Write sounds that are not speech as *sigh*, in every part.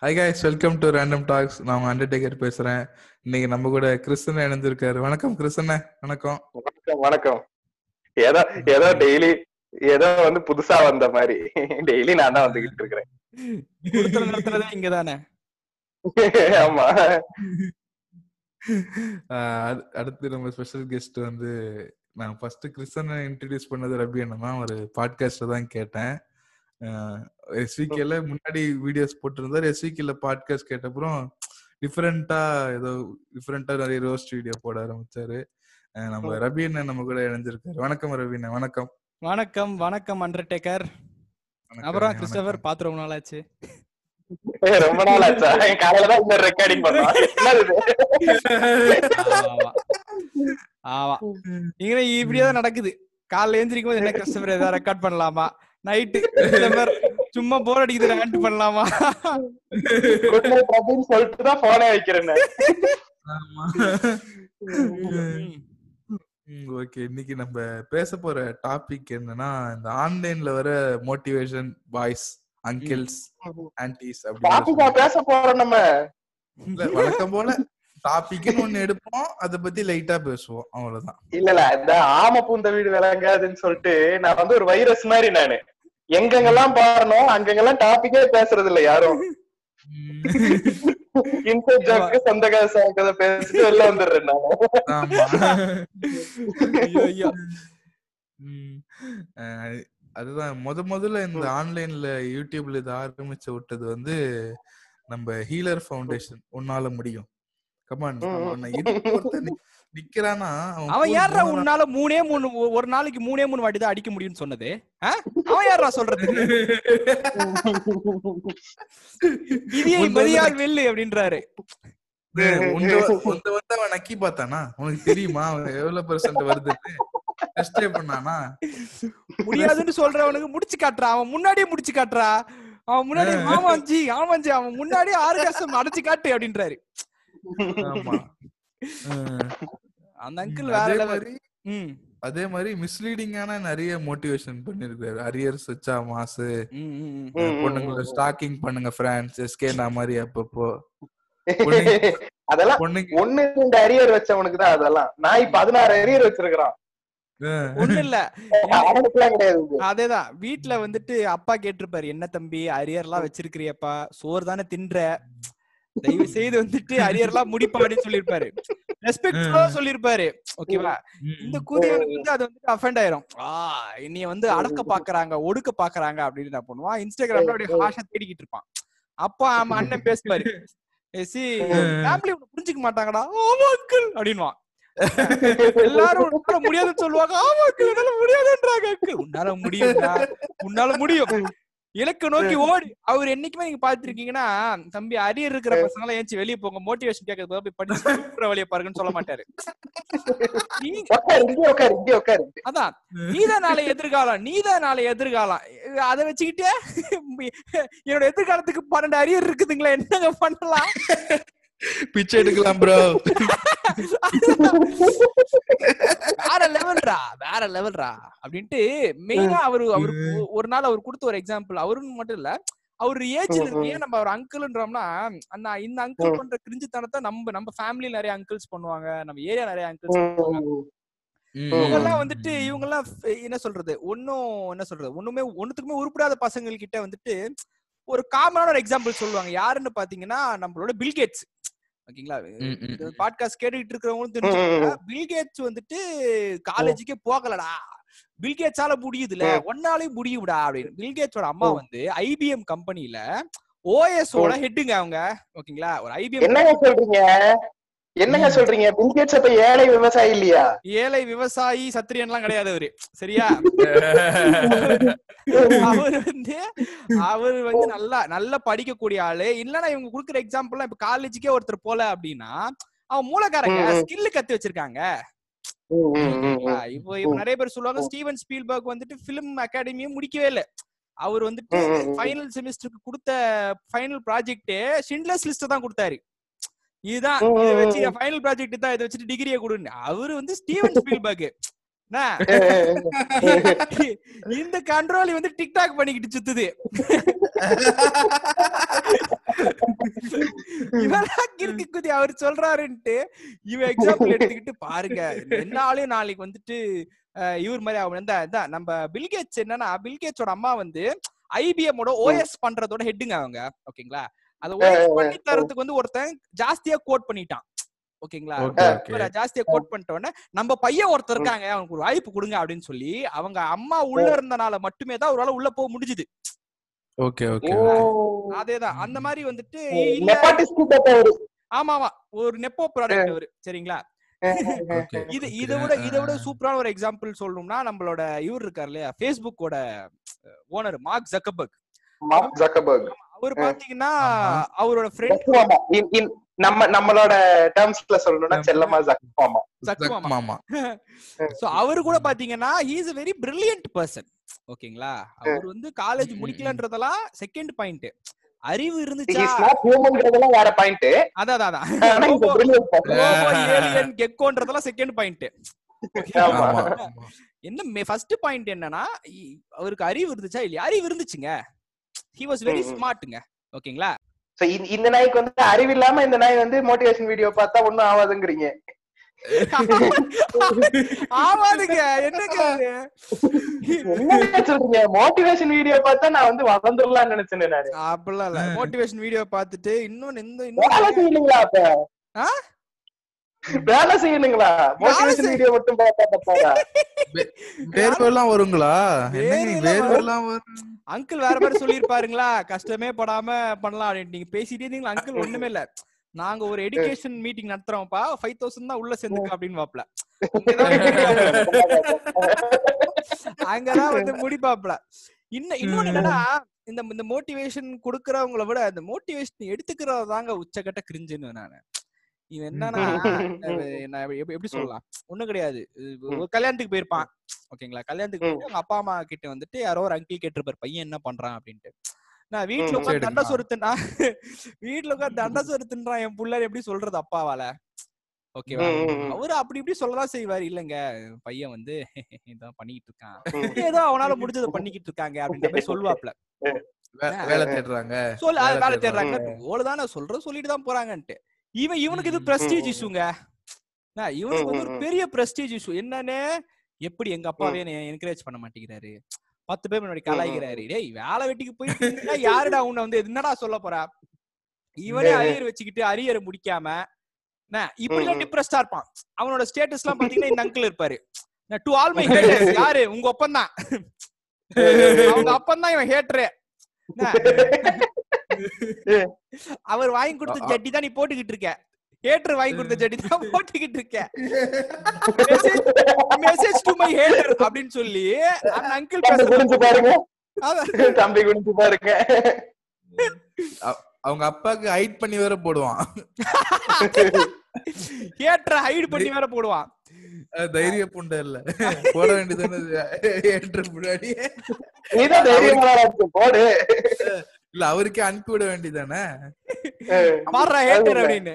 Hi guys welcome to Random Talks நான் உங்க Undertaker பேசுறேன். இன்னைக்கு நம்ம கூட கிறிஸ்தன் இணைஞ்சிருக்காரு வணக்கம் கிறிஸ்தன வணக்கம். வணக்கம் வணக்கம். ஏதோ ஏதோ டெய்லி ஏதோ வந்து புதுசா வந்த மாதிரி. டெய்லி நான் தான் வந்துகிட்டு இருக்கிறேன். நடத்துறதே இங்கதானே? *laughs* ஆமா. ஆஹ் அடு- அடுத்து நம்ம ஸ்பெஷல் கெஸ்ட் வந்து நான் ஃபர்ஸ்ட் கிறிஸ்தனை இன்ட்ரடியூஸ் பண்ணது ரபி தான். ஒரு பாட்காஸ்ட்ல தான் கேட்டேன். எஸ்விகேல முன்னாடி வீடியோஸ் போட்டிருந்தாரு. எஸ்விகேல பாட்காஸ்ட் கேட்டப்புறம் டிஃப்ரெண்டா ஏதோ டிஃப்ரெண்டா நிறைய ரோஸ்ட் வீடியோ போட ஆரம்பிச்சாரு. நம்ம ரபி அண்ணன் நம்ம கூட இணைஞ்சிருக்காரு. வணக்கம் ரபி அண்ணன் வணக்கம். வணக்கம் வணக்கம் அண்டர்டேக்கர் அப்புறம் கிறிஸ்டபர். பாத்து ரொம்ப நாள் ஆச்சு ரொம்ப நாள் ஆச்சா காலையில தான் இந்த ரெக்கார்டிங் பண்ணோம்? ஆமா. இப்படியே தான் நடக்குது. காலைல எழுந்திரிக்கும் போது என்ன கிறிஸ்டபர் ஏதாவது ரெக்கார்ட் பண்ணலாமா? நைட்டு சும்மா போர் அடிக்குது ரேண்ட் பண்ணலாமா? சொல்லிட்டு தான் போனே வைக்கிறேன் ஓகே இன்னைக்கு நம்ம பேச போற டாபிக் என்னன்னா இந்த ஆன்லைன்ல வர மோட்டிவேஷன் பாய்ஸ் அங்கிள்ஸ் ஆன்டிஸ் டாபிக்கா அப்படின்னு பேச போறோம் நம்ம. இல்ல, வழக்கம் போல டாபிக்னு ஒண்ணு எடுப்போம் அத பத்தி லைட்டா பேசுவோம் அவ்வளவுதான். இல்ல இல்ல இந்த ஆம பூந்த வீடு விளங்காதுன்னு சொல்லிட்டு நான் வந்து ஒரு வைரஸ் மாதிரி நானு. எங்கெங்கெல்லாம் பாடணும் அங்கெங்கெல்லாம் டாபிக்கே பேசுறது இல்ல யாரும். *laughs* இன்சைட் ஜாக்கு சொந்த கதை பேசிட்டு வெளில வந்துடுறேன் நான். ஆமா. ஐயோ, ஐயோ. உம் அஹ் அதுதான். முத முதல்ல இந்த ஆன்லைன்ல யூடியூப்ல இதை ஆரம்பிச்சு விட்டது வந்து நம்ம ஹீலர் ஃபவுண்டேஷன். உன்னால முடியும். கமான் நிக்கிறானா அவன் யாரா உன்னால மூணே மூணு ஒரு நாளைக்கு மூணே மூணு வாட்டி தான் அடிக்க முடியும்னு சொன்னது? அவன் யாரா சொல்றது *laughs* வந்து மதியால் வெல்லு அப்படின்றாரு. வந்து அவன் நக்கி பார்த்தானா? உனக்கு தெரியுமா? எவ்வளவு பெர்சென்ட் வருதுன்னு? டெஸ்டே பண்ணானா? முடியாதுன்னு சொல்றவனுக்கு முடிச்சு காட்டுறா. அவன் முன்னாடியே முடிச்சு காட்டுறா. அவன் முன்னாடி ஆமாஞ்சி ஆமாஞ்சி அவன் முன்னாடியே ஆர்காசம் அடைச்சு காட்டு அப்படின்றாரு. அந்த அங்கிள் வேற. மாதிரி ம். அதே மாதிரி மிஸ்லீடிங்கான நிறைய மோட்டிவேஷன் பண்ணிருக்காரு அரியர்ஸ் வச்சா மாசு பொண்ணுங்களை. ஸ்டாக்கிங் பண்ணுங்க பிரான்ஸ் எஸ்கே நான் மாதிரி அப்பப்போ. *laughs* அதெல்லாம் பொண்ணுங்க ஒண்ணு ரெண்டு அரியர் வச்சவனுக்கு தான் அதெல்லாம். நான் பதினாறு அரியர் வச்சிருக்கிறான் ஒண்ணு இல்ல. *laughs* அதேதான். வீட்ல வந்துட்டு அப்பா கேட்டிருப்பாரு என்ன தம்பி அரியர்லாம் வச்சிருக்கிறியப்பா. சோறு தானே தின்ற. தயவு செய்து வந்துட்டு அரியர்லாம் முடிப்பா அப்படின்னு சொல்லிருப்பாரு ரெஸ்பெக்ட் சொல்லிருப்பாரு. ஓகேவா? இந்த கூதியவனுக்கு வந்து அது வந்துட்டு அஃபெண்ட் ஆயிரும். ஆ என்னைய வந்து அடக்க பாக்குறாங்க ஒடுக்க பாக்குறாங்க அப்படின்னு என்ன பண்ணுவான். இன்ஸ்டாகிராம்ல அப்படியே ஹாஷா தேடிக்கிட்டு இருப்பான். அப்பா ஆமா அண்ணன் பேசுவாரு. சி ஃபேமிலி புரிஞ்சுக்க மாட்டாங்கடா. ஆமா அங்கிள் அப்படின்வான் எல்லாரும் உன்னால முடியாதுன்னு சொல்லுவாங்க. ஆமா அங்கிள் என்னால முடியாதுன்றாங்க அங்கிள் உன்னால முடியும்டா. உன்னால முடியும். இலக்கு நோக்கி ஓடி. அவர் என்னைக்குமே நீங்க பாத்துருக்கீங்கன்னா தம்பி அரியர் இருக்கிற பசங்க எல்லாம் ஏஞ்சி வெளிய போங்க. மோட்டிவேஷன் கேட்கறது போய் படிச்சு வழிய பாருங்கன்னு சொல்ல மாட்டாரு. அதான். நீதான் நாளை எதிர்காலம் நீதான் நாளை எதிர்காலம் அதை வச்சுக்கிட்டு என்னோட எதிர்காலத்துக்கு பன்னெண்டு அரியர் இருக்குதுங்களா என்னங்க பண்ணலாம்? பிச்சை எடுக்கலாம் ப்ரோ வேற லெவல்ரா வேற லெவல்ரா அப்படின்ட்டு மெயினா அவரு அவரு ஒரு நாள் அவர் கொடுத்த ஒரு எக்ஸாம்பிள் அவருன்னு மட்டும் இல்ல அவர் ஏஜ்ல இருக்கு ஏன் நம்ம அவர் அங்கிள்ன்றோம்னா அண்ணா இந்த அங்கிள் பண்ற கிரிஞ்சுத்தனத்தை நம்ம நம்ம ஃபேமிலில நிறைய அங்கிள்ஸ் பண்ணுவாங்க நம்ம ஏரியா நிறைய அங்கிள்ஸ் இவங்க எல்லாம் வந்துட்டு இவங்க எல்லாம் என்ன சொல்றது? ஒன்னும் என்ன சொல்றது? ஒண்ணுமே ஒண்ணுத்துக்குமே உருப்படாத பசங்கள் கிட்ட வந்துட்டு ஒரு காமனான ஒரு எக்ஸாம்பிள் சொல்லுவாங்க. யாருன்னு பாத்தீங்கன்னா நம்மளோட பில்கேட்ஸ் ஓகேங்களா? பாட்காஸ்ட் கேட்டுக்கிட்டு இருக்கிறவங்களும் தெரிஞ்சுக்கோங்க. பில்கேட்ஸ் வந்துட்டு காலேஜுக்கே போகலடா. பில்கேட்ஸால முடியுதுல. ஒன்னாலையும் முடியும்டா அப்படின்னு. பில்கேட்ஸோட அம்மா வந்து ஐபிஎம் கம்பெனில ஓஎஸ் ஓட ஹெட்டுங்க அவங்க. ஓகேங்களா? ஒரு ஐபிஎம் என்னங்க சொல்றீங்க? பில்கேட்ஸ் அப்ப ஏழை விவசாயி இல்லையா? ஏழை விவசாயி சத்திரியன்லாம் கிடையாது *laughs* அவரு சரியா? அவர் வந்து அவர் வந்து நல்லா நல்லா படிக்கக்கூடிய ஆளு. இல்லன்னா இவங்க குடுக்குற எக்ஸாம்பிள் இப்ப காலேஜுக்கே ஒருத்தர் போல அப்படின்னா அவன் மூலக்காரங்க ம், ம். ஸ்கில் கத்து வச்சிருக்காங்க. இப்போ இப்போ நிறைய பேர் சொல்லுவாங்க ஸ்டீவன் ஸ்பீல்பர்க் வந்துட்டு பிலிம் அகாடமியும் முடிக்கவே இல்ல. அவர் வந்துட்டு. ஃபைனல் செமிஸ்டருக்கு கொடுத்த ஃபைனல் ப்ராஜெக்ட் ஷிண்ட்லர்ஸ் லிஸ்ட் தான் கொடுத்தாரு. இதுதான் இதை வச்சு. ஃபைனல் ப்ராஜெக்ட் தான் இதை வச்சுட்டு டிகிரியை கொடுன்னு. அவரு வந்து ஸ்டீவன் *laughs* ஸ்பீல்பர்க்? *laughs* இந்த கண்ட்ரோல் வந்து டிக்டாக் பண்ணிக்கிட்டு சுத்துது. கிறுக்கு குதி அவர் சொல்றாருன்ட்டு இவன் எக்ஸாம்பிள் எடுத்துக்கிட்டு பாருங்க. என்னாலையும் நாளைக்கு வந்துட்டு இவர் மாதிரி அவன் இந்த நம்ம பில்கேட்ஸ் என்னன்னா பில்கேட்ஸோட அம்மா வந்து ஐபிஎம் ஓட ஓஎஸ் பண்றதோட ஹெட்டுங்க அவங்க. ஓகேங்களா? அத பண்ணி தரதுக்கு வந்து ஒருத்தன் ஜாஸ்தியா கோட் பண்ணிட்டான். ஓகேங்களா? ஜாஸ்தியா கோட் பண்ணிட்ட உடனே நம்ம பையன் ஒருத்தர் இருக்காங்க அவனுக்கு ஒரு வாய்ப்பு கொடுங்க அப்படின்னு சொல்லி அவங்க அம்மா உள்ள இருந்தனால மட்டுமே தான் அவரால உள்ள போக முடிஞ்சுது. ஓகே ஓகே அதேதான். அந்த மாதிரி வந்துட்டு ஆமா ஆமா ஒரு நெப்போ ப்ராடக்ட் அவரு. சரிங்களா? இது இதை விட இதை விட சூப்பரான ஒரு எக்ஸாம்பிள் சொல்லணும்னா நம்மளோட இவர் இருக்கார் இல்லையா? ஃபேஸ்புக்கோட owner Mark Zuckerberg Mark Zuckerberg அவர் பாத்தீங்கன்னா. அவரோட ஃப்ரெண்ட் நம்ம நம்மளோட டேர்ம்ஸ்ல சொல்லணும்னா செல்லமா ஜக்குமாமா ஜக்குமாமா மாமா. சோ அவரு கூட பாத்தீங்கன்னா he is a very brilliant person ஓகேங்களா? அவர் வந்து காலேஜ் ம். முடிக்கலன்றதெல்லாம் செகண்ட் பாயிண்ட் அறிவு இருந்துச்சா? வேற பாயிண்ட் அதான் அதான், geckoன்றதெல்லாம் செகண்ட் பாயிண்ட் என்ன ஃபர்ஸ்ட் பாயிண்ட் என்னன்னா அவருக்கு அறிவு இருந்துச்சா இல்லையா? அறிவு இருந்துச்சுங்க. He was very. ஸ்மார்ட்டுங்க ஓகேங்களா? So, இந்த- நாய்க்கு வந்து அறிவில்லாம இந்த நாய் வந்து மோட்டிவேஷன் வீடியோ பார்த்தா ஒண்ணும் ஆகாதுங்கிறீங்க *laughs* ஆமாதுங்க என்னங்க சொல்றீங்க? மோட்டிவேஷன் வீடியோ பார்த்தா நான் வந்து வளர்ந்துடலாம்னு நினைச்சேன் நானு. அப்படிலாம் இல்ல. மோட்டிவேஷன் வீடியோ பார்த்துட்டு இன்னொன்னு வேலை இன்னொன்னு செய்யணுங்களா அப்ப? ஆ? *laughs* வேலை செய்யணுங்களா? மோட்டிவேஷன் வீடியோ மட்டும் பார்த்தா பத்தாதா *laughs* வேர்வெல்லாம் வருங்களா? வேர்வெல்லாம் அங்கிள் வேற மாதிரி சொல்லியிருப்பாருங்களா? கஷ்டமே படாம பண்ணலாம் அப்படின்ட்டு நீங்க பேசிட்டே இருந்தீங்களா? அங்கிள் ஒண்ணுமே இல்ல. நாங்க ஒரு எடுகேஷன் மீட்டிங் நடத்துறோம்ப்பா. ஃபைவ் தௌசண்ட் தான் உள்ள சேர்ந்துக்க அப்படின்னு வாப்ல அங்கதான் வந்து முடிப்பாப்ல இன்னும் இன்னொன்னு என்னன்னா இந்த இந்த மோட்டிவேஷன் குடுக்கறவங்கள விட இந்த மோட்டிவேஷன் எடுத்துக்கிறத தாங்க உச்சக்கட்ட கிரிஞ்சுன்னு நானு. இவன் என்னன்னா எப்படி- சொல்லலாம்? ஒண்ணும் கிடையாது. ஒரு கல்யாணத்துக்கு போயிருப்பான். ஓகேங்களா? கல்யாணத்துக்கு போயிட்டு அவங்க அப்பா அம்மா கிட்ட வந்துட்டு யாரோ ஒரு அங்கிள் கேட்டிருப்பாரு. பையன் என்ன பண்றான் அப்படின்ட்டு. நான் வீட்டுல உட்காந்து. தண்டை சொருத்துனா வீட்டுல உட்காந்து தண்டை சொருத்துன்றான் என் புள்ள எப்படி சொல்றது அப்பாவால? ஓகேவா. அவரு அப்படி இப்படி சொல்லதான் செய்வாரு. இல்லங்க பையன் வந்து *laughs* இதான் பண்ணிக்கிட்டு இருக்கான். ஏதோ அவனால முடிஞ்சதை பண்ணிக்கிட்டு இருக்காங்க அப்படின்ற மாதிரி சொல்லுவாப்ல. வேலை தேடுறாங்க. சொல் வேலை வேலை தேடுறாங்க. ஓடுதானே சொல்ற சொல்லிட்டு தான் போறாங்கன்ட்டு. இவன் இவனுக்கு இது பிரஸ்டீஜ். இஷ்யூங்க இவனுக்கு வந்து ஒரு. பெரிய பிரஸ்டீஜ் இஷ்யூ என்னன்னு எப்படி எங்க அப்பாவே என்கரேஜ் பண்ண மாட்டேங்கிறாரு? பத்து பேர் முன்னாடி கலாய்க்கிறாரு. டேய் வேலை வெட்டிக்கு போயிட்டு யாருடா உன்னை வந்து என்னடா சொல்ல போறா? இவனே. அரியர் வச்சுக்கிட்டு அரியரை முடிக்காம என்ன, இப்படி எல்லாம். டிப்ரெஸ்டா இருப்பான். அவனோட ஸ்டேட்டஸ் எல்லாம் பாத்தீங்கன்னா இந்த அங்கிள் இருப்பாரு. டு ஆல் மை யாரு? உங்க ஒப்பம் தான் *laughs* அவங்க அப்பன் தான் இவன் ஹேட்ரு *laughs* அவர் வாங்கி கொடுத்த ஜட்டி தான் நீ போட்டுக்கிட்டு இருக்க. ஹேட்டர் வாங்கி கொடுத்த ஜட்டி தான் போட்டுக்கிட்டு இருக்க. மெசேஜ் டு மை ஹேட்டர் அப்படின்னு சொல்லி அந்த அங்கிள் தம்பி குடிஞ்சு பாருங்க. தம்பி குடிஞ்சு பாருங்க. அவங்க அப்பாக்கு ஹைட் பண்ணி வேற போடுவான். ஹேட்டரை ஹைட் பண்ணி வேற போடுவான். தைரிய புண்டை இல்ல. போட வேண்டியதானே ஏற்ற முன்னாடி இல்ல அவருக்கே அனுப்பி விட வேண்டியதானே மாறுறா ஹேட்டர் அப்படின்னு.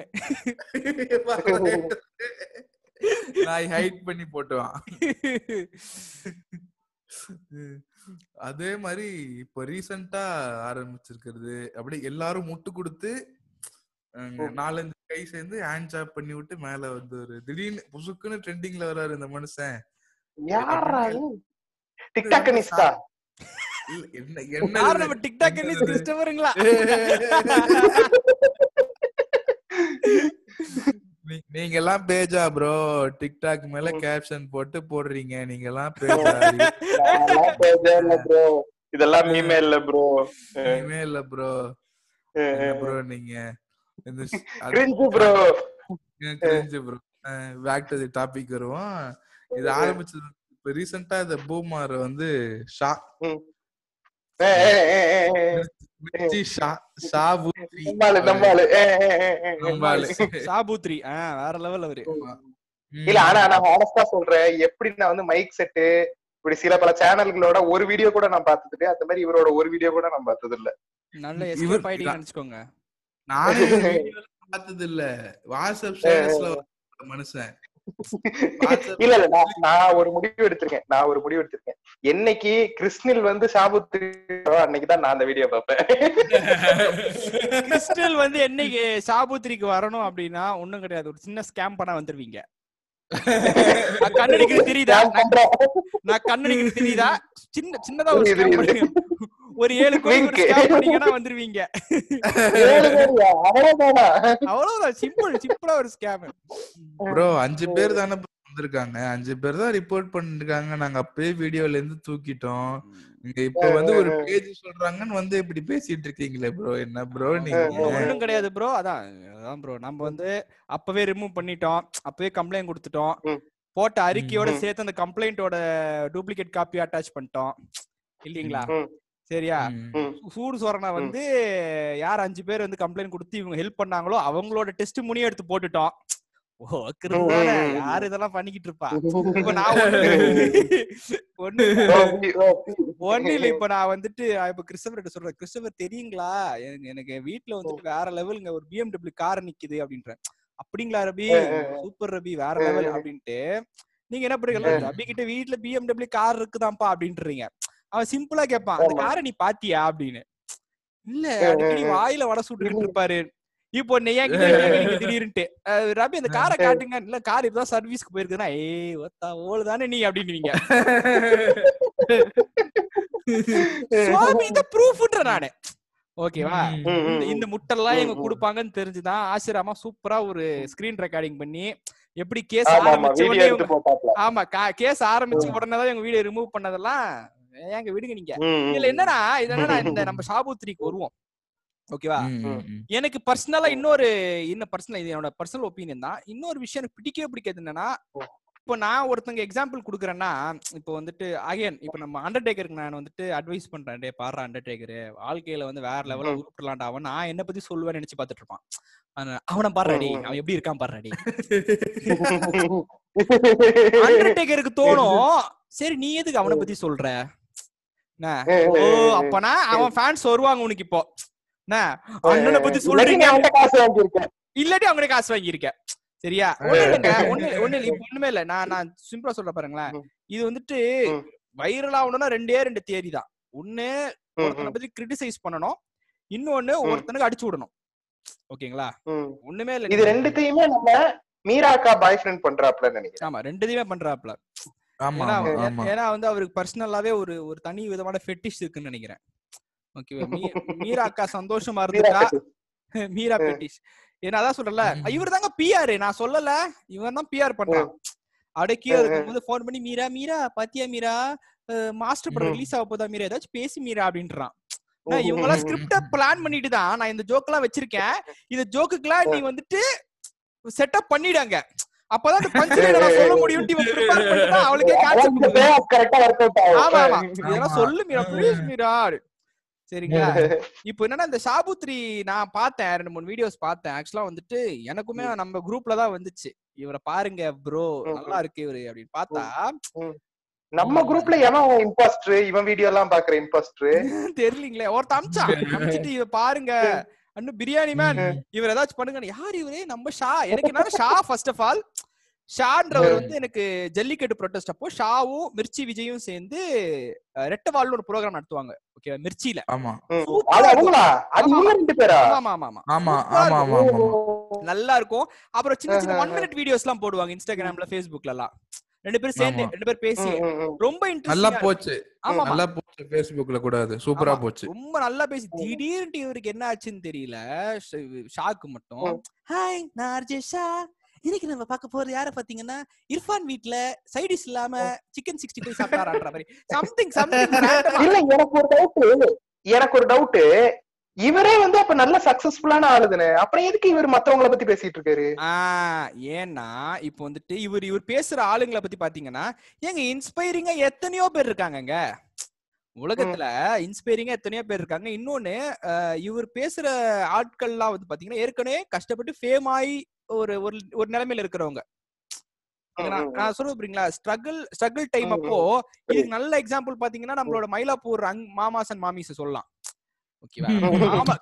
நான் ஹைட் பண்ணி போட்டுவான். அதே மாதிரி இப்ப ரீசெண்டா ஆரம்பிச்சிருக்கிறது. அப்படி எல்லாரும் முட்டு கொடுத்து நாலஞ்சு கை சேர்ந்து ஹேண்ட் ஜாப் பண்ணி விட்டு மேல வந்து ஒரு திடீர்னு புசுக்குன்னு ட்ரெண்டிங்ல வராரு இந்த மனுஷன். என்ன டிக்டாக் என்ன? கிறிஸ்டவருங்களா நீங்க எல்லாம் பேஜா ப்ரோ டிக்டாக் மேல கேப்ஷன் போட்டு போடுறீங்க. நீங்க எல்லாம் பேஜா நான்லாம் பேஜே இல்ல ப்ரோ இதெல்லாம் மீமே இல்ல ப்ரோ இனிமே இல்ல ப்ரோ ப்ரோ நீங்க? இந்த cringe bro cringe bro back to the topic வருவோம். இது ஆரம்பிச்சது இப்ப ரீசெண்டா இந்த பூமார் வந்து ஷா மிர்ச்சி ஷா ஷா பூத்ரி நம்மாளு நம்மாளு நம்மாளு. சாபூத்ரி ஆ வேற லெவல் அவரு. இல்ல ஆனா நான் ஹானஸ்டா சொல்றேன். எப்படி நான் வந்து மைக் செட்டு இப்படி சில பல சேனல்களோட ஒரு வீடியோ கூட நான் பார்த்தது அந்த மாதிரி இவரோட ஒரு வீடியோ கூட நான் பார்த்தது இல்ல. நல்ல எஸ்கேப் ஆயிட்டீங்கன்னு நினைச்சுக்கோங்க நானே வீடியோல *laughs* பார்த்தது இல்ல. வாட்ஸ்அப் ஸ்டேட்டஸ்ல மனுஷன். இல்ல இல்ல நான் ஒரு முடிவு எடுத்திருக்கேன். நான் ஒரு முடிவு எடுத்திருக்கேன். என்னைக்கு கிருஷ்ணில் வந்து சாபுத்து அன்னைக்குதான் நான் அந்த வீடியோ பார்ப்பேன். *laughs* கிறிஸ்டல் வந்து என்னைக்கு சாபுத்திரிக்கு வரணும் அப்படின்னா ஒண்ணும் கிடையாது. ஒரு சின்ன ஸ்கேம் பண்ண வந்துருவீங்க. நான் கண்ணடிக்கிறது தெரியுதா. நான் கண்ணடிக்கிறது தெரியுதா? சின்ன சின்னதா ஒரு ஒரு ஏழு கோடி பண்ணீங்கன்னா வந்துருவீங்க? அவ்வளவுதானா? சிம்பிள் சிம்பிளா ஒரு ஸ்கேம் ப்ரோ அஞ்சு பேர் தானே bro வந்திருக்காங்க. அஞ்சு பேர் தான் ரிப்போர்ட் பண்ணிருக்காங்க. நாங்க அப்பயே வீடியோல இருந்து தூக்கிட்டோம். இங்க இப்ப வந்து ஒரு பேஜ் சொல்றாங்கன்னு வந்து இப்படி பேசிட்டு இருக்கீங்களே ப்ரோ என்ன ப்ரோ நீங்க? ஒண்ணும் கிடையாது ப்ரோ அதான் அதான் ப்ரோ நம்ம வந்து அப்பவே ரிமூவ் பண்ணிட்டோம். அப்பவே கம்ப்ளைண்ட் கொடுத்துட்டோம். போட்ட அறிக்கையோட. சேர்த்து அந்த கம்ப்ளைண்டோட டூப்ளிகேட் காப்பி அட்டாச் பண்ணிட்டோம். இல்லீங்களா. சரியா. சூடு சொரணா வந்து யார் அஞ்சு பேர் வந்து கம்ப்ளைண்ட் கொடுத்து இவங்க ஹெல்ப் பண்ணாங்களோ அவங்களோட டெஸ்ட் முனியும் எடுத்து போட்டுட்டோம். யாரு இதெல்லாம் பண்ணிக்கிட்டு இருப்பா? இப்ப நான் ஒண்ணு *laughs* ஒண்ணு இல்ல. இப்ப நான் வந்துட்டு இப்ப கிறிஸ்டபர் சொல்றேன். கிறிஸ்டபர் தெரியுங்களா? எனக்கு- வீட்ல வந்துட்டு வேற லெவலுங்க ஒரு பிஎம்டபிள்யூ கார் நிக்குது அப்படின்றேன். அப்படிங்களா ரபி? சூப்பர் ரபி. வேற லெவல் அப்படின்ட்டு. நீங்க என்ன பண்ணுறீங்க ரபி கிட்ட வீட்ல பிஎம்டபிள்யூ கார் இருக்குதான்ப்பா அப்படின்றீங்க. அவன் சிம்பிளா கேட்பான் அந்த. காரை நீ பாத்தியா? அப்படின்னு. இல்ல அடிக்கடி வாயில வடை சுட்டுக்கிட்டு இருப்பாரு. இப்போ நீ ஏன் கிட்ட கேக்குறீங்க திடீர்னுட்டு ரபி அந்த காரை காட்டுங்க. இல்ல கார் இப்பதான் சர்வீஸ்க்கு போயிருக்குதுன்னா ஏய் ஒத்தா ஓடு தானே நீ அப்படின்னுவீங்க சுவாமி இந்த ப்ரூஃப்ன்ற நானு. ஓகேவா இந்த முட்டெல்லாம் எங்க. கொடுப்பாங்கன்னு தெரிஞ்சுதான் ஆசிராமா சூப்பரா ஒரு ஸ்கிரீன் ரெக்கார்டிங் பண்ணி எப்படி கேஸ் ஆரம்பிச்ச உடனே ஆமா கேஸ் ஆரம்பிச்ச உடனே தான் எங்க வீடியோ ரிமூவ் பண்ணதெல்லாம் ஏங்க விடுங்க நீங்க. இதுல என்னன்னா இது என்னன்னா *laughs* இந்த நம்ம ஷாபுத்ரிக்கு வருவோம் ஓகேவா. எனக்கு பர்சனலா இன்னொரு இன்னும் பர்சனல் இது என்னோட பர்சனல் ஒப்பீனியன் தான் இன்னொரு விஷயம் எனக்கு பிடிக்கவே பிடிக்காது என்னன்னா இப்போ நான் ஒருத்தங்க எக்ஸாம்பிள் கொடுக்குறேன்னா இப்போ வந்துட்டு அகைன் இப்போ நம்ம அண்டர்டேக்கருக்கு நான் வந்துட்டு அட்வைஸ் பண்றேன் டே பாடுற அண்டர்டேக்கரு வாழ்க்கையில வந்து வேற லெவலில். உருப்பிடலான்டா அவன் நான் என்ன பத்தி சொல்லுவேன்னு நினைச்சு பார்த்துட்டு இருப்பான் அவன- பாடுறாடி. அவன் எப்படி இருக்கான் பாடுறாடி அண்டர்டேக்கருக்கு *laughs* தோணும் சரி நீ எதுக்கு அவனை பத்தி சொல்ற என்ன? ஓ அப்பனா அவன் ஃபேன்ஸ் வருவாங்க உனக்கு இப்போ. என்ன? அண்ணனை பத்தி சொல்றீங்க. நான் அவன்கிட்ட காசு வாங்கியிருக்கேன். இல்லாட்டி அவங்களே காசு வாங்கியிருக்க சரியா? ஒண்ணு ஒண்ணு இல்ல இப்ப ஒண்ணுமே இல்ல. நான் நான் சிம்பிளா சொல்ற பாருங்களேன். இது வந்துட்டு. வைரல் ஆகணும்னா ரெண்டே ரெண்டு தியரி தான். ஒண்ணு ஒருத்தனை பத்தி கிரிட்டிசைஸ் பண்ணணும். இன்னொன்னு. ஒருத்தனுக்கு அடிச்சு விடணும். ஓகேங்களா. ஒண்ணுமே இல்ல இது ரெண்டுத்தையுமே நம்ம மீராக்கா பாய் ஃப்ரெண்ட் பண்றாப்ல நினைக்கிறேன். ஆமா ரெண்டுத்தையுமே பண்றாப்ல ஏன்னா வந்து அவருக்கு பர்சனலாவே ஒரு ஒரு தனி விதமான ஃபெட்டிஷ் இருக்குன்னு நினைக்கிறேன். ஓகேவா மீரா அக்கா சந்தோஷமா இருந்துட்டா? *laughs* மீரா பெட்டிஷ் ஏன்னா அதான் சொல்றல. இவர் தாங்க பிஆர் நான் சொல்லல. இவன் தான் பிஆர் பண்றான். அடக்கி இருக்கும்போது போன் பண்ணி மீரா மீரா பாத்தியா மீரா? மாஸ்டர் படம். ரிலீஸ் ஆக போதா மீரா? ஏதாச்சும் பேசி மீரா அப்படின்றான். நான் இவங்க எல்லாம் ஸ்கிரிப்ட பிளான் பண்ணிட்டு தான். நான் இந்த ஜோக் எல்லாம் வச்சிருக்கேன் இந்த ஜோக்குக்கெல்லாம் நீ வந்துட்டு செட்டப் பண்ணிடாங்க. அப்பதான் அந்த பஞ்ச் சொல்ல முடியும். அவளுக்கே கான்செப்ட். ஆமா ஆமா. இதெல்லாம். சொல்லு மீரா ப்ளீஸ் மீரா. சரிங்களா? இப்போ என்னன்னா இந்த சாபுத்ரி நான் பார்த்தேன் ரெண்டு மூணு வீடியோஸ் பார்த்தேன். ஆக்சுவலா வந்துட்டு எனக்குமே நம்ம குரூப்ல தான் வந்துச்சு. இவரை பாருங்க ப்ரோ நல்லா இருக்கு இவரு அப்படின்னு பார்த்தா நம்ம குரூப்ல எவன் இம்பாஸ்டர் இவன் வீடியோ எல்லாம் பாக்குற இம்பாஸ்டர் *laughs* தெரியலீங்களே. ஒருத்த அமிச்சான். *laughs* அமிச்சிட்டு இவ பாருங்க. அண்ணு பிரியாணி மேன் இவர் ஏதாச்சும் பண்ணுங்க யார் இவரே? நம்ம ஷா. எனக்கு என்ன ஷா ஃபர்ஸ்ட் ஆஃப் ஆல் ஷான்றவர் வந்து எனக்கு ஜல்லிக்கட்டு ப்ரொட்டஸ்ட் அப்போ ஷாவும் மிர்ச்சி விஜயும் சேர்ந்து அஹ், ரெட்டவால்னு ஒரு ப்ரோக்ராம் நடத்துவாங்க. ஓகே மிர்ச்சியில. ஆமா. அது அவங்களா? அது ஆமா. ஆமா. ஆமா ஆமா ஆமா. சூப்பரா ஆமா ஆமா ஆமா நல்லா இருக்கும். அப்புறம் சின்ன சின்ன. ஒன் மினிட் வீடியோஸ் எல்லாம் போடுவாங்க இன்ஸ்டாகிராம்ல ஃபேஸ்புக்ல எல்லாம் ரெண்டு பேரும் சேர்ந்து. ரெண்டு பேரும் பேசி. ரொம்ப நல்லா இன்ட்ரெஸ்டிங்கா போச்சு. ஆமா நல்லா போச்சு Facebookல கூட அது. சூப்பரா. போச்சு. ரொம்ப நல்லா பேசி திடீர்னு இவருக்கு என்ன ஆச்சுன்னு தெரியல. ஷாக்கு மட்டும். ஹாய் நான் அர்ஜய் ஷா இன்னைக்கு நம்ம பார்க்க போறது யார பாத்தீங்கன்னா இர்ஃபான் வீட்ல சைடிஸ் இல்லாம சிக்கன் சிக்ஸ்டி ஃபைவ் சாப்பிட்டாரான்ற மாதிரி. சம்திங் சம்திங் *laughs* இல்ல எனக்கு ஒரு டவுட் எனக்கு ஒரு டவுட் இவரே வந்து அப்ப நல்ல சக்சஸ்ஃபுல்லான ஆளுதுன்னு அப்புறம் எதுக்கு இவர் மத்தவங்கள பத்தி பேசிட்டு இருக்காரு? ஏன்னா இப்போ வந்துட்டு இவர் இவர் பேசுற ஆளுங்களை பத்தி பாத்தீங்கன்னா ஏங்க இன்ஸ்பைரிங்கா எத்தனையோ பேர் இருக்காங்கங்க. உலகத்துல இன்ஸ்பைரிங்கா எத்தனையோ பேர் இருக்காங்க. இன்னொன்னு இவர் பேசுற ஆட்கள்லாம் வந்து பாத்தீங்கன்னா ஏற்கனவே கஷ்டப்பட்டு ஃபேம் ஆகி ஒரு ஒரு நிலைமையில இருக்கிறவங்க. நான் சொல்ல புரியுங்களா ஸ்ட்ரகிள் ஸ்ட்ரகிள் டைம் அப்போ இதுக்கு நல்ல எக்ஸாம்பிள் பாத்தீங்கன்னா நம்மளோட மயிலாப்பூர் அங் அண்ட் மாமிஸ் சொல்லலாம். ஓகேவா?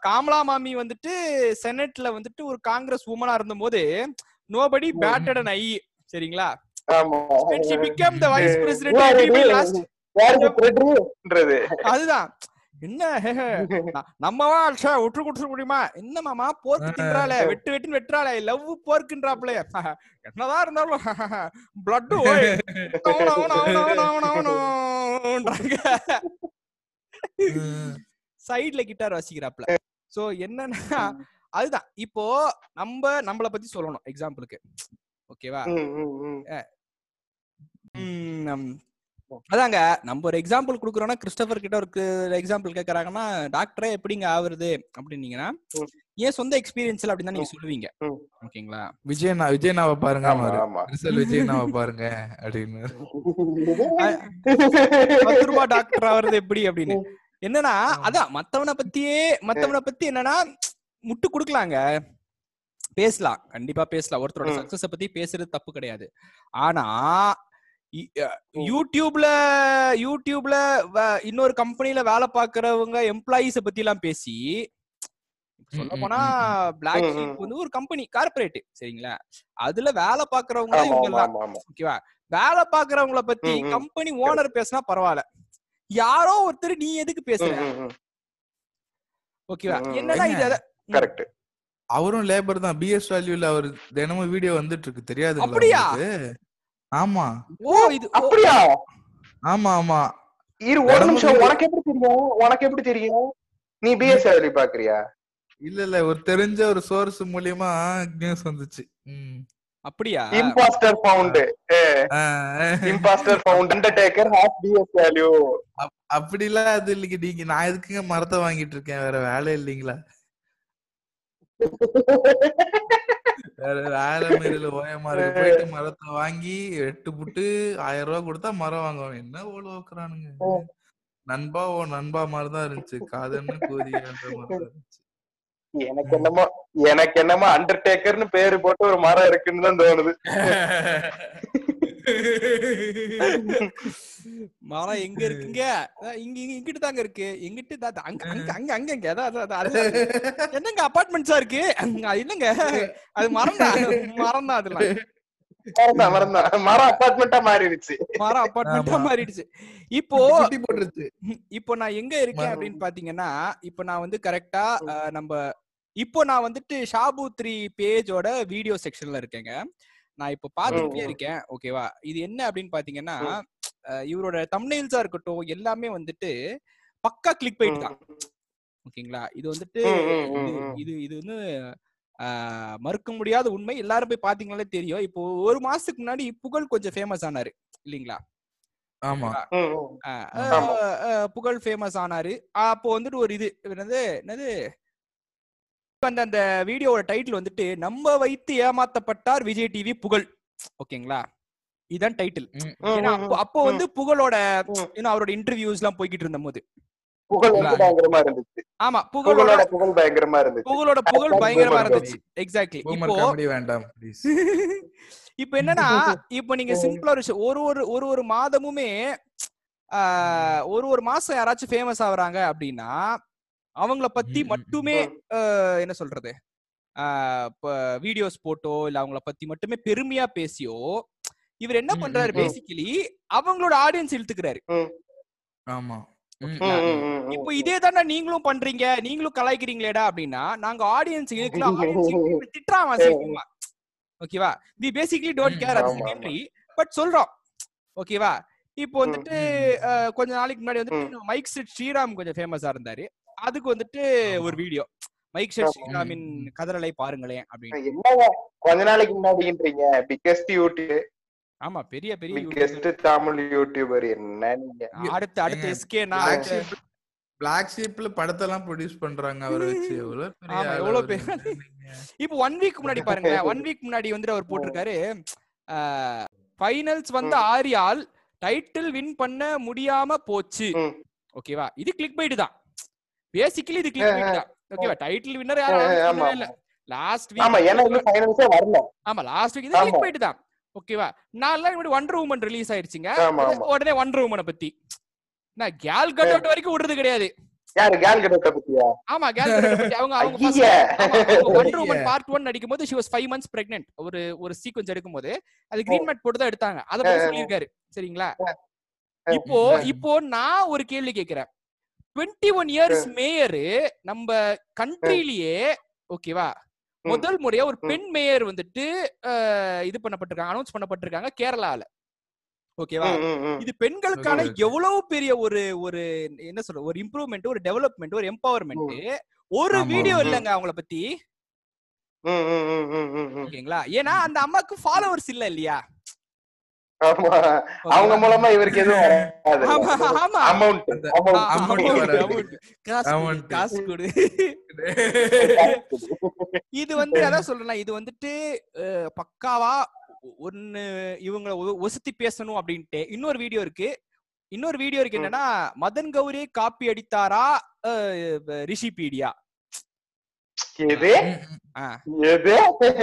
காமலா மாமி வந்துட்டு செனட்ல வந்துட்டு ஒரு காங்கிரஸ் உமனா இருந்தபோது நோபடி பேட்டட் அண்ட் ஐ சரிங்களா? last யாருக்கு த்ரெட்ன்றது அதுதான். என்ன நம்மவா ச்சே, விட்டு கொடுத்துட முடியுமா என்ன மாமா போர்க்கு தின்றாளே வெட்டு வெட்டுன்னு வெட்டுறாளே லவ் போர்க்குன்றாப்ல என்னதான் இருந்தாலும் பிளட் *laughs* சைடுல கிட்டார் வாசிக்கிறாப்ல சோ என்னன்னா அதுதான். இப்போ நம்ம நம்மள பத்தி சொல்லணும் எக்ஸாம்பிளுக்கு ஓகேவா? அதாங்க நம்ம ஒரு எக்ஸாம்பிள் குடுக்குறோம்னா கிறிஸ்டபர் கிட்ட ஒரு எக்ஸாம்பிள் கேக்குறாங்கன்னா டாக்டரே எப்படிங்க ஆவறது? அப்படின்னீங்கன்னா. ஏன் சொந்த எக்ஸ்பீரியன்ஸ்ல அப்படின்னு நீங்க சொல்லுவீங்க. ஓகேங்களா? விஜயனா விஜயனாவை பாருங்க விஜயனாவை பாருங்க அப்படின்னு. பத்து ரூபாய் டாக்டர் ஆவறது எப்படி அப்படின்னு. என்னன்னா. அதான் மத்தவனை பத்தியே மத்தவனை பத்தி என்னன்னா முட்டு குடுக்கலாங்க. பேசலாம். கண்டிப்பா பேசலாம். ஒருத்தரோட. சக்சஸ பத்தி பேசுறது தப்பு கிடையாது. ஆனா யூடியூப்ல யூடியூப்ல இன்னொரு கம்பெனில வேலை பாக்குறவங்க எம்ப்ளாயிஸ பத்தி எல்லாம் பேசி சொல்ல போனா பிளாக் ஷீப். வந்து ஒரு கம்பெனி கார்பரேட் சரிங்களா? அதுல வேலை பாக்குறவங்க ஓகேவா? வேலை பாக்குறவங்கள பத்தி. கம்பெனி ஓனர் பேசினா பரவாயில்ல. யாரோ ஒருத்தர் நீ எதுக்கு பேசுற? ஓகேவா? இது? அத- கரெக்ட். அவரும் லேபர் தான். பிஎஸ் வேல்யூல அவர் தினமும் வீடியோ வந்துட்டு இருக்கு தெரியாது அப்படியா? ஆமா. ஓ இது அப்படியா? ஆமா ஆமா. இரு ஒரு நிமிஷம். உனக்கு எப்படி தெரியும்? உனக்கு எப்படி தெரியும்? நீ பிஎஸ் வேல்யூ பாக்குறியா? இல்ல இல்ல. ஒரு தெரிஞ்ச ஒரு சோர்ஸ் மூலியமா நியூஸ் வந்துச்சு. அப்படியா? Impostor found impostor found Undertaker has B S அப்படிலாம் அது இல்லைங்க. நீங்க நான் எதுக்குங்க மரத்தை வாங்கிட்டு இருக்கேன்? வேற வேலை இல்லைங்களா? வேற வேலை மாரில ஓயமா இருக்கு. போயிட்டு மரத்தை வாங்கி வெட்டு புட்டு ஆயிரம் ரூபாய் கொடுத்தா மரம் வாங்குவாங்க. என்ன ஓடு வைக்கிறானுங்க? நண்பா ஓ நண்பா மாதிரிதான் இருந்துச்சு. காதன்னு கூதியன்ற மாதிரி இருந்துச்சு. எனக்கு என்னமோ எனக்கு என்னமோ அண்டர்டேக்கர்னு பேரு போட்டு ஒரு மரம் இருக்குன்னு தான் தோணுது. மரம் எங்க இருக்குங்க? இங்க இங்க இங்கிட்டு தாங்க இருக்கு. எங்கிட்டு அங்க அங்க அங்க அங்க அதுதான். என்னங்க அபார்ட்மெண்ட்ஸா இருக்கு? இல்லங்க. அது மரம் தான். மரம் தான் அதெல்லாம் மரம் அபார்ட்மெண்டா மாறிடுச்சு. மரம் அபார்ட்மெண்டா. மாறிடுச்சு. இப்போ குட்டி போட்டுருச்சு. இப்போ நான் எங்க இருக்கேன். அப்படின்னு பாத்தீங்கன்னா இப்போ நான் வந்து கரெக்டா நம்ம இப்போ நான் வந்துட்டு ஷாபு த்ரீ பேஜோட வீடியோ செக்ஷன்ல இருக்கேங்க. நான் இப்போ பார்த்துட்டே. இருக்கேன். ஓகேவா? இது என்ன அப்படின்னு பாத்தீங்கன்னா இவரோட தம்ப்நெயில்ஸா இருக்கட்டும் எல்லாமே வந்துட்டு பக்கா கிளிக் போயிட்டு தான் ஓகேங்களா? இது வந்துட்டு இது-. இது வந்து ஆஹ், மறுக்க முடியாத உண்மை. எல்லாரும் போய் பாத்தீங்கனாலே தெரியும். இப்போ ஒரு மாசத்துக்கு முன்னாடி புகழ் கொஞ்சம் ஃபேமஸ் ஆனாரு. இல்லைங்களா? ஆமா. புகழ் ஃபேமஸ் ஆனாரு. அப்போ வந்துட்டு ஒரு இது என்னது என்னது அந்த அந்த வீடியோவோட டைட்டில் வந்துட்டு நம்ம வைத்து ஏமாத்தப்பட்டார் விஜய் டிவி புகழ். ஓகேங்களா? இதான் டைட்டில் அப்போ வந்து புகழோட. ஏன்னா அவரோட இன்டர்வியூஸ் எல்லாம் போய்கிட்டு இருந்த போது ஆமா புகழோட புகழ் பயங்கரமா இருந்துச்சு. புகழோட புகழ் பயங்கரமா இருந்துச்சு. எக்ஸாக்ட்லி இப்போ காமெடி வேண்டாம் ப்ளீஸ் *laughs* இப்போ என்னன்னா *laughs* இப்போ நீங்க சிம்பிளா ஒரு ஒரு ஒரு ஒரு ஒரு மாதமுமே ஒரு ஒரு மாசம் யாராச்சும் ஃபேமஸ் ஆகுறாங்க அப்படின்னா அவங்கள பத்தி மட்டுமே ஆஹ், என்ன சொல்றது? வீடியோஸ் போட்டோ இல்ல அவங்கள பத்தி மட்டுமே பெருமையா பேசியோ இவர் என்ன பண்றாரு. பேசிக்கலி அவங்களோட ஆடியன்ஸ் இழுத்துக்கிறாரு. ஆமா. இப்போ இதே தானே நீங்களும் பண்றீங்க நீங்களும் கலாய்க்கிறீங்களேடா அப்படின்னா நாங்க ஆடியன்ஸ் இழுக்கலாம் ஆடியன்ஸ் திட்டுறான் சீக்கிரமா ஓகேவா? வி பேசிக்கலி டோன்ட் கேர் அது செகண்டரி பட் சொல்றோம். ஓகேவா? இப்போ வந்துட்டு கொஞ்ச நாளைக்கு முன்னாடி வந்துட்டு மைக் செட் ஸ்ரீராம் கொஞ்சம் ஃபேமஸா இருந்தாரு. அதுக்கு வந்துட்டு ஒரு வீடியோ. Mic set. ஸ்ரீராமின். கதறலை பாருங்களேன் அப்படின்னு. என்னங்க? கொஞ்ச நாளைக்கு முன்னாடின்றீங்க. பிக்கஸ்ட் யூடியூப் ஆமா பெரிய பெரிய பிக்கஸ்ட் தமிழ் யூடியூபர் என்ன. அடுத்து அடுத்து எஸ்கே ஷீப் பிளாக் ஷீப்ல படத்தெல்லாம் ப்ரொடியூஸ் பண்றாங்க அவரை வச்சு. எவ்வளவு பெரிய. இப்போ ஒன் வீக் முன்னாடி பாருங்க ஒன் வீக் முன்னாடி வந்துட்டு அவர் போட்டிருக்காரு. ஃபைனல்ஸ் வந்த ஆரியால் டைட்டில் வின் பண்ண முடியாம போச்சு. ஓகேவா இது கிளிக் பைட் தான். பேசிக்கலி இது கிளிக் பைட் தான். ஓகேவா டைட்டில் வின்னர் யாரும் ஆமா. இல்ல. லாஸ்ட் ஆமா வீக் ஏன்னா இன்னும் ஃபைனல்ஸே வரல. ஆமா லாஸ்ட் வீக் இது ஆமா. கிளிக் பைட் தான் ஓகேவா நாள் முன்னாடி ஒண்டர் உமன் ரிலீஸ் ஆயிருச்சுங்க ஆமா ஆமா. உடனே ஒண்டர் உமனை பத்தி. நான் கேல் கட் அவுட் வரைக்கும் விடுறது கிடையாது. யாரு கேல் கடத்த பத்தியா? ஆமா கேல் பத்தி. அவங்க அவங்க ஆமா, *laughs* Woman ஐய. பார்ட் ஒன் நடிக்கும் போது she was five months pregnant ஒரு ஒரு சீக்வன்ஸ் எடுக்கும் போது அது கிரீன் மேட் போட்டு தான் எடுத்தாங்க. அதை பத்தி சொல்லியிருக்காரு. சரிங்களா? இப்போ இப்போ நான் ஒரு கேள்வி கேக்குறேன் டுவெண்ட்டி ஒன் இயர்ஸ் மேயர் நம்ம கண்ட்ரிலேயே ஓகேவா ம். முதல் முறையா ஒரு ம். பெண் மேயர் வந்துட்டு இது பண்ணப்பட்டிருக்காங்க அனௌன்ஸ் பண்ணப்பட்டிருக்காங்க கேரளால ஓகேவா ம். இது பெண்களுக்கான Okay, okay. எவ்வளவு பெரிய ஒரு ஒரு என்ன சொல்ற ஒரு இம்ப்ரூவ்மெண்ட் ஒரு டெவலப்மெண்ட் ஒரு எம்பவர்மெண்ட் ஒரு வீடியோ. இல்லங்க அவங்கள பத்தி. ஓகேங்களா ஏன்னா அந்த அம்மாக்கு ஃபாலோவர்ஸ் இல்ல இல்லையா அவங்க மூலமா இவருக்கு எதுவும் அமௌண்ட் அமௌண்ட். காசு கொடு, Amount. காசு கொடு. இது வந்து அதான் சொல்றேன் இது வந்துட்டு பக்காவா ஒன்னு இவங்கள ஒசுத்தி பேசணும் அப்படின்ட்டு. இன்னொரு வீடியோ இருக்கு. இன்னொரு வீடியோ இருக்கு. என்னன்னா மதன் கௌரி காப்பி அடித்தாரா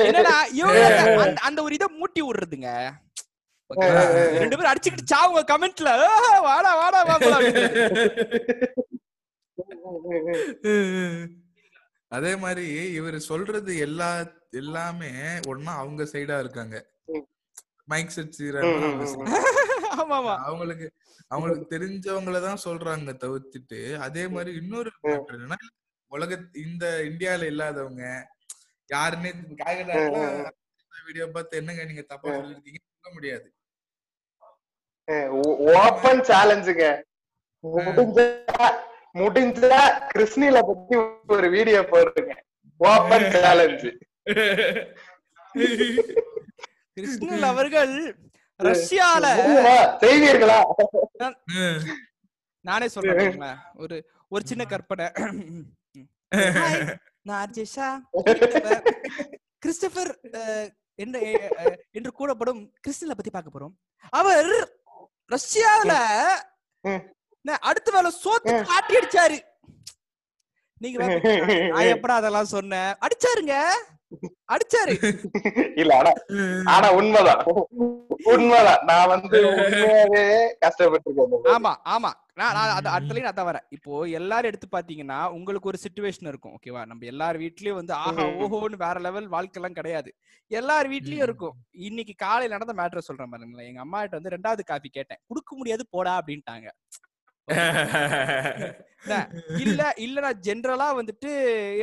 என்னடா இவங்க *laughs* அந்த- ஒரு இதை மூட்டி விடுறதுங்க? ரெண்டு பேரும் அடிச்சுக்கிட்டு சாவுங்க கமெண்ட்ல. வாடா வாடா வாடா அதே மாதிரி இவர் சொல்றது எல்லா எல்லாமே ஒன்னா அவங்க சைடா இருக்காங்க. மைக் செட் அவங்களுக்கு அவங்களுக்கு தெரிஞ்சவங்கள தான் சொல்றாங்க தவிர்த்துட்டு அதே மாதிரி இன்னொரு என்னன்னா உலக இந்த இந்தியால இல்லாதவங்க யாருன்னே வீடியோ பார்த்து என்னங்க நீங்க தப்பா சொல்லிருக்கீங்க? சொல்ல முடியாது. ஓப்பன் சேலஞ்சுங்க முடிஞ்சா முடிஞ்சா கிருஷ்ணில பத்தி ஒரு வீடியோ போடுங்க. ஓப்பன் சேலஞ்சு *laughs* கிருஷ்ணன் அவர்கள் ரஷ்யால செய்வீர்களா? நானே சொல்றேன். ஒரு ஒரு சின்ன கற்பனை. *laughs* நான் அர்ஜேஷா *laughs* கிறிஸ்டபர் என்று என்று கூறப்படும் கிறிஸ்டனை பத்தி பார்க்க போறோம். அவர். ந- அடுத்த வேலை சோத்து காட்டி அடிச்சாரு நீங்க *laughs* நான் எப்படா அதெல்லாம் சொன்னேன்? அடிச்சாருங்க. அடிச்சாரு. இல்ல ஆனா ஆனா உண்மைதான். உண்மைதான். நான் வந்து உண்மையாவே கஷ்டப்பட்டிருக்கேன் ஆமா ஆமா. நான் நான் அது அடுத்தலையும் அதான் வரேன். இப்போ எல்லாரும் எடுத்து பாத்தீங்கன்னா உங்களுக்கு ஒரு சுச்சுவேஷன் இருக்கும் ஓகேவா நம்ம எல்லார் வீட்லயும் வந்து ஆஹா. ஓஹோன்னு வேற லெவல் வாழ்க்கை எல்லாம் கிடையாது. எல்லார் வீட்லயும். இருக்கும். இன்னைக்கு காலையில நடந்த மேட்டர் சொல்றேன் பாருங்களேன். எங்க அம்மா கிட்ட வந்து ரெண்டாவது காஃபி கேட்டேன். குடுக்க முடியாது போடா அப்படின்ட்டாங்க. *laughs* இல்ல இல்ல நான் ஜென்ரலா வந்துட்டு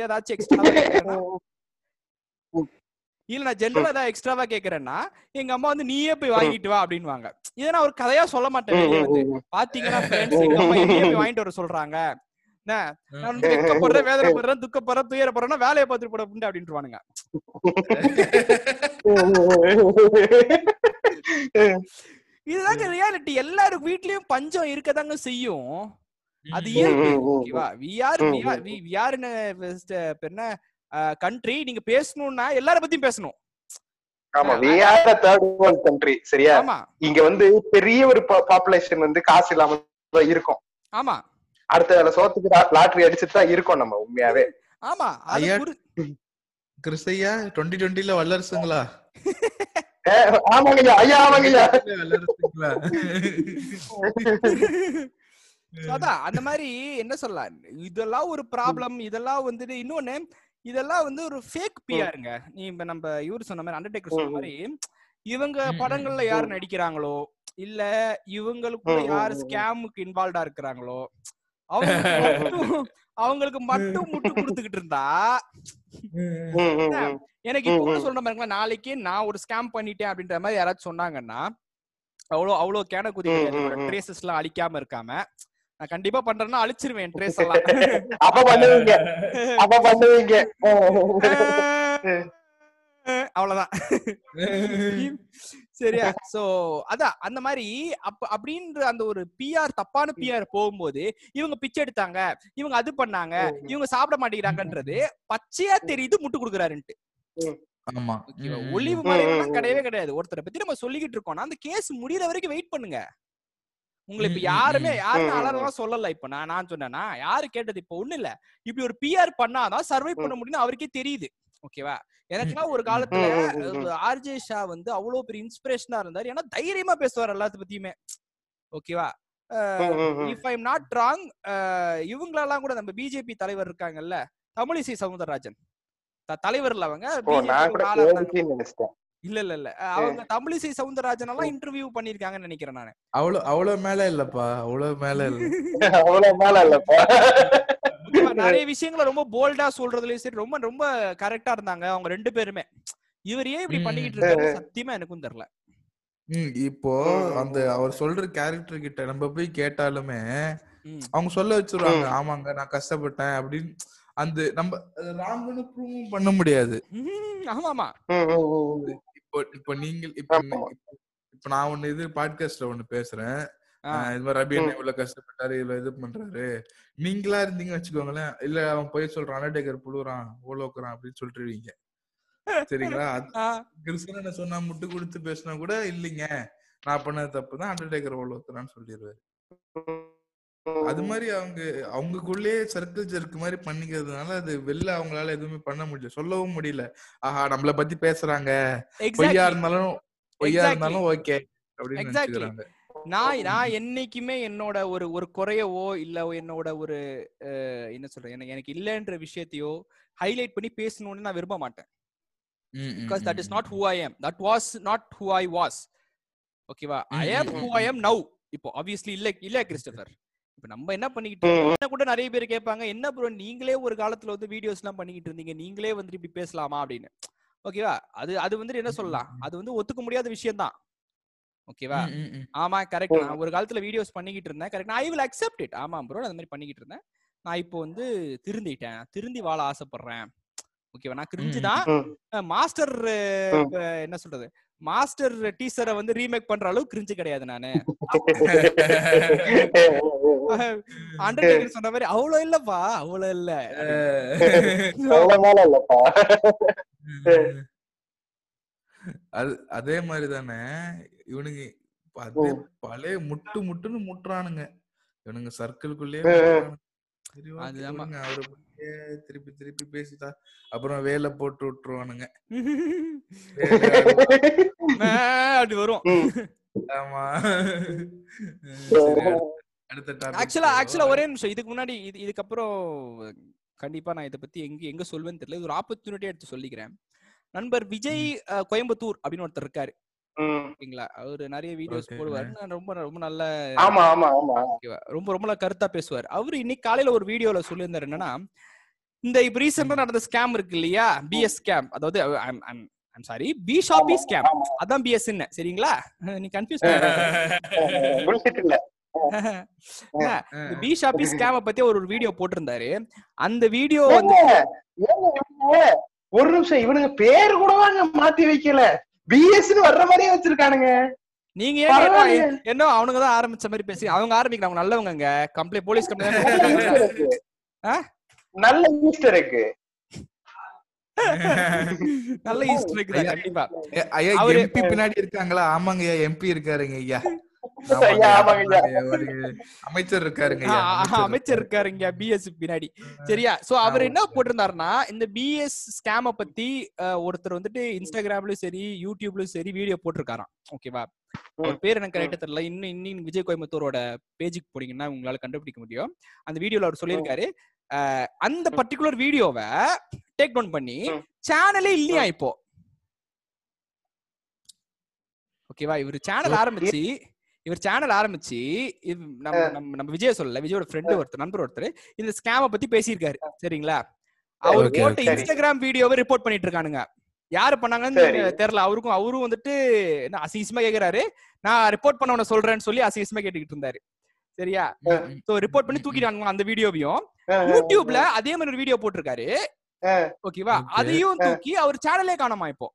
ஏதாச்சும் எக்ஸ்ட்ரா இல்ல நான் ஜென்ரலா ஏதாவது எக்ஸ்ட்ராவா கேக்குறேன்னா எங்க அம்மா வந்து நீயே போய் வாங்கிட்டு வா அப்படின்வாங்க இதை நான் ஒரு கதையா சொல்ல மாட்டேன். பாத்தீங்கன்னா எங்க அம்மா போய் வாங்கிட்டு வர சொல்றாங்க. என்ன? நான் வெக்கப்படுறேன் வேதனைப்படுறேன் துக்கப்படுறேன் துயரப்படுறேன்னா வேலையை பார்த்துட்டு போட புண்டு அப்படின்ட்டுவானுங்க இதுதாங்க ரியாலிட்டி எல்லாரும் வீட்லயும் பஞ்சம் இருக்கதாங்க செய்யும். அது இயல்பு ஓகேவா? வி ஆர் வி ஆர் என்ன? கண்ட்ரி நீங்க பேசணும்னா எல்லார பத்தியும் பேசணும். ஆமா we are the third world country சரியா? ஆமா. இங்க வந்து பெரிய ஒரு பாப்புலேஷன் வந்து காசு இல்லாம தான் இருக்கும். ஆமா. அடுத்த வேலை சோத்துக்கு லாட்டரி அடிச்சுட்டு தான் இருக்கோம் நம்ம உண்மையாவே. ஆமா கிறிஸ்தையா டுவெண்ட்டி டுவெண்ட்டில வல்லரசுங்களா? *laughs* ஆமாங்கய்யா ஐயா ஆமாங்கய்யா. வல்லரசுங்களா? So *laughs* அதான் அந்த மாதிரி என்ன சொல்லலாம்? இதெல்லாம் ஒரு ப்ராப்ளம் இதெல்லாம் வந்துட்டு இன்னொன்னு இதெல்லாம் வந்து ஒரு ஃபேக் பிஆருங்க நீ இப்ப நம்ம இவரு சொன்ன மாதிரி அண்டர்டேக்கர் சொன்ன. மாதிரி இவங்க படங்கள்ல. யார் நடிக்கிறாங்களோ இல்ல ம், யாரு. ஸ்கேமுக்கு இன்வால்வ்டா இருக்கிறாங்களோ அவங்களுக்கு மட்டும் அவங்களுக்கு மட்டும் முட்டு கொடுத்துக்கிட்டு இருந்தா. எனக்கு இப்போ. சொல்ற மாதிரி நாளைக்கே நான் ஒரு ஸ்கேம் பண்ணிட்டேன் அப்படின்ற மாதிரி யாராச்சும் சொன்னாங்கன்னா அவ்வளோ அவ்வளோ கேன குதி. ட்ரேசஸ் எல்லாம் அழிக்காம இருக்காம நான் கண்டிப்பா பண்றேன்னா அழிச்சிருவேன் ட்ரேஸ் எல்லாம். *laughs* அப்ப பண்ணுவீங்க. அப்ப பண்ணுவீங்க. *laughs* அவ்வளவுதான். *laughs* சரியா? சோ அதான் அந்த மாதிரி அப்ப அப்படின்ற அந்த ஒரு பிஆர் தப்பான பிஆர் போகும்போது இவங்க பிச்சை எடுத்தாங்க இவங்க அது பண்ணாங்க இவங்க சாப்பிட மாட்டேங்கிறாங்கன்றது பச்சையா தெரியுது முட்டு கொடுக்குறாருன்ட்டு. ஆமா. ஒளிவு மறைவுலாம் கிடையவே கிடையாது. ஒருத்தரை பத்தி நம்ம சொல்லிக்கிட்டு இருக்கோம்னா அந்த கேஸ் முடியற வரைக்கும் வெயிட் பண்ணுங்க. உங்களை இப்ப யாருமே. யாருமே ம், ம், அலறலாம் சொல்லல இப்ப. நான் நான் சொன்னேன்னா யாரு கேட்டது? இப்ப ஒண்ணு இல்ல. இப்படி ஒரு பிஆர் பண்ணாதான் சர்வை பண்ண முடியும்னு அவருக்கே தெரியுது. ஓகேவா எனக்குலாம் ஒரு காலத்துல. ஆர்ஜே ஷா வந்து அவ்வளவு பெரிய இன்ஸ்பிரேஷனா இருந்தாரு. ஏன்னா தைரியமா பேசுவார் எல்லாத்த பத்தியுமே. ஓகேவா. இஃப் ஐம் நாட் ராங் இவங்களெல்லாம் கூட நம்ம பிஜேபி தலைவர் இருக்காங்கல்ல தமிழிசை சவுந்தரராஜன். த- தலைவர் இல்ல அவங்க இல்ல இல்ல இல்ல. அவங்க தமிழிசை சவுந்தரராஜன் எல்லாம் இன்டர்வியூ பண்ணிருக்காங்கன்னு நினைக்கிறேன் நானு. அவ்வளவு அவ்வளவு மேல இல்லப்பா. அவ்வளவு மேல இல்ல. *laughs* அவ்வளவு மேல இல்லப்பா. நிறைய விஷயங்களை ரொம்ப போல்டா சொல்றதுலயும் சரி ரொம்ப ரொம்ப கரெக்டா இருந்தாங்க அவங்க ரெண்டு பேருமே. இவர் ஏன் இப்படி. பண்ணிக்கிட்டு இருக்காரு? சத்தியமா எனக்கும் தெரியல. ம், இப்போ. அந்த அவர் சொல்ற கேரக்டர் கிட்ட நம்ம போய் கேட்டாலுமே. அவங்க சொல்ல வச்சிருவாங்க. ஆமாங்க நான் கஷ்டப்பட்டேன் அப்படின்னு. அந்த நம்ம ராங்கன்னு ப்ரூவ் பண்ண முடியாது. ஆமா ஆமா. இப்போ நீங்க இப்போ. இப்போ- நான் ஒண்ணு இது பாட்காஸ்ட்ல ஒண்ணு பேசுறேன். இது மாதிரி ரபி என்ன. இவ்வளவு கஷ்டப்பட்டாரு இவ்வளவு இது பண்றாரு. நீங்களா இருந்தீங்க வச்சுக்கோங்களேன். இல்ல அவன் போய் சொல்றான் அண்டர்டேக்கர் புழுறான் ஓலோக்குறான் அப்படின்னு சொல்லிட்டுருவீங்க சரிங்களா. *laughs* கிறிஸ்தவனை சொன்னா முட்டு கொடுத்து பேசினா கூட இல்லைங்க. நான் பண்ணது தப்பு தான் அண்டர்டேக்கர் ஓலோக்குறான்னு சொல்லிடுவாரு அது மாதிரி அவங்க அவங்களுக்குள்ளேயே சர்க்கிள் ஜெர்க் மாதிரி பண்ணிக்கிறதுனால அது வெளில அவங்களால எதுவுமே பண்ண முடியல. சொல்லவும் முடியல. ஆஹா நம்மள பத்தி பேசுறாங்க. பொய்யா. இருந்தாலும் பொய்யா. இருந்தாலும் ஓகே அப்படின்னு நான் நான் என்னைக்குமே என்னோட ஒரு ஒரு குறையவோ இல்ல என்னோட ஒரு என்ன சொல்றேன் எனக்கு எனக்கு இல்லைன்ற விஷயத்தையோ ஹைலைட் பண்ணி பேசணும்னு நான் விரும்ப மாட்டேன். Because that is not who I am that was not who I was ஓகேவா I am who I. Am now இப்போ ஆப்வியஸ்லி இல்ல இல்ல கிறிஸ்டபர் இப்போ நம்ம என்ன பண்ணிக்கிட்டு கூட நிறைய பேர் கேட்பாங்க என்ன ப்ரோ நீங்களே ஒரு காலத்துல வந்து வீடியோஸ் எல்லாம் பண்ணிக்கிட்டு இருந்தீங்க. நீங்களே வந்துட்டு இப்படி பேசலாமா? அப்படின்னு. ஓகேவா அது அது வந்துட்டு என்ன சொல்லலாம். அது வந்து ஒத்துக்க முடியாத விஷயம் தான். ஓகேவா. ஆமா கரெக்ட். நான் ஒரு காலத்துல வீடியோஸ் பண்ணிக்கிட்டு இருந்தேன். Correct I will accept it ஆமா ப்ரோ அந்த மாதிரி பண்ணிக்கிட்டு இருந்தேன். நான் இப்போ வந்து திருந்திட்டேன். திருந்தி வாழ ஆசைப்படுறேன். ஓகேவா நான் கிரிஞ்சுதான். ம். மாஸ்டர். என்ன சொல்றது? மாஸ்டர் டீசரை வந்து ரீமேக் பண்ற அளவுக்கு கிரிஞ்சு கிடையாது நானு. *laughs* அண்டர்டேக்கர் சொன்ன மாதிரி அவ்வளவு இல்லப்பா அவ்வளவு இல்ல. அது அதே மாதிரி தானே இவனுங்க. பழைய முட்டு முட்டுன்னு முட்டுறானுங்க. இவனுங்க சர்க்கிள்குள்ளேயே திருப்பி திருப்பி பேசிட்டா அப்புறம் வேலை போட்டு விட்டுருவானுங்க. அப்படி வரும். ஆமா. ஆக்சுவலா ஆக்சுவலா. ஒரே நிமிஷம். இதுக்கு முன்னாடி இது இதுக்கப்புறம் கண்டிப்பா நான் இதை பத்தி எங்க எங்க சொல்வேன்னு தெரியல. இது ஒரு ஆப்பர்ச்சுனிட்டி எடுத்து சொல்லிக்கிறேன். நண்பர் விஜய் கோயம்புத்தூர் அப்படின்னு ஒருத்தர் இருக்காரு. ஓகேங்களா? அவரு நிறைய வீடியோஸ். போடுவாரு. நான் ரொம்ப ரொம்ப நல்ல ஆமா ஆமா ஆமா. ரொம்ப ரொம்ப நல்ல கருத்தா பேசுவார். அவரு இன்னைக்கு காலையில ஒரு வீடியோல சொல்லியிருந்தாரு என்னன்னா இந்த இப்ப ரீசெண்டா நடந்த ஸ்கேம் இருக்கு இல்லையா? பிஎஸ் ஸ்கேம் அதாவது I'm sorry B shoppy scam. அதான் பிஎஸ் சரிங்களா? *laughs* நீ கன்ஃபியூஸ் *laughs* இல்ல. பி ஷாப்பி ஸ்கேம பத்தி ஒரு ஒரு வீடியோ போட்டிருந்தாரு. அந்த வீடியோ வந்து ஒரு நிமிஷம் இவனுங்க பேரு கூடவாங்க மாத்தி வைக்கல. பிஎஸ்ன்னு வர்ற மாதிரியே வச்சிருக்கானுங்க. நீங்க ஏன் என்ன- அவனுங்க தான் ஆரம்பிச்ச மாதிரி பேசி அவங்க ஆரம்பிக்கலாம் அவங்க நல்லவங்க கம்ப்ளைண்ட் போலீஸ் கம்ப்ளைண்ட் ஈஸ்டர்? நல்ல ஈஸ்டர் எக்கு நல்ல ஹிஸ்டரி இருக்குதா கண்டிப்பா. ஐயா எம்பி பின்னாடி இருக்காங்களா? ஆமாங்க ஐயா எம்பி இருக்காருங்க ஐயா அமைச்சர் இருக்காருங்க அமைச்சர் இருக்காரு. இங்க பிஎஸ் பின்னாடி. சரியா? சோ அவர் என்ன போட்டிருந்தாருன்னா இந்த பிஎஸ் ஸ்கேம பத்தி ஒருத்தர் வந்துட்டு இன்ஸ்டாகிராம்லயும் சரி யூடியூப்லயும் சரி வீடியோ போட்டிருக்காராம். ஓகேவா அவர் பேர் எனக்கு கரெக்டா தெரியல. இன்னும் இன்னும் விஜய் கோயம்புத்தூரோட பேஜுக்கு போனீங்கன்னா உங்களால கண்டுபிடிக்க முடியும். அந்த வீடியோல அவர் சொல்லியிருக்காரு அந்த பர்டிகுலர் வீடியோவை டேக் டவுன் பண்ணி. சேனலே இல்லையா இப்போ? ஓகேவா இவர் சேனல் ஆரம்பிச்சு இவர் சேனல் ஆரம்பிச்சு நம்ம நம்ம நம்ம விஜய் சொல்லல விஜயோட ஃப்ரெண்டு ஒருத்தர் நண்பர் ஒருத்தர் இந்த ஸ்கேம பத்தி பேசியிருக்காரு சரிங்களா? அவர் போட்ட. இன்ஸ்டாகிராம் வீடியோவை ரிப்போர்ட் பண்ணிட்டு இருக்கானுங்க. யாரு பண்ணாங்கன்னு. தெரியல அவருக்கும் அவரும் வந்துட்டு என்ன அசிங்கமா கேக்குறாரு. நான் ரிப்போர்ட் பண்ணவன சொல்றேன்னு சொல்லி அசிங்கமா கேட்டுக்கிட்டு இருந்தாரு. சரியா? சோ ரிப்போர்ட் பண்ணி தூக்கிட்டாங்க அந்த வீடியோவையும் யூடியூப்ல அதே மாதிரி ஒரு வீடியோ போட்டிருக்காரு. ஓகேவா. அதையும் தூக்கி அவர் சேனலே காணோமா இப்போ?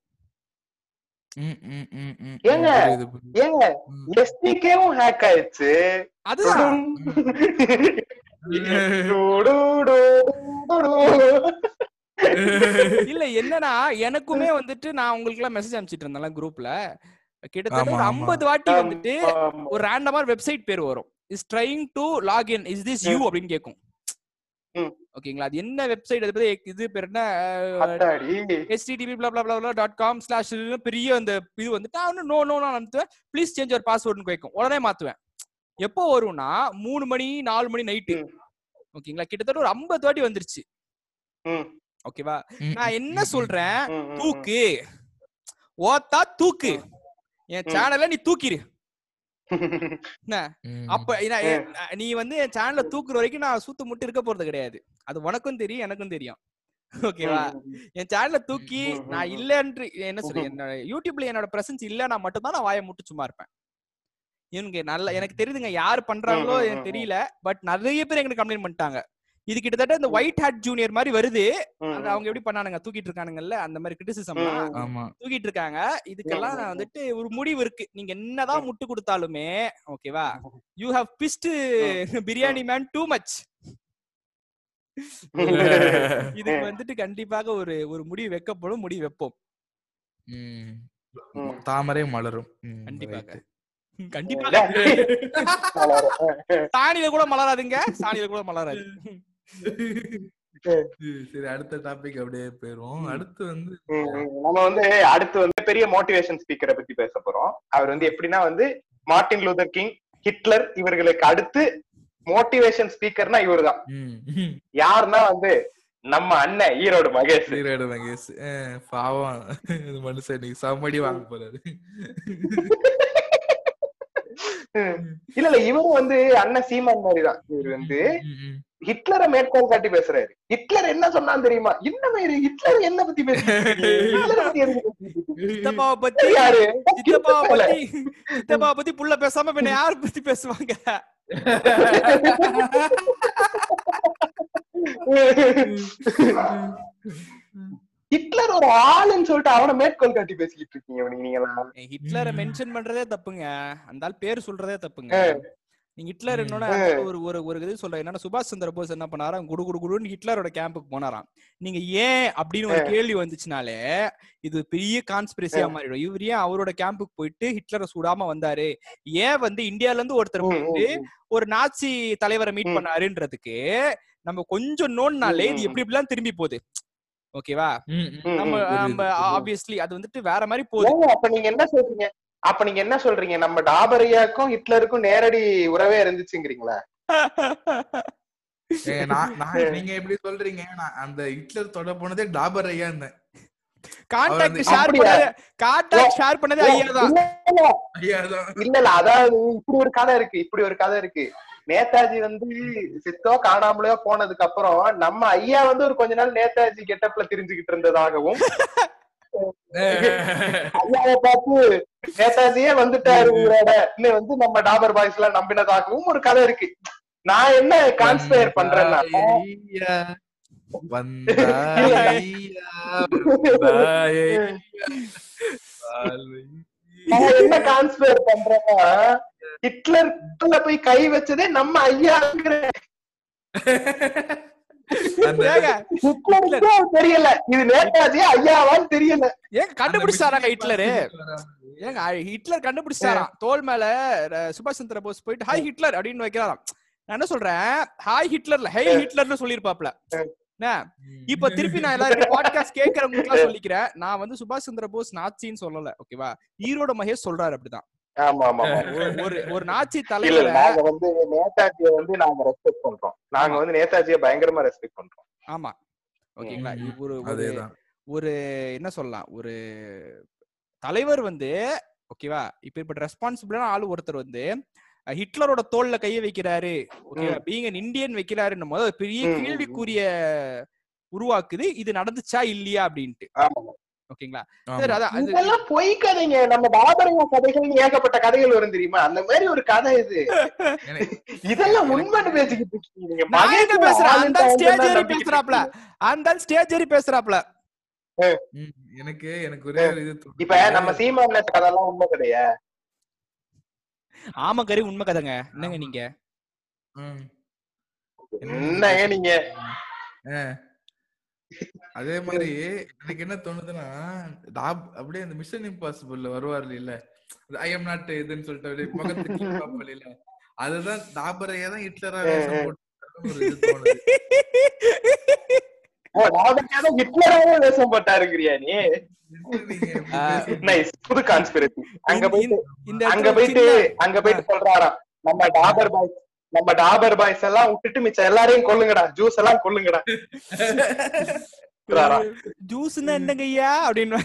ஏங்க? புரியுது, புரியுது. ஏங்க ம். எஸ்டிகேவும் ஹேக் ஆயிடுச்சு. அதுதான். இல்ல என்னன்னா எனக்குமே வந்துட்டு நான் உங்களுக்கு எல்லாம் மெசேஜ் அனுப்பிச்சிட்டு இருந்தேன் குரூப்ல கிட்டத்தட்ட ஒரு. ஐம்பது வாட்டி வந்துட்டு ஒரு ரேண்டமா வெப்சைட் பேர் வரும். Is trying to login is this you அப்படின்னு கேட்கும். ஓகேங்களா? அது என்ன வெப்சைட் அது பேரு இது பேர் என்ன? blah blah blah blah dot com slash பெரிய அந்த இது வந்துட்டு நான் நோ நோ நான் அனுப்புவேன். ப்ளீஸ் சேஞ்ச் ஒரு பாஸ்வேர்ட்னு கேட்கும் உடனே மாத்துவேன். எப்போ வரும்னா மூணு மணி நாலு மணி நைட்டு. ஓகேங்களா? கிட்டத்தட்ட ஒரு ஐம்பது வாட்டி வந்துருச்சு. ம், ஓகேவா? நான் என்ன சொல்றேன். தூக்கு. ஓத்தா தூக்கு. என் ம். சேனலை நீ தூக்கிரு. அப்ப நீ வந்து என் சேனலை தூக்குற வரைக்கும் நான் சூத்து முட்டு இருக்க போறது கிடையாது. அது உனக்கும் தெரியும் எனக்கும் தெரியும். ஓகேவா என் சேனலை தூக்கி நான். இல்லன்னு என்ன சொல்றேன் என்னோட யூடியூப்ல என்னோட பிரசன்ஸ் இல்லைன்னா மட்டும்தான் நான் வாயை முட்டு சும்மா இருப்பேன். எனக்கு நல்ல எனக்கு தெரியுதுங்க யார் பண்றாங்களோ எனக்கு. தெரியல பட் நிறைய பேர் எங்களுக்கு கம்ப்ளைண்ட் பண்ணிட்டாங்க. இது கிட்டத்தட்ட இந்த ஒயிட் ஹேட் ஜூனியர் மாதிரி வருது. அவங்க எப்படி பண்ணானுங்க? தூக்கிட்டு இருக்கானுங்கல்ல அந்த மாதிரி கிரிட்டிசிசம் தூக்கிட்டு இருக்காங்க. இதுக்கெல்லாம் வந்துட்டு ஒரு முடிவு இருக்கு. நீங்க என்னதான் முட்டு கொடுத்தாலுமே ஓகேவா you have pissed biryani man too much இதுக்கு வந்துட்டு கண்டிப்பாக ஒரு ஒரு முடிவு வைக்கப்படும் முடிவு வைப்போம். தாமரை மலரும். கண்டிப்பாக. கண்டிப்பாக. சாணியில கூட மலராதுங்க. சாணியில கூட மலராது. சரி அடுத்த டாபிக் அப்படியே போயிருவோம். அடுத்து வந்து. நம்ம வந்து அடுத்து வந்து பெரிய மோட்டிவேஷன் ஸ்பீக்கரை பத்தி பேச போறோம். அவர் வந்து எப்படின்னா வந்து மார்ட்டின் லூதர் கிங் ஹிட்லர் இவர்களுக்கு அடுத்து மோட்டிவேஷன் ஸ்பீக்கர்னா இவர்தான். ம், ம். யாருன்னா வந்து நம்ம அண்ணன் ஈரோடு மகேஷ். ஈரோடு மகேஷ். பாவம். மனுஷன் இன்னைக்கு சமடி வாங்க போறாரு. இல்ல இல்ல இவரும் வந்து அண்ணன் சீமான் மாதிரி தான் இவர் வந்து. ஹிட்லரை மேற்கோள் காட்டி பேசுறாரு. ஹிட்லர் என்ன சொன்னான்னு தெரியுமா? என்ன மாதிரி ஹிட்லர் என்ன பத்தி ஹிட்லரை பத்தி யாரு? சித்தப்பாவை பத்தி சித்தப்பாவை பத்தி புள்ள பேசாம பின்ன யார பத்தி பேசுவாங்க? *laughs* ஹிட்லர் ஒரு ஆளுன்னு சொல்லிட்டு அவனை மேற்கோள் காட்டி பேசிக்கிட்டு இருக்கீங்க நீங்க எல்லாம். ஹிட்லரை. மென்ஷன் பண்றதே தப்புங்க. அந்த ஆள் பேர் சொல்றதே தப்புங்க. நீங்க ஹிட்லர். என்னோட ஒரு ஒரு ஒரு இது சொல்றேன். என்னன்னா சுபாஷ் சந்திர போஸ் என்ன பண்ணாராம் குடு குடு குடுன்னு ஹிட்லரோட கேம்புக்கு போனாராம். நீங்க ஏன் அப்படின்னு ஒரு கேள்வி வந்துச்சுனாலே இது பெரிய கான்ஸ்பிரசியா மாறிடும். இவர் ஏன் அவரோட கேம்புக்கு போயிட்டு ஹிட்லரை சுடாம வந்தாரு? ஏன் வந்து இந்தியால இருந்து ஒருத்தர் போயிட்டு ஒரு நாச்சி தலைவரை மீட். பண்ணாருன்றதுக்கு நம்ம கொஞ்சம் நோன்னாலே இது. எப்படி இப்படிலாம் திரும்பி போகுது? ஓகேவா? நம்ம நம்ம. ஆப்வியஸ்லி அது வந்துட்டு வேற மாதிரி போகுது. அப்ப நீங்க என்ன சொல்றீங்க? அப்ப நீங்க என்ன சொல்றீங்க? நம்ம டாபரியாக்கும் ஹிட்லருக்கும் நேரடி உறவே இருந்துச்சுங்கிறீங்களா? நீங்க எப்படி சொல்றீங்க? நான் அந்த ஹிட்லர் தொட போனதே டாபர் ஐயா இருந்தேன் கான்டாக்ட் ஷேர்? பண்ணது கான்டாக்ட் ஷேர் பண்ணது ஐயா தான் இல்ல இல்ல அதாவது இப்படி ஒரு கதை இருக்கு இப்படி ஒரு கதை இருக்கு. நேதாஜி வந்து சித்தோ காணாமலையோ போனதுக்கு அப்புறம் நம்ம ஐயா வந்து ஒரு கொஞ்ச நாள் நேதாஜி கெட்டப்ல தெரிஞ்சுக்கிட்டு இருந்ததாகவும் ஐயாவை பார்த்து நேதாஜியே வந்துட்டாருங்கிறத இன்னும் வந்து நம்ம டாபர் பாய்ஸ் எல்லாம் நம்பினதாகவும் ஒரு கதை இருக்கு. நான் என்ன கான்ஸ்பயர் பண்றேன்னா? என்ன கான்ஸ்பயர் பண்றேன்னா ஹிட்லர் போய் கை வச்சதே நம்ம ஐயாங்கிற தெரியல. இது நேதாஜி ஐயாவான்னு தெரியல. ஏங்க கண்டுபிடிச்சாராங்க ஹிட்லரு. ஏங்க ஹிட்லர் கண்டுபிடிச்சாராம் தோல் மேல சுபாஷ் சந்திர போஸ் போயிட்டு ஹாய் ஹிட்லர் அப்படின்னு வைக்கிறாராம். நான் என்ன சொல்றேன்? ஹாய் ஹிட்லர்ல ஹே ஹிட்லர்னு சொல்லிருப்பாப்ல என்ன? இப்ப திருப்பி நான் எல்லாரும் பாட்காஸ்ட் கேக்குறவங்களுக்கு சொல்லிக்கிறேன். நான் வந்து சுபாஷ் சந்திர போஸ் நாச்சின்னு சொல்லல ஓகேவா? ஈரோட மகேஷ் சொல்றாரு அப்படிதான். ஒரு- ஒரு ஒரு நாச்சி தலைவரை நாங்க வந்து நேதாஜியை வந்து நாங்க ரெஸ்பெக்ட் பண்றோம். நாங்க வந்து நேதாஜியை பயங்கரமா ரெஸ்பெக்ட் பண்றோம். ஆமா. ஓகேங்களா? ஒரு ஒரு அதேதான். ஒரு என்ன சொல்லலாம்? ஒரு தலைவர் வந்து ஓகேவா? இப்ப ரெஸ்பான்சிபிளான ஆளு ஒருத்தர் வந்து ஹிட்லரோட தோல்ல கைய வைக்கிறாரு. ஓகேவா? பீங் இந்தியன் வைக்கிறாருன்னும் போது பெரிய. கேள்விக்குரிய உருவாக்குது. இது நடந்துச்சா இல்லையா? அப்படின்ட்டு. ஆமா. ஓகேங்களா. சரி அதான் இதெல்லாம் பொய் கதைங்க. நம்ம டாபரையா கதைகள் ஏகப்பட்ட கதைகள் வரும் தெரியுமா அந்த மாதிரி ஒரு கதை இது. இதெல்லாம் உண்மைன்னு பேசிக்கிட்டு இருக்கீங்க. மகேஷ் பேசுறேன்? அந்த ஸ்டேஜ் ஏறி பேசுறாப்ல. அந்த ஸ்டேஜ் ஏறி பேசுறாப்ல. ம், எனக்கு எனக்கு ஒரே ஒரு இது. இப்ப நம்ம சீமான கதைலாம் உண்மை கதையா ஆமா கறி உண்மை கதைங்க. என்னங்க நீங்க? ம். என்னங்க நீங்க? ஆ. அதே *laughs* மாதிரி எனக்கு என்ன தோணுதுன்னா அப்படியே அந்த மிஷன் இம்பாசிபிள்ல வருவார் இல்ல ஐ எம் நாட் இதுன்னு சொல்லிட்டு அப்படியே முகத்துக்கு இல்ல அதுதான் டாபரையா தான் ஹிட்லரா அங்க போயிட்டு அங்க போயிட்டு சொல்றாராம். நம்ம டாபர் பாய்ஸ் நம்ம டாபர் பாய்ஸ் எல்லாம் விட்டுட்டு மிச்சம் எல்லாரையும் கொல்லுங்கடா ஜூஸ் எல்லாம் கொல்லுங்கடா? ஜூஸ்னா என்னங்க ஐயா? அப்படின்னு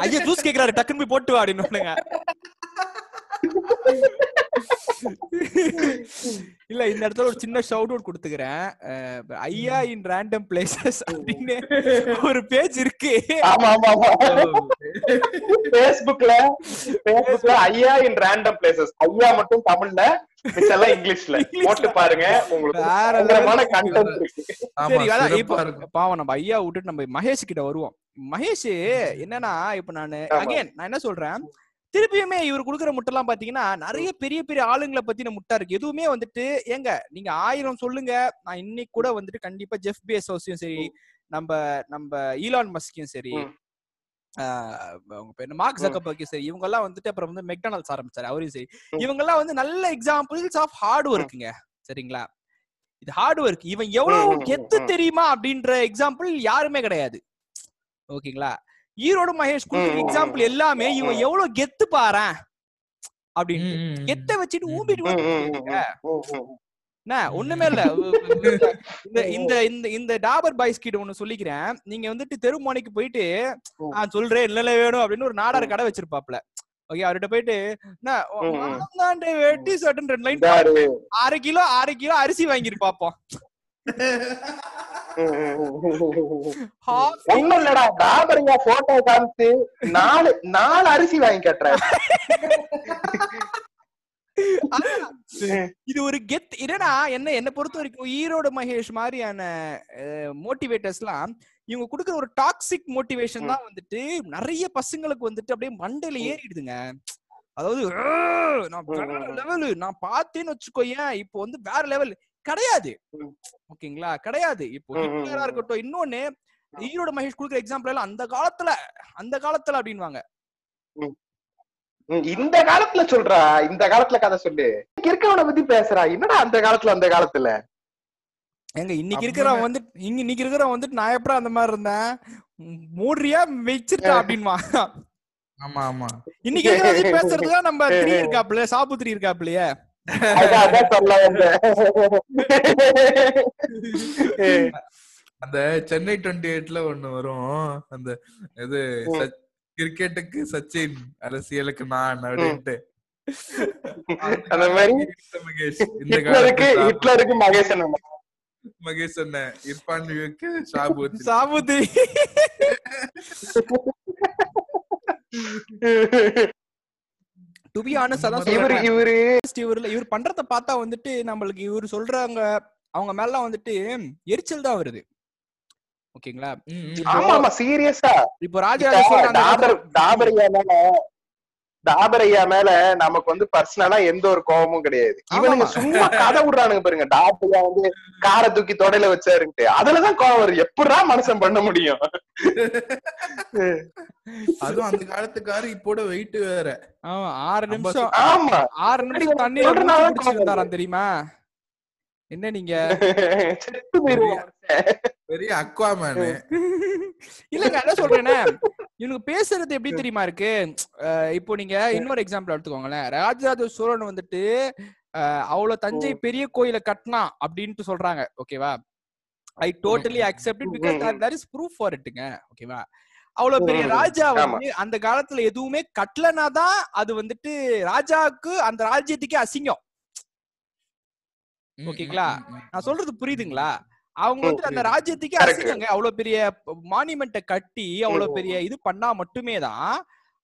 ஐயா ஜூஸ் கேக்குறாரு டக்குன்னு போய் போட்டு வா அப்படின்னு இல்ல இந்த இடத்துல ஒரு சின்ன ஷவுட் அவுட் கொடுத்துக்கிறேன். ஐயா இன் ரேண்டம் பிளேசஸ் அப்படின்னு ஒரு பேஜ் இருக்கு. ஆமா ஆமா ஆமா. பேஸ்புக்ல பேஸ்புக்ல ஐயா இன் ரேண்டம் பிளேசஸ் ஐயா மட்டும் தமிழ்ல மிச்சம் எல்லாம் இங்கிலீஷ்ல. போட்டு பாருங்க உங்களுக்கு இப்போ பாவம் நம்ம ஐயா விட்டுட்டு நம்ம மகேஷ் கிட்ட வருவோம். மகேஷ் என்னன்னா இப்ப நானு. அகைன் நான் என்ன சொல்றேன்? திருப்பியுமே இவர் குடுக்குற முட்டைலாம் பாத்தீங்கன்னா நிறைய பெரிய பெரிய ஆளுங்களை பத்தின முட்டை இருக்கு. எதுவுமே வந்துட்டு ஏங்க நீங்க ஆயிரம் சொல்லுங்க. நான் இன்னைக்கு கூட வந்துட்டு கண்டிப்பா ஜெஃப் பேசோஸையும் சரி நம்ம நம்ம ஈலான் மஸ்கையும் சரி அவங்க பேர் மார்க் ஜக்கபர்க்கும் சரி இவங்க எல்லாம் வந்துட்டு அப்புறம் வந்து மெக்டானல்ஸ் ஆரம்பிச்சாரு அவரையும் சரி. ம். இவங்க எல்லாம் வந்து நல்ல எக்ஸாம்பிள்ஸ் ஆஃப் ஹார்ட் ஒர்க்குங்க சரிங்களா? இது ஹார்ட் ஒர்க் இவன் எவ்வளவு கெத்து. தெரியுமா அப்படின்ற எக்ஸாம்பிள் யாருமே கிடையாது ஓகேங்களா? ஈரோடு மகேஷ் கொடுக்குற எக்ஸாம்பிள் எல்லாமே இவன். எவ்வளவு கெத்து பாறேன் அப்படின்னு. கெத்த வச்சுட்டு ஊம்பிட்டு ஒண்ணுமே இல்ல இந்த இந்த இந்த டாபர் பாய்ஸ் கிட்ட ஒண்ணு சொல்லிக்கிறேன் நீங்க வந்துட்டு தெருமோனைக்கு போயிட்டு. ஆ சொல்றேன் இல்ல வேணும் அப்படின்னு ஒரு நாடார் கடை வச்சிருப்பாப்ல ஓகே அவர்கிட்ட போயிட்டு வெட்டி சட்டன் ரெண்டு லைன். அரை கிலோ அரை கிலோ அரிசி வாங்கிட்டு பாப்போம் ஒண்ணும் இல்லடா டாபரியா போட்டோ காமிச்சு நாலு நாலு அரிசி வாங்கி கட்டுறேன். இது ஒரு கெத் என்னன்னா என்ன என்ன பொறுத்த வரைக்கும் ஈரோடு மகேஷ் மாதிரியான மோட்டிவேட்டர்ஸ்லாம் இவங்க கொடுக்குற ஒரு டாக்ஸிக் மோட்டிவேஷன் தான் வந்துட்டு நிறைய பசங்களுக்கு வந்துட்டு அப்படியே மண்டையில ஏறிடுதுங்க. அதாவது "ஆ, நான் வேற. லெவலு நான் பார்த்தேன்னு வச்சுக்கோயேன் இப்போ வந்து வேற லெவல் கிடையாது. ஓகேங்களா? கிடையாது. இப்போ ஹிட்லரா. இருக்கட்டும் இன்னொன்னு ஈரோடு மகேஷ் கொடுக்குற எக்ஸாம்பிள் எல்லாம் அந்த காலத்துல அந்த காலத்துல அப்படின்வாங்க இந்த காலத்துல சொல்றா இந்த காலத்துல கதை சொல்லு. இருக்கவனை பத்தி பேசுறா. என்னடா அந்த காலத்துல அந்த காலத்துல? ஏங்க இன்னைக்கு இருக்கிறவன் வந்துட்டு இங்க இன்னைக்கு இருக்கிறவன் வந்துட்டு நான் எப்படா அந்த மாதிரி இருந்தேன். மூடுறியா வச்சிருக்கா அப்படின்மா ஆமா ஆமா. இன்னைக்கு பேசுறதுதான் நம்ம த்ரீ இருக்காப்ல சாப்பு த்ரீ இருக்காப்லயே அந்த சென்னை டுவெண்ட்டி எயிட்ல ஒண்ணு வரும். அந்த இது. கிரிக்கெட்டுக்கு சச்சின் அரசியலுக்கு நான் அப்படின்ட்டு. அந்த மாதிரி மகேஷ் இந்த ஹிட்லருக்கு மகேசன் மகேஷ் அண்ணன். இர்பான் விவேக்கு ஷாபுத் சாப்பு த்ரீ டு பி ஆனஸ்ட் அதான் இவரு சொல்றேன். இவரு இவர்ல இவர் பண்றத பார்த்தா வந்துட்டு நம்மளுக்கு இவர் சொல்றாங்க அவங்க மேல வந்துட்டு எரிச்சல் தான் வருது. ஓகேங்களா? ஆமா ஆமா சீரியஸா. இப்போ ராஜராஜ சோழன் அந்த டாபர் டாபரையா மேல நமக்கு வந்து பர்சனலா எந்த ஒரு கோபமும் கிடையாது. இவனுங்க. சும்மா கதை விடுறானுங்க பாருங்க. டாபரையா வந்து காரை தூக்கி தொடையில வச்சாருன்ட்டு. அதுலதான் கோவம் வரும் எப்படா மனுஷன் பண்ண முடியும்? அதுவும் அந்த காலத்துக்காரு இப்போட வெயிட் வேற. ஆமா ஆறு நிமிஷம் ஆமா. ஆறு நிமிஷம் இருந்தாராம் தெரியுமா? என்ன நீங்க. பெரிய அக்வாமேனு. இல்லங்க என்ன சொல்றேனே. இவனுக்கு பேசுறது எப்படி தெரியுமா இருக்கு? இப்போ நீங்க இன்னொரு எக்ஸாம்பிள் எடுத்துக்கோங்களேன். ராஜராஜ சோழன் வந்துட்டு அவ்வளவு தஞ்சை பெரிய கோயிலை கட்டினா அப்படின்ட்டு சொல்றாங்க. ஓகேவா? I totally accept it because. That is proof for இட்டுங்க ஓகேவா? அவ்வளவு பெரிய. ராஜா. வந்து அந்த காலத்துல எதுவுமே கட்டலனா தான் அது வந்துட்டு ராஜாவுக்கு அந்த ராஜ்யத்துக்கே அசிங்கம். ஓகேங்களா? நான் சொல்றது புரியுதுங்களா? அவங்க வந்து அந்த. ராஜ்யத்துக்கே. அசிங்கங்க அவ்வளவு பெரிய மானிமெண்ட்டை கட்டி அவ்வளவு. பெரிய இது பண்ணா மட்டுமே தான்